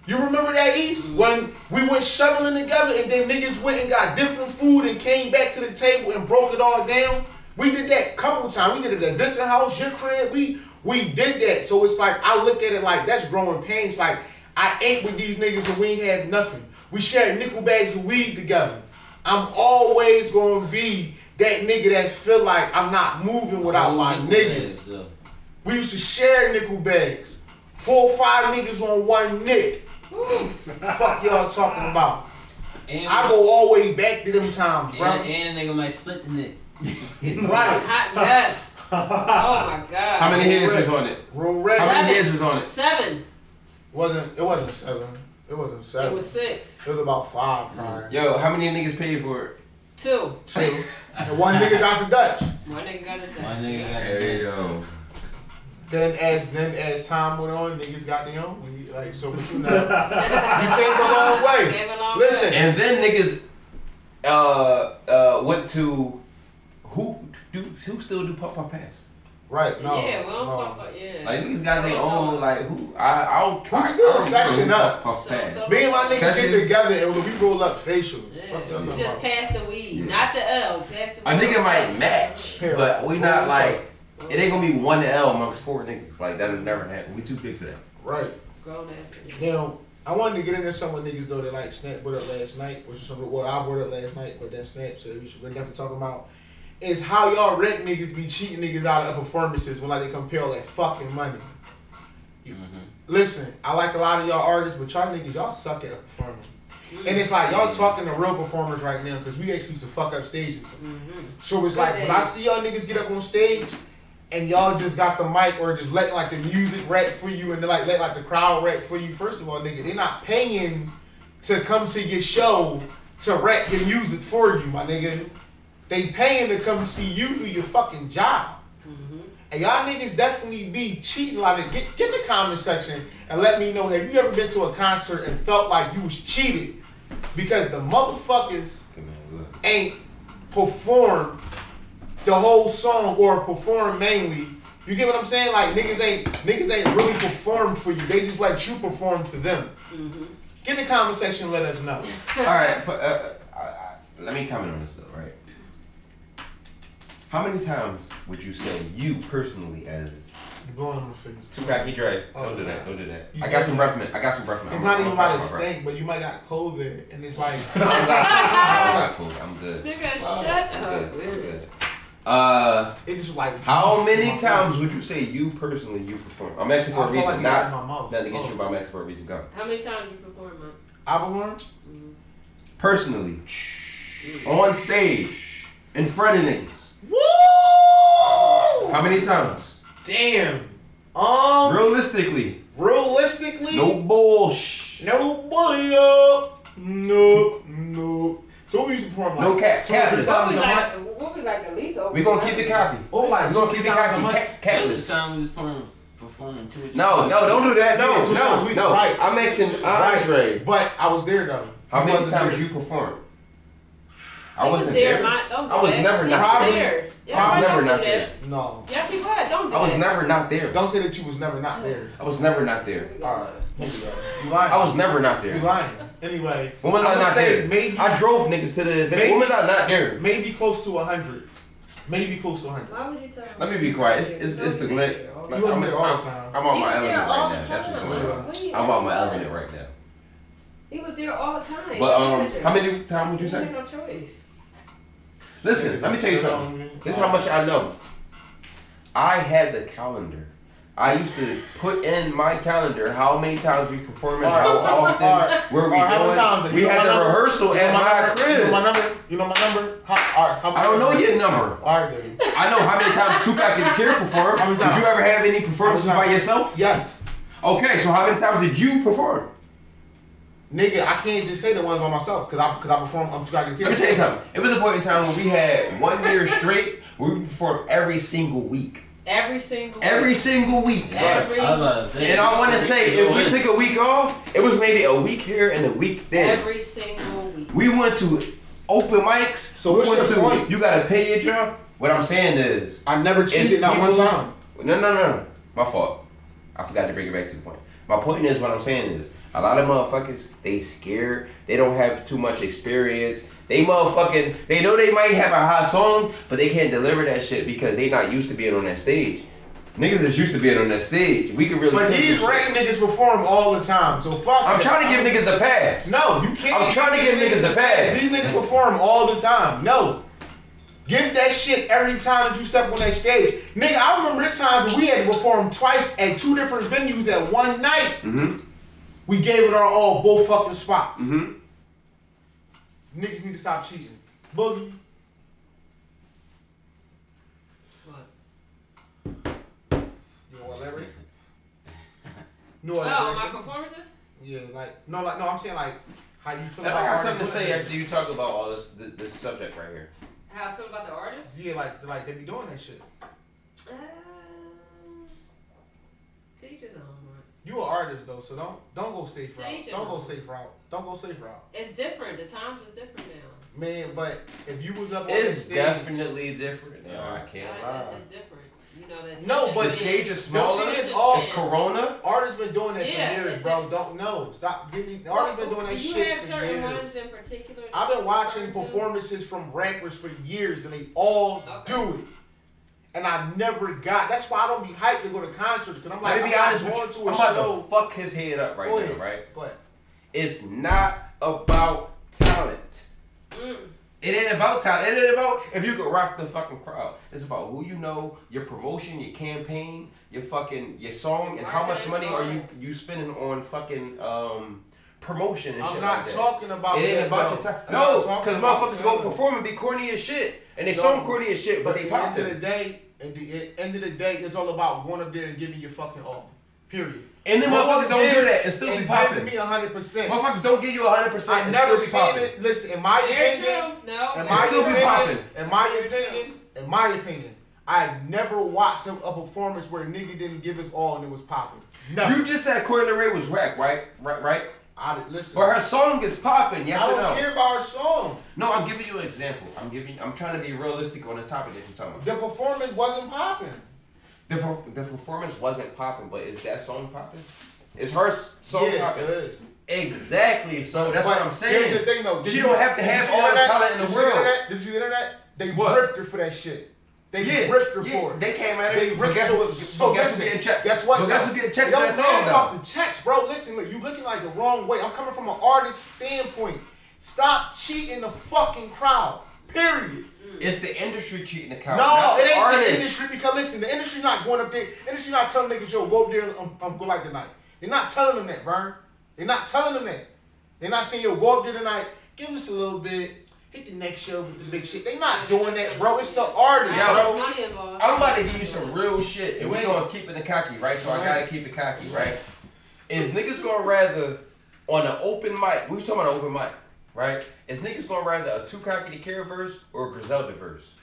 You remember that East when we went shoveling together and then niggas went and got different food and came back to the table and broke it all down. We did that a couple times. We did it at Vincent House, your crib. We we did that. So it's like I look at it like that's growing pains. Like I ate with these niggas and we ain't had nothing. We shared nickel bags of weed together. I'm always gonna be that nigga that feel like I'm not moving without my niggas. Uh, we used to share nickel bags. Four or five niggas on one nick. Fuck y'all talking about. And, I go all the way back to them times, bro. and, and a nigga might split the neck. Right. Hot, yes. Oh my god. How many heads was on it? Real How many Seven. was on it? Seven. Wasn't it wasn't seven. It wasn't seven. It was six. It was about five, probably. Yo, how many niggas paid for it? Two. Two. And one nigga got the Dutch. One nigga got the Dutch. done. nigga got Hey it. yo. Then as then as time went on, niggas got their own. We like so but you know. you came a long way. Came a long Listen. And then niggas uh uh went to who do who still do puff puff pass? Right, no. yeah, we don't no. fuck up. Yeah. Like niggas got their own like who I I don't Who still I session up? Puff puff So- pass. so- Me and my niggas Session. get together and we roll up facials. Yeah, Fuck y'all we just pass the weed, Yeah. not the L. Pass the A nigga might match, Here. but we not like up? It ain't gonna be one L amongst four niggas. Like that'll never happen. We too big for that. Right. Grown ass nigga. Now, I wanted to get into some with niggas though that like Snap brought up last night, which is something well I brought up last night, but then Snap so we should we're definitely talking about is how y'all rec niggas be cheating niggas out of performances when like they compare all that fucking money. You- mm-hmm. Listen, I like a lot of y'all artists, but y'all niggas y'all suck at performing. Mm-hmm. And it's like y'all talking to real performers right now because we actually used to fuck up stages. Mm-hmm. So it's like when I see y'all niggas get up on stage and y'all just got the mic or just let like the music rap for you and then like let like the crowd rap for you. First of all, nigga, they're not paying to come to your show to rap your music for you, my nigga. They paying to come see you do your fucking job. Mm-hmm. And y'all niggas definitely be cheating like that. Get, get in the comment section and let me know. Have you ever been to a concert and felt like you was cheated because the motherfuckers ain't performed the whole song or perform mainly? You get what I'm saying? Like niggas ain't niggas ain't really performed for you. They just let you perform for them. Get in the comment section and let us know. All right, but, uh, I, I, let me comment on this though, right? How many times would you say you personally as You blowing on my face. Tukaki Dre? Oh, don't do that. Don't do that. You I got some definitely- breath mint. I got some breath mint. It's I'm- not even about pass to my stink, but you might got COVID, and it's like I don't got I don't got COVID. I'm good. Nigga, shut I'm up. good. I'm good. Uh, it's like how many times would you say you personally you perform? I'm asking for I a reason, like not that in my mouth. nothing against Oh. you, but I'm asking for a reason. Go. How many times you perform, man? I perform. Personally, on stage, in front of niggas. Woo! How many times? Damn. Um. Realistically, Realistically. no bullshit. No bully up. No. No. So we used to perform like No cap, two or three capless. What times we a like? month. What we like at least over? We gonna keep it copy. Oh, like We two, gonna keep it times a copy. month. Ca- That was time we was performing, performing two. No, no, don't do that. Yeah, No, two no, times a week, no. right. I'm asking Andre. But I was there though. How many wasn't times there. you performed? I He was wasn't there. there. Not, oh, don't I was never He not was Probably- there. Yeah, I was never don't do not that. there. No. Yes, he was. Don't do I was that. never not there. Don't say that you was never not there. I was never not there. All right. Here we. You lying. I was never not there. You there. lying. Anyway. When was I I'ma not there? Maybe. I drove niggas to the event. Maybe- When was I not there? Maybe close to hundred. Maybe close to hundred. Why would you tell him? Let me be quiet. It's, it's, it's the glint. You wasn't there all the time. I'm on He my element all right now. That's what's time. going on. What do you- I'm on my element right now. He was there all the time. But um, how many times would you He say? had no choice. Listen, let me tell you something. This is how much I know. I had the calendar. I used to put in my calendar how many times we perform and how often, Alright, where we many going. We had the number? rehearsal You at my number? You know crib. my number? You know my number? How, all right, how I don't know your number. All right. I know how many times Tupac and the Kid performed. Did you ever have any performances by yourself? Yes. Okay, so how many times did you perform? Nigga, I can't just say the ones by myself because I because I perform. I'm um, too gotta Let me tell you something. It was a point in time when we had one year straight where we performed every single week. Every single. Every single week. Every. I was about to say, And I want to say, if we took a week off, it was maybe a week here and a week there. Every single week. We went to open mics. So we what's went your to, point? You gotta pay your job. What I'm saying is, I never it's cheated not one time. No, no, no, no. My fault. I forgot to bring it back to the point. My point is, what I'm saying is, a lot of motherfuckers, they scared. They don't have too much experience. They motherfucking, they know they might have a hot song, but they can't deliver that shit because they not used to being on that stage. Niggas is used to being on that stage. We can really. But these rap niggas perform all the time. So fuck. I'm that. trying to give niggas a pass. No, you can't. I'm trying to give niggas a pass. These niggas perform all the time. No. Give that shit every time that you step on that stage. Nigga, I remember the times we had to perform twice at two different venues at one night. Mm-hmm. We gave it our all, both fucking spots. Mm-hmm. Niggas need to stop cheating. Boogie. What? You want to elaborate? No Oh, my performances? Yeah, like, no, like, no, I'm saying, like, how you feel about the artists? If about I got artists something to say that. after you talk about all this, this, this subject right here. How I feel about the artists? Yeah, like, like they be doing that shit. Uh, teachers on right? You an artist though, so don't don't go safe route. Teach Don't go safe route. Don't go safe route. It's different. The times is different now. Man, but if you was up on It's stage, definitely different now. I can't lie. It's different. You know that. No, but The stage is smaller. thing is It's all- Corona. artists been doing that Yeah, for years, bro. a- Don't know. Stop. Give me. Well, Artists been doing that do you shit have for certain years. ones in particular? I've been watching performances from rappers for years, and they all Okay. do it. And I never got. That's why I don't be hyped to go to concerts because I'm like, Let me be I'm honest not with going you. to I'm a about show. to fuck his head up right Go now, ahead. right? Go ahead. It's not about talent. Mm. It ain't about talent. It ain't about if you could rock the fucking crowd. It's about who you know, your promotion, your campaign, your fucking your song, and how much money are you you spending on fucking um promotion and I'm shit not like that. talking about It ain't that, about though. your time. No, because motherfuckers that. go perform and be corny as shit, and they No. song corny as shit, but But they at the end of the day, at the end of the day, it's all about going up there and giving your fucking all. Period. And then motherfuckers don't do that and still be and popping. giving me hundred percent. Motherfuckers don't give you hundred percent I and never still be seen popping. it. Listen, in my Very opinion, true. No. in it's my still be opinion, popping. in my Very opinion, in my opinion, I have never watched a, a performance where a nigga didn't give his all and it was popping. Never. You just said Coi Leray was whack, right? Right, right. I did- listen. But her song is popping, yes I or don't care about her song. No, I'm giving you an example. I'm giving. I'm trying to be realistic on this topic that you're talking about. The performance wasn't popping. The, the performance wasn't popping, but is that song popping? Is her song yeah, popping? it is. Exactly. So that's what I'm saying. Here's the thing, though. Did she you- don't have to have all the talent in Did the you see world. that? Did you hear that? They What? ripped her for that shit. They Yeah, ripped her yeah, for it. they came at her, They ripped guess so, what- so guess who's getting checked? Guess what? But guess who's getting It for don't song, about the checks, bro. Listen, look, you looking like the wrong way. I'm coming from an artist standpoint. Stop cheating the fucking crowd. Period. It's the industry cheating the cow. No, not it the ain't the industry because listen, the industry not going up there. Industry not telling niggas, yo, go up there and um, um, go like tonight. They're not telling them that, Vern. They're not telling them that. They're not saying, yo, go up there tonight, give us a little bit, hit the next show with the big mm-hmm. shit. They not doing that, bro. It's the artist, Yeah, bro. I'm about to give you some real shit, and we Wait. gonna keep it in cocky, right? So I gotta keep it cocky, right? Is niggas gonna rather on an open mic? We talking about an open mic, right? Is niggas gonna rather a two cocky to care verse or a Griselda verse?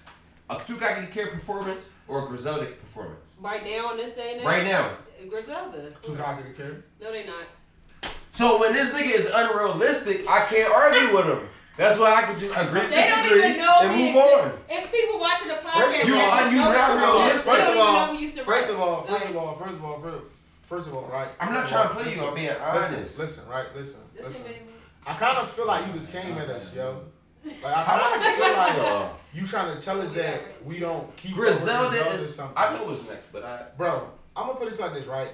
A two cocky to care performance or a Griselda performance? Right now on this day and age. Right now. Griselda. Two cocky to care. No, they not. So when this nigga is unrealistic, I can't argue with him. That's why I can just agree, They don't disagree, even know and move on. It's people watching the podcast. First of You all- are- you not us. realistic. First of all, know we used to first of all, first of all, first of all, first, first of all, right? I'm not trying to all, play you. listen, I'm being honest. listen, right? Listen, this listen. nigga made me- I kind of feel like you just came at us, yo. Like I kind of feel like you trying to tell us that we don't keep up with Griselda results or is. something. I know what's next, but I. Bro, I'm gonna put it like this, right?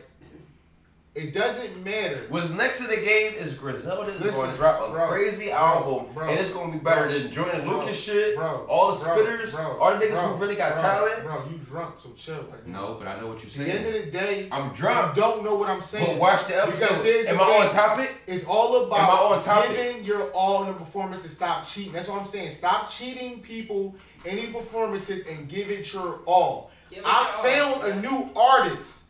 It doesn't matter. What's next in the game is Griselda is going to drop a bro, crazy bro, album, bro, and it's going to be better bro, than Jordan bro, Lucas shit. bro, all the bro, spitters, bro, all the niggas bro, who really got bro, talent. Bro, you drunk, so chill right. No, but I know what you're saying. At the end of the day, I'm drunk. you don't know what I'm saying. But watch the Because episode. here's Am the I on topic? It's all Am I about on topic? giving your all in the performance and stop cheating. That's what I'm saying. Stop cheating people in these performances and give it your all. Give I your all. found a new artist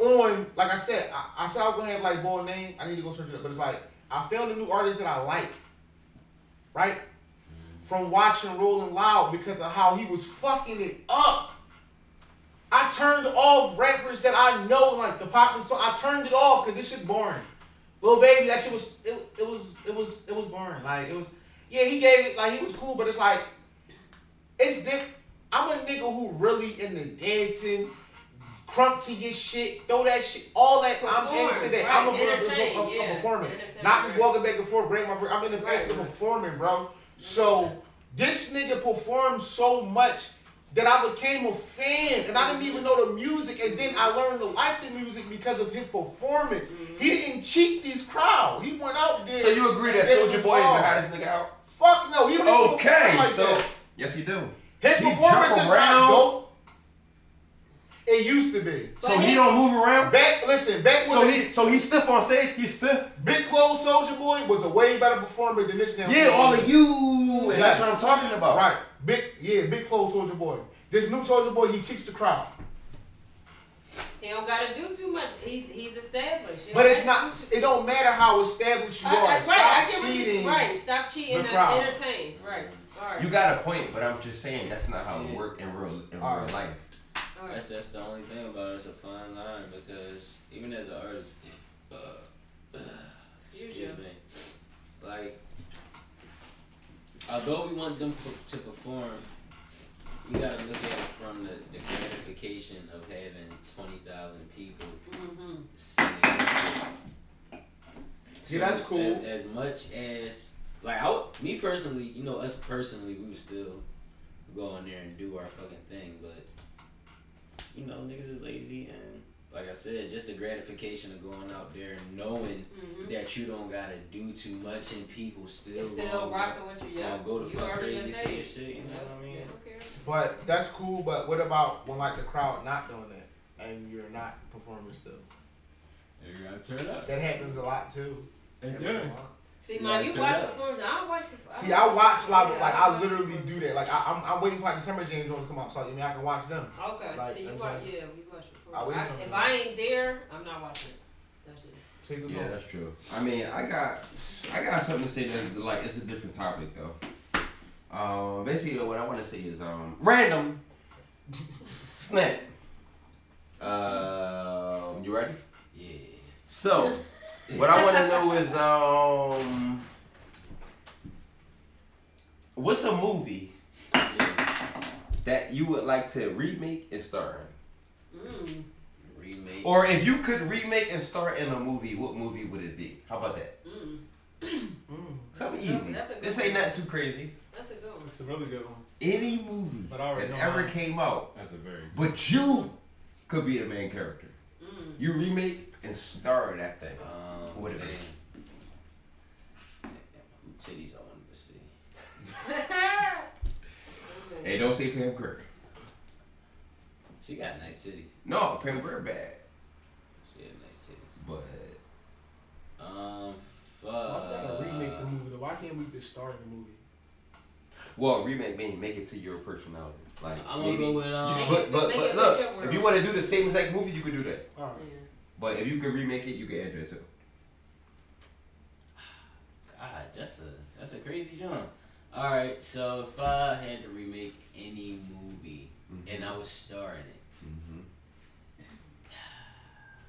on, like I said, I, I said I was gonna have like boy name. I need to go search it up, but it's like I found a new artist that I like, right? From watching Rolling Loud because of how he was fucking it up. I turned off rappers that I know, like the pop so I turned it off because this shit boring. Lil Baby, that shit was it, it was it was it was boring. Like it was yeah, he gave it like he was cool, but it's like it's dip. I'm a nigga who really into dancing, crunk to your shit, throw that shit, all that. I'm into that. right, I'm a, a, entertain, a, a, yeah, performing, not just walking back and forth. Great, my I'm in the Right, best of performing, bro. So this nigga performed so much that I became a fan, and I didn't even know the music, and then I learned to like the music because of his performance. Mm-hmm. He didn't cheat these crowd. He went out there. So you agree that Soulja Boy is the hottest nigga out? Fuck no, he Okay, like so that. yes, you do. His He performance is around. not dope. It used to be. So he don't move around. Back, listen, back when So the he, so he's stiff on stage. He's stiff. Big Clothes Soulja Boy was a way better performer than this damn. Yeah, all of you. And that's what I'm talking about. Right, big, yeah, Big Clothes Soulja Boy. This new Soulja Boy, he cheats the crowd. He don't gotta do too much. He's he's established. You But it's not. it's gotta not. do too- It don't matter how established you I- I- are. right, Stop I get what cheating. you right. Stop cheating the and crowd. entertain. Right. All right. You got a point, but I'm just saying that's not how it Yeah. work in real in All real right. life. All right. That's that's the only thing about it. It's a fine line because even as an artist, uh, Excuse you. me, like although we want them to perform, you gotta look at it from the, the gratification of having twenty thousand people Mm-hmm. singing. your shit. Yeah, that's cool. As, as much as like I, would- me personally, you know, us personally, we would still go in there and do our fucking thing, but you know, niggas is lazy and like I said, just the gratification of going out there and knowing Mm-hmm. that you don't gotta do too much and people still It's still gonna- rocking with you. Yeah. gonna go to you fuck crazy for your shit. You know what I mean? Yeah, don't. But that's cool. But what about when like the crowd not doing that and you're not performing still? You gotta turn up. That happens a lot too. That's Happens a good. lot. See, You man, you watch up. performances. I don't watch performances. See, I watch like Yeah, like I I literally do that. Like I, I'm I'm waiting for like December summer jams on to come out, so I mean I can watch them. Okay. Like, See, you watch. Yeah, we watch I performances. I- If. I ain't there, I'm not watching it. That's it. Take Yeah, home. that's true. I mean, I got I got something to say that like it's a different topic though. Um, basically, what I want to say is um random. Snap. Um, you ready? Yeah. So, what I want to know is, um, what's a movie that you would like to remake and star in? Mm. Remake. Or if you could remake and star in a movie, what movie would it be? How about that? Mm. Something easy. that's a good This ain't one. nothing too crazy. That's a good one. It's a really good one. Any movie But I already that know ever mine. came out, That's a very good but you could be the main character. Mm. You remake and star in that thing. Um, What would it be? man. Titties I wanted to see. Hey, don't say Pam Grier. She got nice titties. No, Pam Grier bad. She had nice titties. But Um, fuck. Why gotta remake the movie though? Why can't we just start the movie? well, remake mean make it to your personality. Like I'm gonna maybe, go with, um, you- but but, but look, fit your world. if you want to do the same exact movie, you can do that. All right. Yeah. But if you can remake it, you can add that too. God, that's a that's a crazy jump. All right, so if I had to remake any movie and I was starring it, Mm-hmm.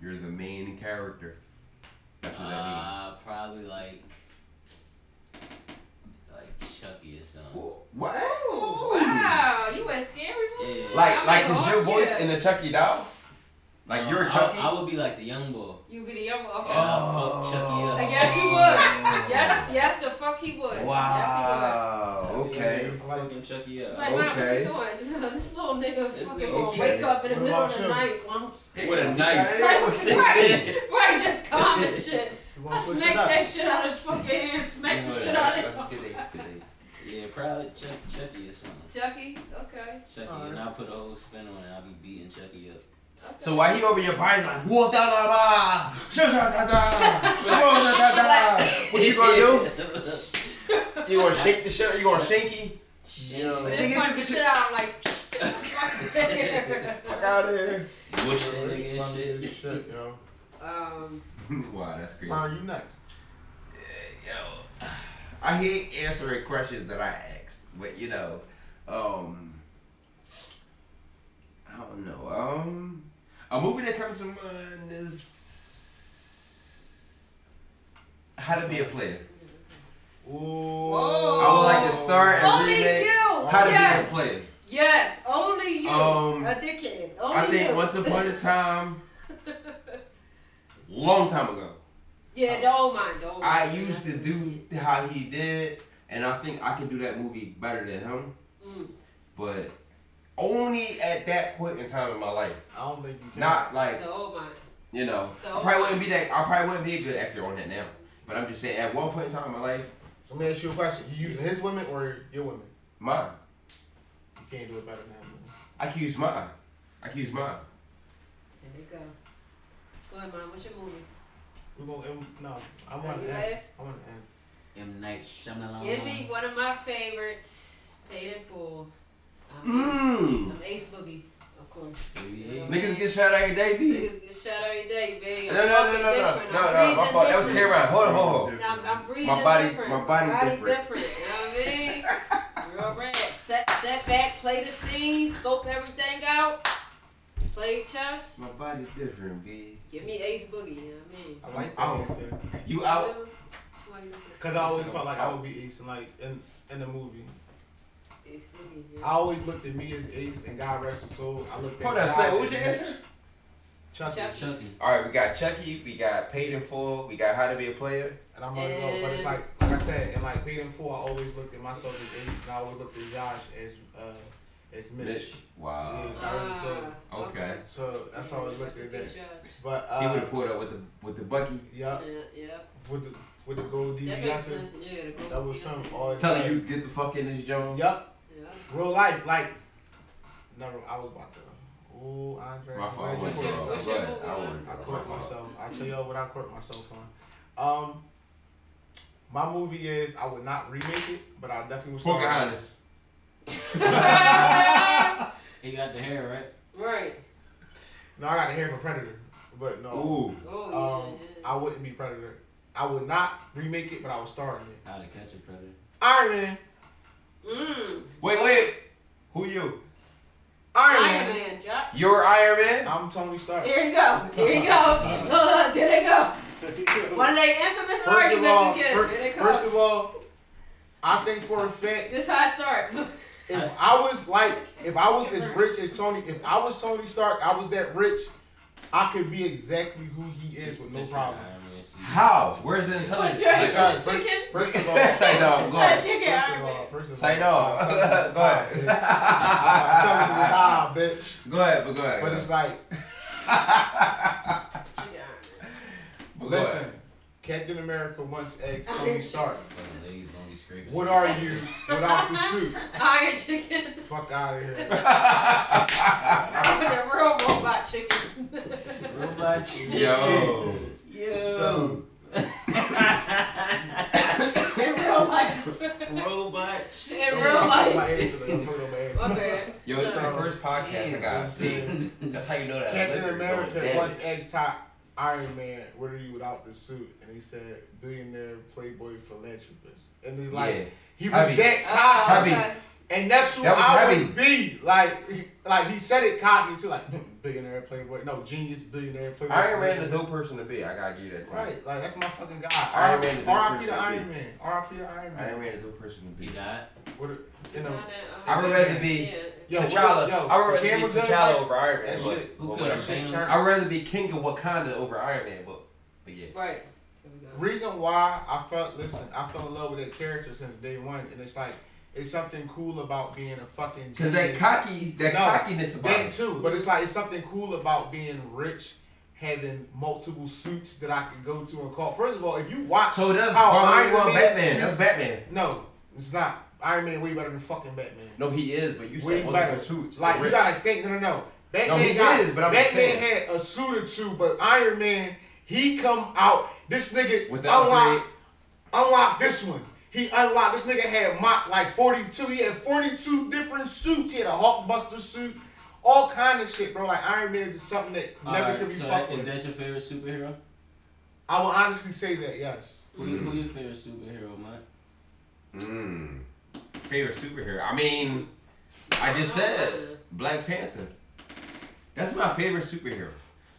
You're the main character. That's what that means. uh, probably like like Chucky or something. What? Wow, you went scary movie. Yeah. Like I'm like like, is oh, your voice yeah. in the Chucky doll? Like you're Chucky? I, I would be like the young boy. You would be the young boy. Okay. And I'll fuck Chucky up. Uh, yes, he would. Yes, yes, the fuck he would. Wow. Okay. Yeah, fucking Chucky up. Yes, he would. Like, Okay. Mom, what you doing? This little nigga This fucking nigga gonna okay. wake up in the What middle of the you? night. while I'm With a knife. Like, right, right, just calm and shit. You I wanna switch smack it up? that shit out of his fucking hand, smack the shit out of That's him. Yeah, probably Chuck, Chucky or something. Chucky, okay. Chucky, Alright. and I'll put a whole spin on it. I'll be beating Chucky up. So while he over your body like whoa da da da, sha da da da, whoa da da da, what you gonna do? You gonna shake the shit? You gonna shaky? You know, Then Nigga, punch the shit out like. Fuck out of here. Bush that Really nigga and funny shit. shit, yo. um, wow, that's crazy. Ron, you next. Yo, I hate answering questions that I asked, but you know, um, I don't know. Um, a movie that comes to mind is How to Be a Player. Ooh. I would like to start and Only remake you. How to yes. Be a Player. Yes, only you. Um, a dickhead. Only I think you. once upon a time, long time ago, Yeah, don't mind. Don't I mind. used to do how he did, and I think I can do that movie better than him. Mm. But only at that point in time in my life. I don't think you can. Not like Don't mind. you know. So- I probably wouldn't be that. I probably wouldn't be a good actor on that now. But I'm just saying, at one point in time in my life, So let me ask you a question. You using his women or your women? mine. You can't do it better than him. I can use mine. I can use mine. There you go. Go ahead, mom. What's your movie? We're gonna end, no. I'm want you to end. last? I want to end. M Night Shyamalan. Give me one of my favorites. Paid in full. I'm, Mmm. I'm Ace Boogie, of course. Niggas get shot every day, B. Niggas get shot every day, baby. No, I'm no, no, no, no, no, no. My fault. That was different. Cameron. Hold on, hold on. I'm, I'm breathing My body- different. my body different. different. You know what I mean? Real rap. Set, set back, play the scene, scope everything out, play chess. My body's different, B. Give me Ace Boogie. You know what I mean? I like that Oh. answer. You out? Cause I always felt like I would be Ace in like in in the movie. Ace Boogie. Yeah. I always looked at me as Ace and God rest his soul. I looked at Hold on, God What was as your Mitch. answer? Chucky. Chucky. Chucky. All right, we got Chucky, we got Paid in Full, we got How to Be a Player. And I'm gonna go, but it's like like I said, and like Paid in Full, I always looked at myself as Ace, and I always looked at Josh as uh as Mitch. Mitch. Wow. Yeah, God rest his soul. Ah, Okay. So that's how I always looked at that. Good shot. But He would uh, have pulled up with the with the Bucky, yeah, Yeah, yeah. with the with the gold That makes DVSs. sense. Yeah, the That was some Yeah. all telling you get the fuck in this joint. Yep. Yeah. Real life, like. Never, I was about to. Ooh, Andre. My I'm fault. glad My you your- caught fault. what's Go your ahead. movie, I man? I caught myself. I tell y'all what I caught myself on. Um, my movie is I would not remake it, but I definitely would. start- Pocahontas. He got the hair right. Right. No, I got the hair for Predator, but no. Oh Ooh. yeah. Um, yeah. I wouldn't be Predator. I would not remake it, but I would star in it. How to catch a predator. Iron Man. Mm. Wait, wait. Who you? Iron Man. Iron Man. Josh. Your Iron Man? I'm Tony Stark. Here you go. Here you go. Look, there they go. One of their infamous First of arguments all, again. fir- Here they come. first of all, I think for a fact, this how I start. if I was like, if I was as rich as Tony, if I was Tony Stark, I was that rich, I could be exactly who he is with no problem. How? Where's the intelligence? Like, uh, chicken? first, first of all, Say no, go ahead. chicken First of all, first of Say all, no. I'm telling you this Go ahead. is high, bitch. I'm telling you this is high, bitch. Go ahead, but go ahead. But go it's ahead. like, Chicken Iron Man. But listen. Captain America once asked Tony Stark, Fucking ladies gonna be scraping. "What are you without the suit?" Iron chicken. Fuck out of here. the real robot chicken. Robot chicken. Yo. Yo. So, In real life. Robot In real life. up my answer, man. Don't fuck up my answer. My bad. Yo, it's So- our first podcast I got. See, that's how you know that. Captain America once damage. asked top Iron Man, "What are you without the suit?" And he said, "Billionaire, playboy, philanthropist." And it's like Yeah. he was Heavy. that cocky, Heavy. okay. And that's who That was I heavy. would be. Like, like he said it cocky too, like mm, billionaire, playboy. No, genius, billionaire, playboy. Iron Man, a philanthropist. dope person to be. I gotta give you that. To Right, like that's my fucking guy. Iron Man, the R.I.P. person to to Iron. Man. R.I.P. to Iron Man. Iron Man, a dope person to He be. died. What a, you know, I would rather be yo, T'Challa. yo, I would rather be camera done T'Challa over Iron Man. That but- shit. Who could have changed? I would rather be King of Wakanda over Iron Man, but but yeah. Right. Here we go. reason why I felt listen, I fell in love with that character since day one, and it's like it's something cool about being a fucking. Cause that cocky, that No, cockiness about that it. too, but it's like it's something cool about being rich, having multiple suits that I can go to and call. First of all, if you watch, So that's how Iron Man Batman. suits- That's Batman. no, it's not. Iron Man way better than fucking Batman. No, he is, but you Way said multiple better. suits. Like Rich. you gotta think. No, no, no. Batman No, he got, is, but I'm Batman saying. Batman had a suit or two, but Iron Man, he come out. This nigga With unlock, unlock this one. He unlocked. This nigga had Mark like 42. He had 42 different suits. He had a Hulkbuster suit, all kind of shit, bro. Like Iron Man is something that never Alright, could be so fucked is with. that your favorite superhero? I will honestly say that yes. Who, who your favorite superhero, man? Mm. Favorite superhero. I mean, I just said Black Panther. That's my favorite superhero.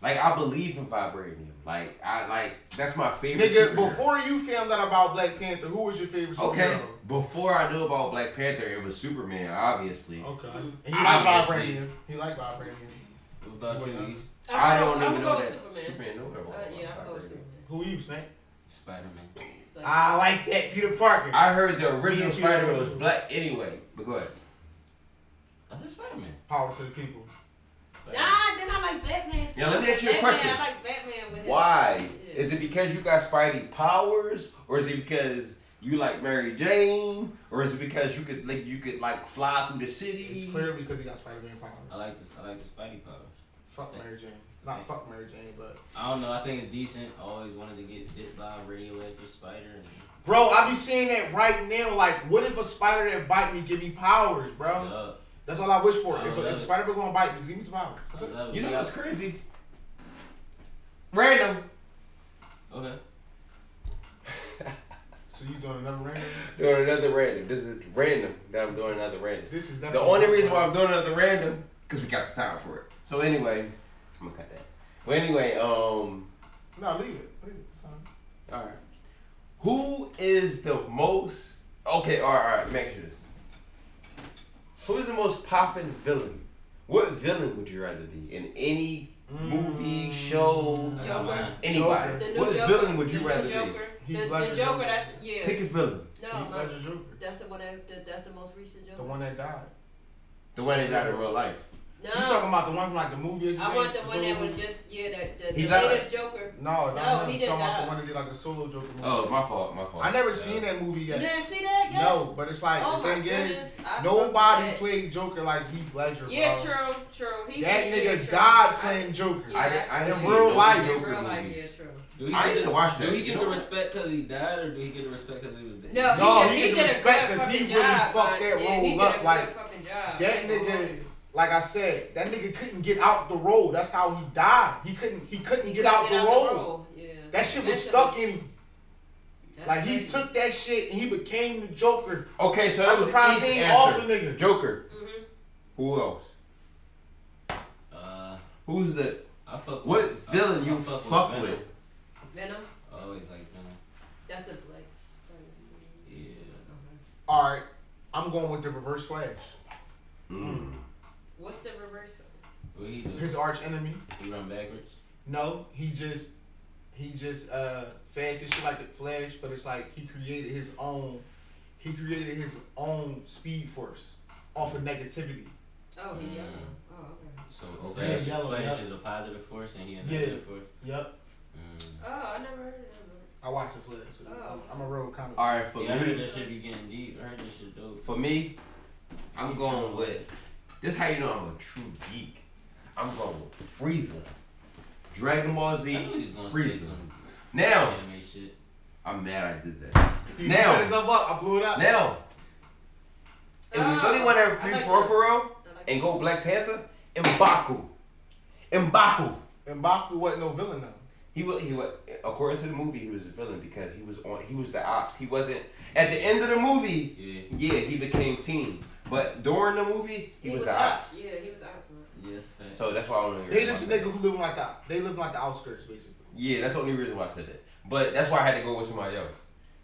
Like I believe in vibranium. Like I like that's my favorite. Nigga, superhero. before you found out about Black Panther, who was your favorite superhero? Okay, before I knew about Black Panther, it was Superman, obviously. Okay. And he liked Obviously. vibranium. He liked vibranium. What about you, I don't I'm even know that Superman. Superman know about Uh, yeah, I'll go with vibranium. Superman. Who you, Snake? Spider Man. I like that, Peter Parker. I heard the original Me Spider-Man was black anyway. But go ahead. I said Spider Man. Power to the people. Nah, then I like Batman too. Now, let me ask you a Batman, question. I like Batman with his- Why? Yeah. Is it because you got Spidey powers, or is it because you like Mary Jane, or is it because you could like you could like fly through the city? It's clearly because he got Spider-Man powers. I like this. I like the Spidey powers. Fuck Mary Jane. Not fuck Mary Jane, but I don't know. I think it's decent. I always wanted to get bit by a radioactive spider. And, bro, I be seeing that right now. Like, what if a spider that bite me give me powers, bro? yeah. That's all I wish for. I if, if spider be gonna bite me, give me some powers. That's it. You know Yeah. what's crazy? Random. Okay. So you doing another random? Doing another random. This is random. That I'm doing another random. This is The only reason why I'm doing another random, because we got the time for it. So anyway, I'm gonna cut that. Well, anyway, um, No, leave it. Leave it. All right. Who is the most? Okay, all right, all right. Let me ask you this. Who is the most popping villain? What villain would you rather be in any hmm. movie, show, Joker. anybody? The new What Joker. villain would you the rather Joker. be? Heath The, the Ledger Joker, Joker. that's yeah. Pick a villain. no, Heath no, Ledger Joker. that's the one that the, that's the most recent Joker. The one that died. The one that died in real life. No, You talking about the one from like the movie? I want the the one that solo was movie? just yeah the the, the died. latest Joker. No, no, No, no. he I'm didn't talking about the one that did like the solo Joker movie. Oh, my fault, my fault. I never Uh, seen that movie yet. You didn't see that yet? No, but it's like Oh the thing goodness, is, I nobody played Joker like Heath Ledger, Yeah, bro. true, true. He That yeah, nigga true. died I- playing Joker. Yeah, I, did, I In didn't real no life. Joker real life, movies. yeah, true. Do he I get need the, to watch that. Do he get the respect because he died, or do he get the respect because he was dead? No, No, he, he get the respect because he really job, fucked that role up, like, fucking. That nigga, like I said, that nigga couldn't get out the road. That's how he died. He couldn't. He couldn't He get couldn't out the road. Yeah. That shit was Mentally. stuck in him. That's Like he took that shit and he became the Joker. Okay, so I'm that was surprised the easy he ain't off the nigga. Joker. Mhm. Who else? Uh, Who's the I fuck what with, villain I, you I fuck, fuck with? with? Venom. Venom. I always like Venom. That's a Blake's. Yeah. All right, I'm going with the Reverse Flash. Mm. What's the reverse? What he do? His arch enemy. He run backwards. No, he just he just uh fast and shit like the Flash, but it's like he created his own he created his own speed force off of negativity. Oh, he Mm. yellow. Oh, okay. So Okay. Flash, Yellow, Flash yep. is a positive force and he a Yeah. negative force. Yep, Mm. Oh, I never heard of that. I watched the Flash. So Oh. I'm, I'm a real comic. All right, for yeah, I heard me, that shit be getting deep. I heard that shit dope. for me, I'm going with. This how you know I'm a true geek. I'm going with Frieza. Dragon Ball Z. I knew he was gonna say Frieza. some Now, anime shit. I'm mad I did that. He Now- set himself up. I blew it up. Now, if we really want to ah, I be like for that. for real I like and go Black Panther, M'Baku. M'Baku. And Baku wasn't no villain though. He was, he was, according to the movie, he was a villain because he was on, he was the ops. He wasn't, at the end of the movie, Yeah. yeah, he became team. But during the movie, he, was, the ops. Yeah, he was ops, man. Yeah, it's. So that's why I don't. They just a nigga who live like the they live like the outskirts basically. Yeah, that's the only reason why I said that. But that's why I had to go with somebody else.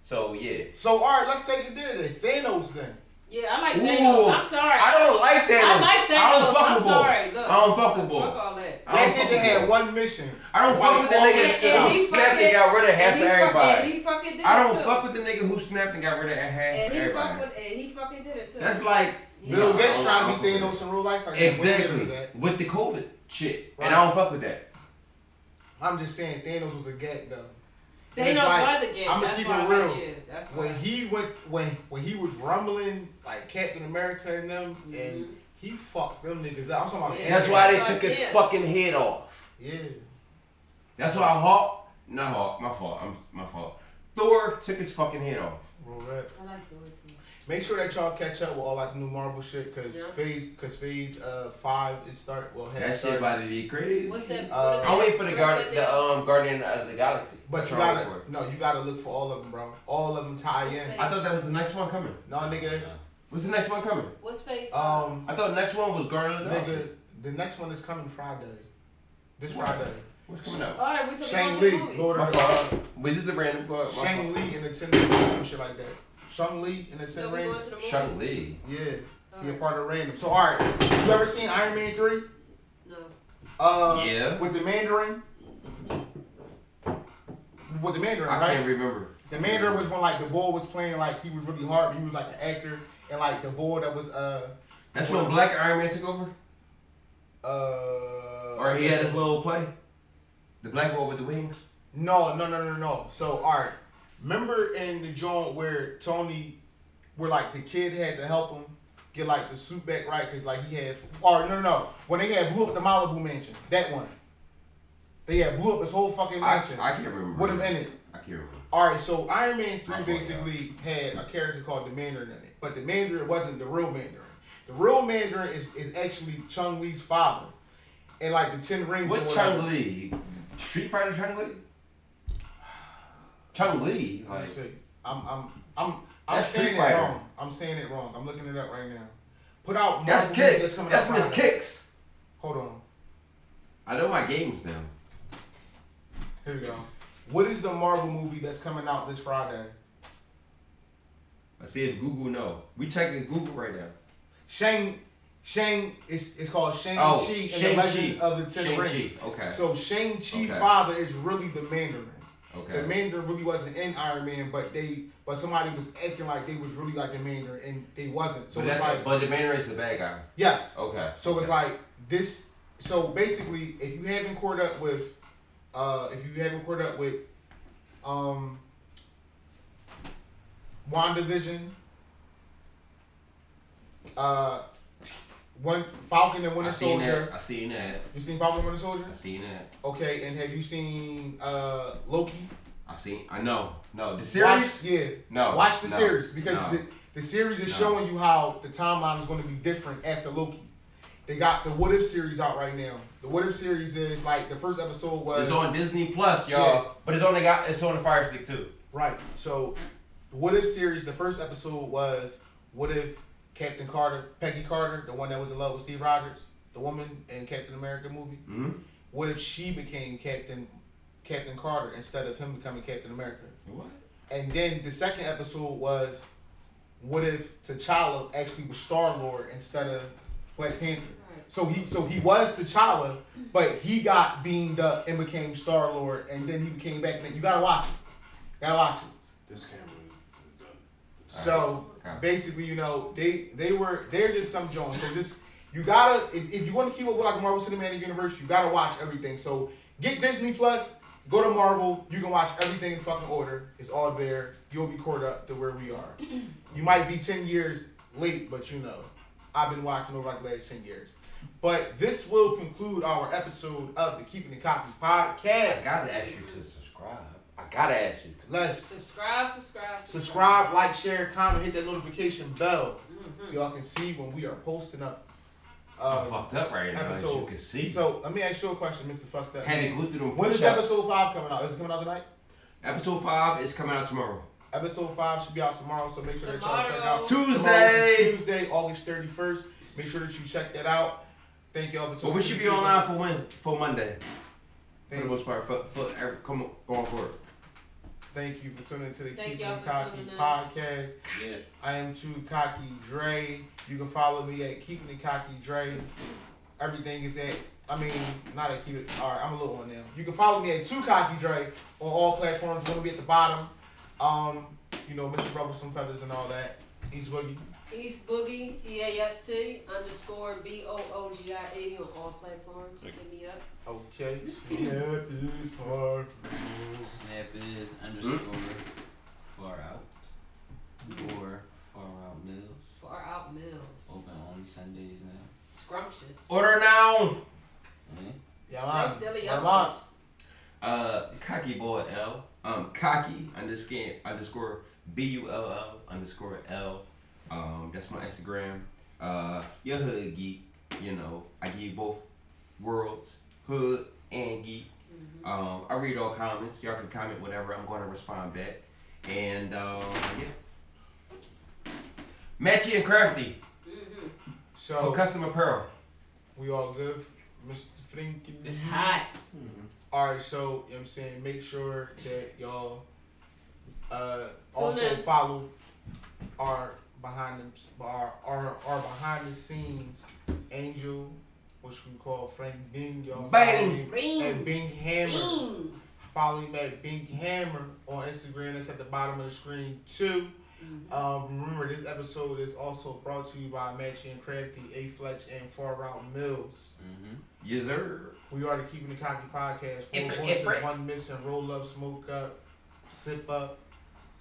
So yeah. So all right, let's take it there then. Thanos then. Yeah, I like Ooh, Thanos. I'm sorry. I don't like that. I like Thanos. I don't fuck I'm with sorry. Look, I don't fuck with Fuck all that. I don't That fuck nigga with had one mission. I don't fuck with the nigga that And out. he who snapped and fucking- got rid of half and he of fuck- everybody. And he fucking did it. I don't too. fuck with the nigga who snapped and got rid of half And he fuck everybody. with and he fucking did it too. That's like Bill Nah, Gates I don't- trying to don't be fuck Thanos in real life. I guess. We didn't do Exactly. that. With the COVID shit. Right. And I don't fuck with that. I'm just saying Thanos was a gag though. And Thanos it's like, was a game. I'ma keep it real. like his. That's why. When he went when when he was rumbling like Captain America and them and he fucked them niggas up. I'm talking about Mm-hmm. Yeah. That's why they took his yeah. fucking head off. Yeah. That's why Hawk, not Hawk, my fault. I'm my fault. Thor took his fucking head off. Roll that. I like Thor too. Make sure that y'all catch up with all like the new Marvel shit because Yeah. phase because phase uh five is start well has That shit started. about to be crazy. What's that? Uh, I'm that? waiting for the guard, the um Guardian of the Galaxy. But That's you gotta for. no, you gotta look for all of them, bro. All of them tie in. I thought that was the next one coming. No, nigga, What's the next one coming? What's face? um, I thought the next one was Guardian of the Galaxy. nigga, the next one is coming Friday. This Friday. What's coming out? All right, we so we Shang going to the Li. Lord My of the fault. We did the random. Go ahead, Shang fault. Li and the Ten Rings, some shit like that. Shang Li and the So Ten we going Rings. to the movies? Shang Li. Yeah, he a part of random. So all right, you ever seen Iron Man three? No. Uh, Yeah. With the Mandarin. With the Mandarin, I right? can't remember. The Mandarin was when like the boy was playing like he was really hard, but he was like an actor, and like the boy that was uh That's when Black Iron Man took over? uh Or he had his little play? The black boy with the wings? No, no, no, no, no. So, all right. Remember in the joint where Tony, where like the kid had to help him get like the suit back right because like he had, or no, no, no. When they had blew up the Malibu mansion, that one. They had blew up his whole fucking mansion. I can't remember. with him in it. I can't remember. All right, so Iron Man three basically had a character called the Mandarin in it, but the Mandarin wasn't the real Mandarin. The real Mandarin is, is actually Chung Li's father, and like the Ten Rings. What. Chung Li? Street Fighter Chung Li? Chung Li? Let me Like, see. I'm I'm I'm I'm saying it wrong. I'm saying it wrong. I'm looking it up right now. Put out that's Kick. That's out Miss. Kicks. Hold on. I know my games now. Here we go. What is the Marvel movie that's coming out this Friday? Let's see if Google know. We checking Google right now. Shang Shang it's it's called Shang Oh, Chi and the Shang-Chi. Legend of the Ten Shang-Chi. Rings. Okay. So Shang Chi Okay. father is really the Mandarin. Okay. The Mandarin really wasn't in Iron Man, but they but somebody was acting like they was really like the Mandarin and they wasn't. So but, it's that's like but the Mandarin is the bad guy. yes. Okay. So it's like this. So basically, if you haven't caught up with, uh, if you haven't caught up with, um, WandaVision, uh, one Falcon and I Winter seen Soldier. that. I seen that. You seen Falcon and Winter Soldier? I seen that. Okay, and have you seen uh Loki? I seen. I know. No, the Watch, series. yeah. No, Watch the no, series because no. the, the series is No. showing you how the timeline is going to be different after Loki. They got the What If series out right now. The What If series is like the first episode was It's on Disney Plus, y'all. Yeah. But it's only got it's on the Fire Stick too. right. So the What If series, the first episode was What If Captain Carter, Peggy Carter, the one that was in love with Steve Rogers, the the woman in Captain America movie. hmm What if she became Captain Captain Carter instead of him becoming Captain America? What? And then the second episode was, what if T'Challa actually was Star Lord instead of Black Panther? So he so he was T'Challa, but he got beamed up and became Star Lord, and then he became back. You gotta watch it. Gotta watch it. This camera is done. So Okay. basically, you know, they they were they're just some Jones. So this you gotta if, if you want to keep up with like Marvel Cinematic Universe, you gotta watch everything. So get Disney Plus, go to Marvel, you can watch everything in fucking order. It's all there. You'll be caught up to where we are. You might be ten years late, but you know, I've been watching over like the last ten years. But this will conclude our episode of the Keeping the Cocky podcast. I gotta ask you to subscribe. I gotta ask you. Let's Subscribe, subscribe, subscribe, like, share, comment, hit that notification bell so y'all can see when we are posting up. Uh, I'm fucked up right now, as you episodes. can see. So let me ask you a question, Mr. Fucked Up. Had to go through them When is push-ups. episode five coming out? Is it coming out tonight? Episode five is coming out tomorrow. Episode five should be out tomorrow, so make sure that y'all check out Tuesday. Tuesday, August thirty first. Make sure that you check that out. Thank y'all for But tuning we should be online for Wednesday, for Monday. For Thank the most part, for, for every, come on, going for it. Thank you for tuning into the Thank Keeping It Cocky podcast. Yeah. I am too cocky Dre. You can follow me at Keeping It Cocky Dre. Everything is at I mean, not at Keep It. All right, I'm a little on now. You can follow me at Too Cocky Dre on all platforms. Gonna be at the bottom. Um, you know, Mr. Rubble, some feathers and all that. He's Boogie. East Boogie, E A S T underscore B O O G I A on all platforms. Hit me up. Okay. Snap is far. Snap is underscore far out or far out mills. Far out mills. Open only Sundays now. Scrumptious. Order now. Yeah. Yeah, man. Dilly Yeah, man. umptious. Uh, cocky boy L. Um, cocky underscore underscore B U L L underscore L. Um, that's my Instagram. Uh, your hood geek. You know, I give both worlds, hood and geek. Um, I read all comments. Y'all can comment whatever. I'm going to respond back. And um, yeah, Matchy and Crafty Mm-hmm. So for custom apparel. we all good, Mr. Frankie. It's hot. All right, so you know what I'm saying, make sure that y'all uh, Tune also in. follow our behind them our, our our behind the scenes angel, which we call Frank Bing. Y'all Bang. follow him Bing. at Bing Hammer. Bing. Follow him at Bing Hammer on Instagram. That's at the bottom of the screen too. Um, remember, this episode is also brought to you by Matchy and Crafty, A Fletch, and Far Out Mills. Mm-hmm. Yes, sir. We are the Keeping the Cocky podcast. Four If- voices, if- one missing. Roll up, smoke up, sip up,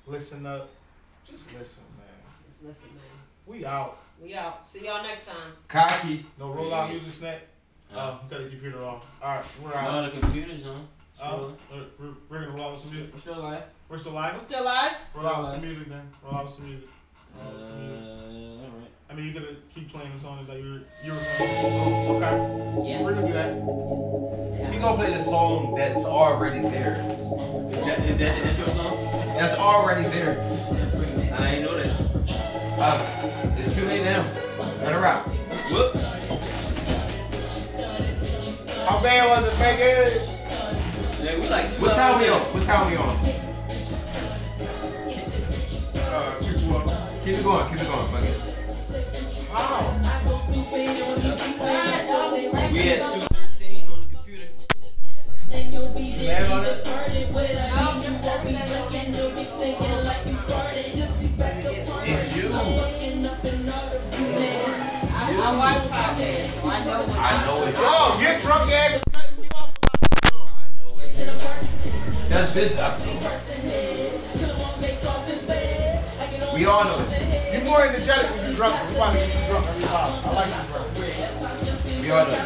listen up. Just listen, man. Just listen, man. We out. We out. See y'all next time. Cocky. No roll out music snack. Oh, you got the computer on. All right, we're out. No, the computer's on. Uh, we're, we're gonna roll out with some music. We're still live. We're still I'm live. still live. Roll out with some music, man. Roll out with some music. Uh, with some music. alright. I mean, you gotta keep playing the song that you were you were. Oh, okay. We're gonna do that. We gonna play the song that's already there. Is that, is that, that your song? That's already there. I ain't know that. Uh, it's too late now. Let her out. Whoops. How bad was it, Megan? Yeah, we like two What time we on? What time we on? Uh, two twelve. Keep it going. Keep it going. Fuck it. We had 213 on the computer. Land on it. It's you. I, I watch podcasts, so I know what I know it's you. Oh, get drunk ass is cutting me off. That's business. We all know it. You're more energetic when you're drunk. We about to get you drunk every time. I like you drunk. We all know it.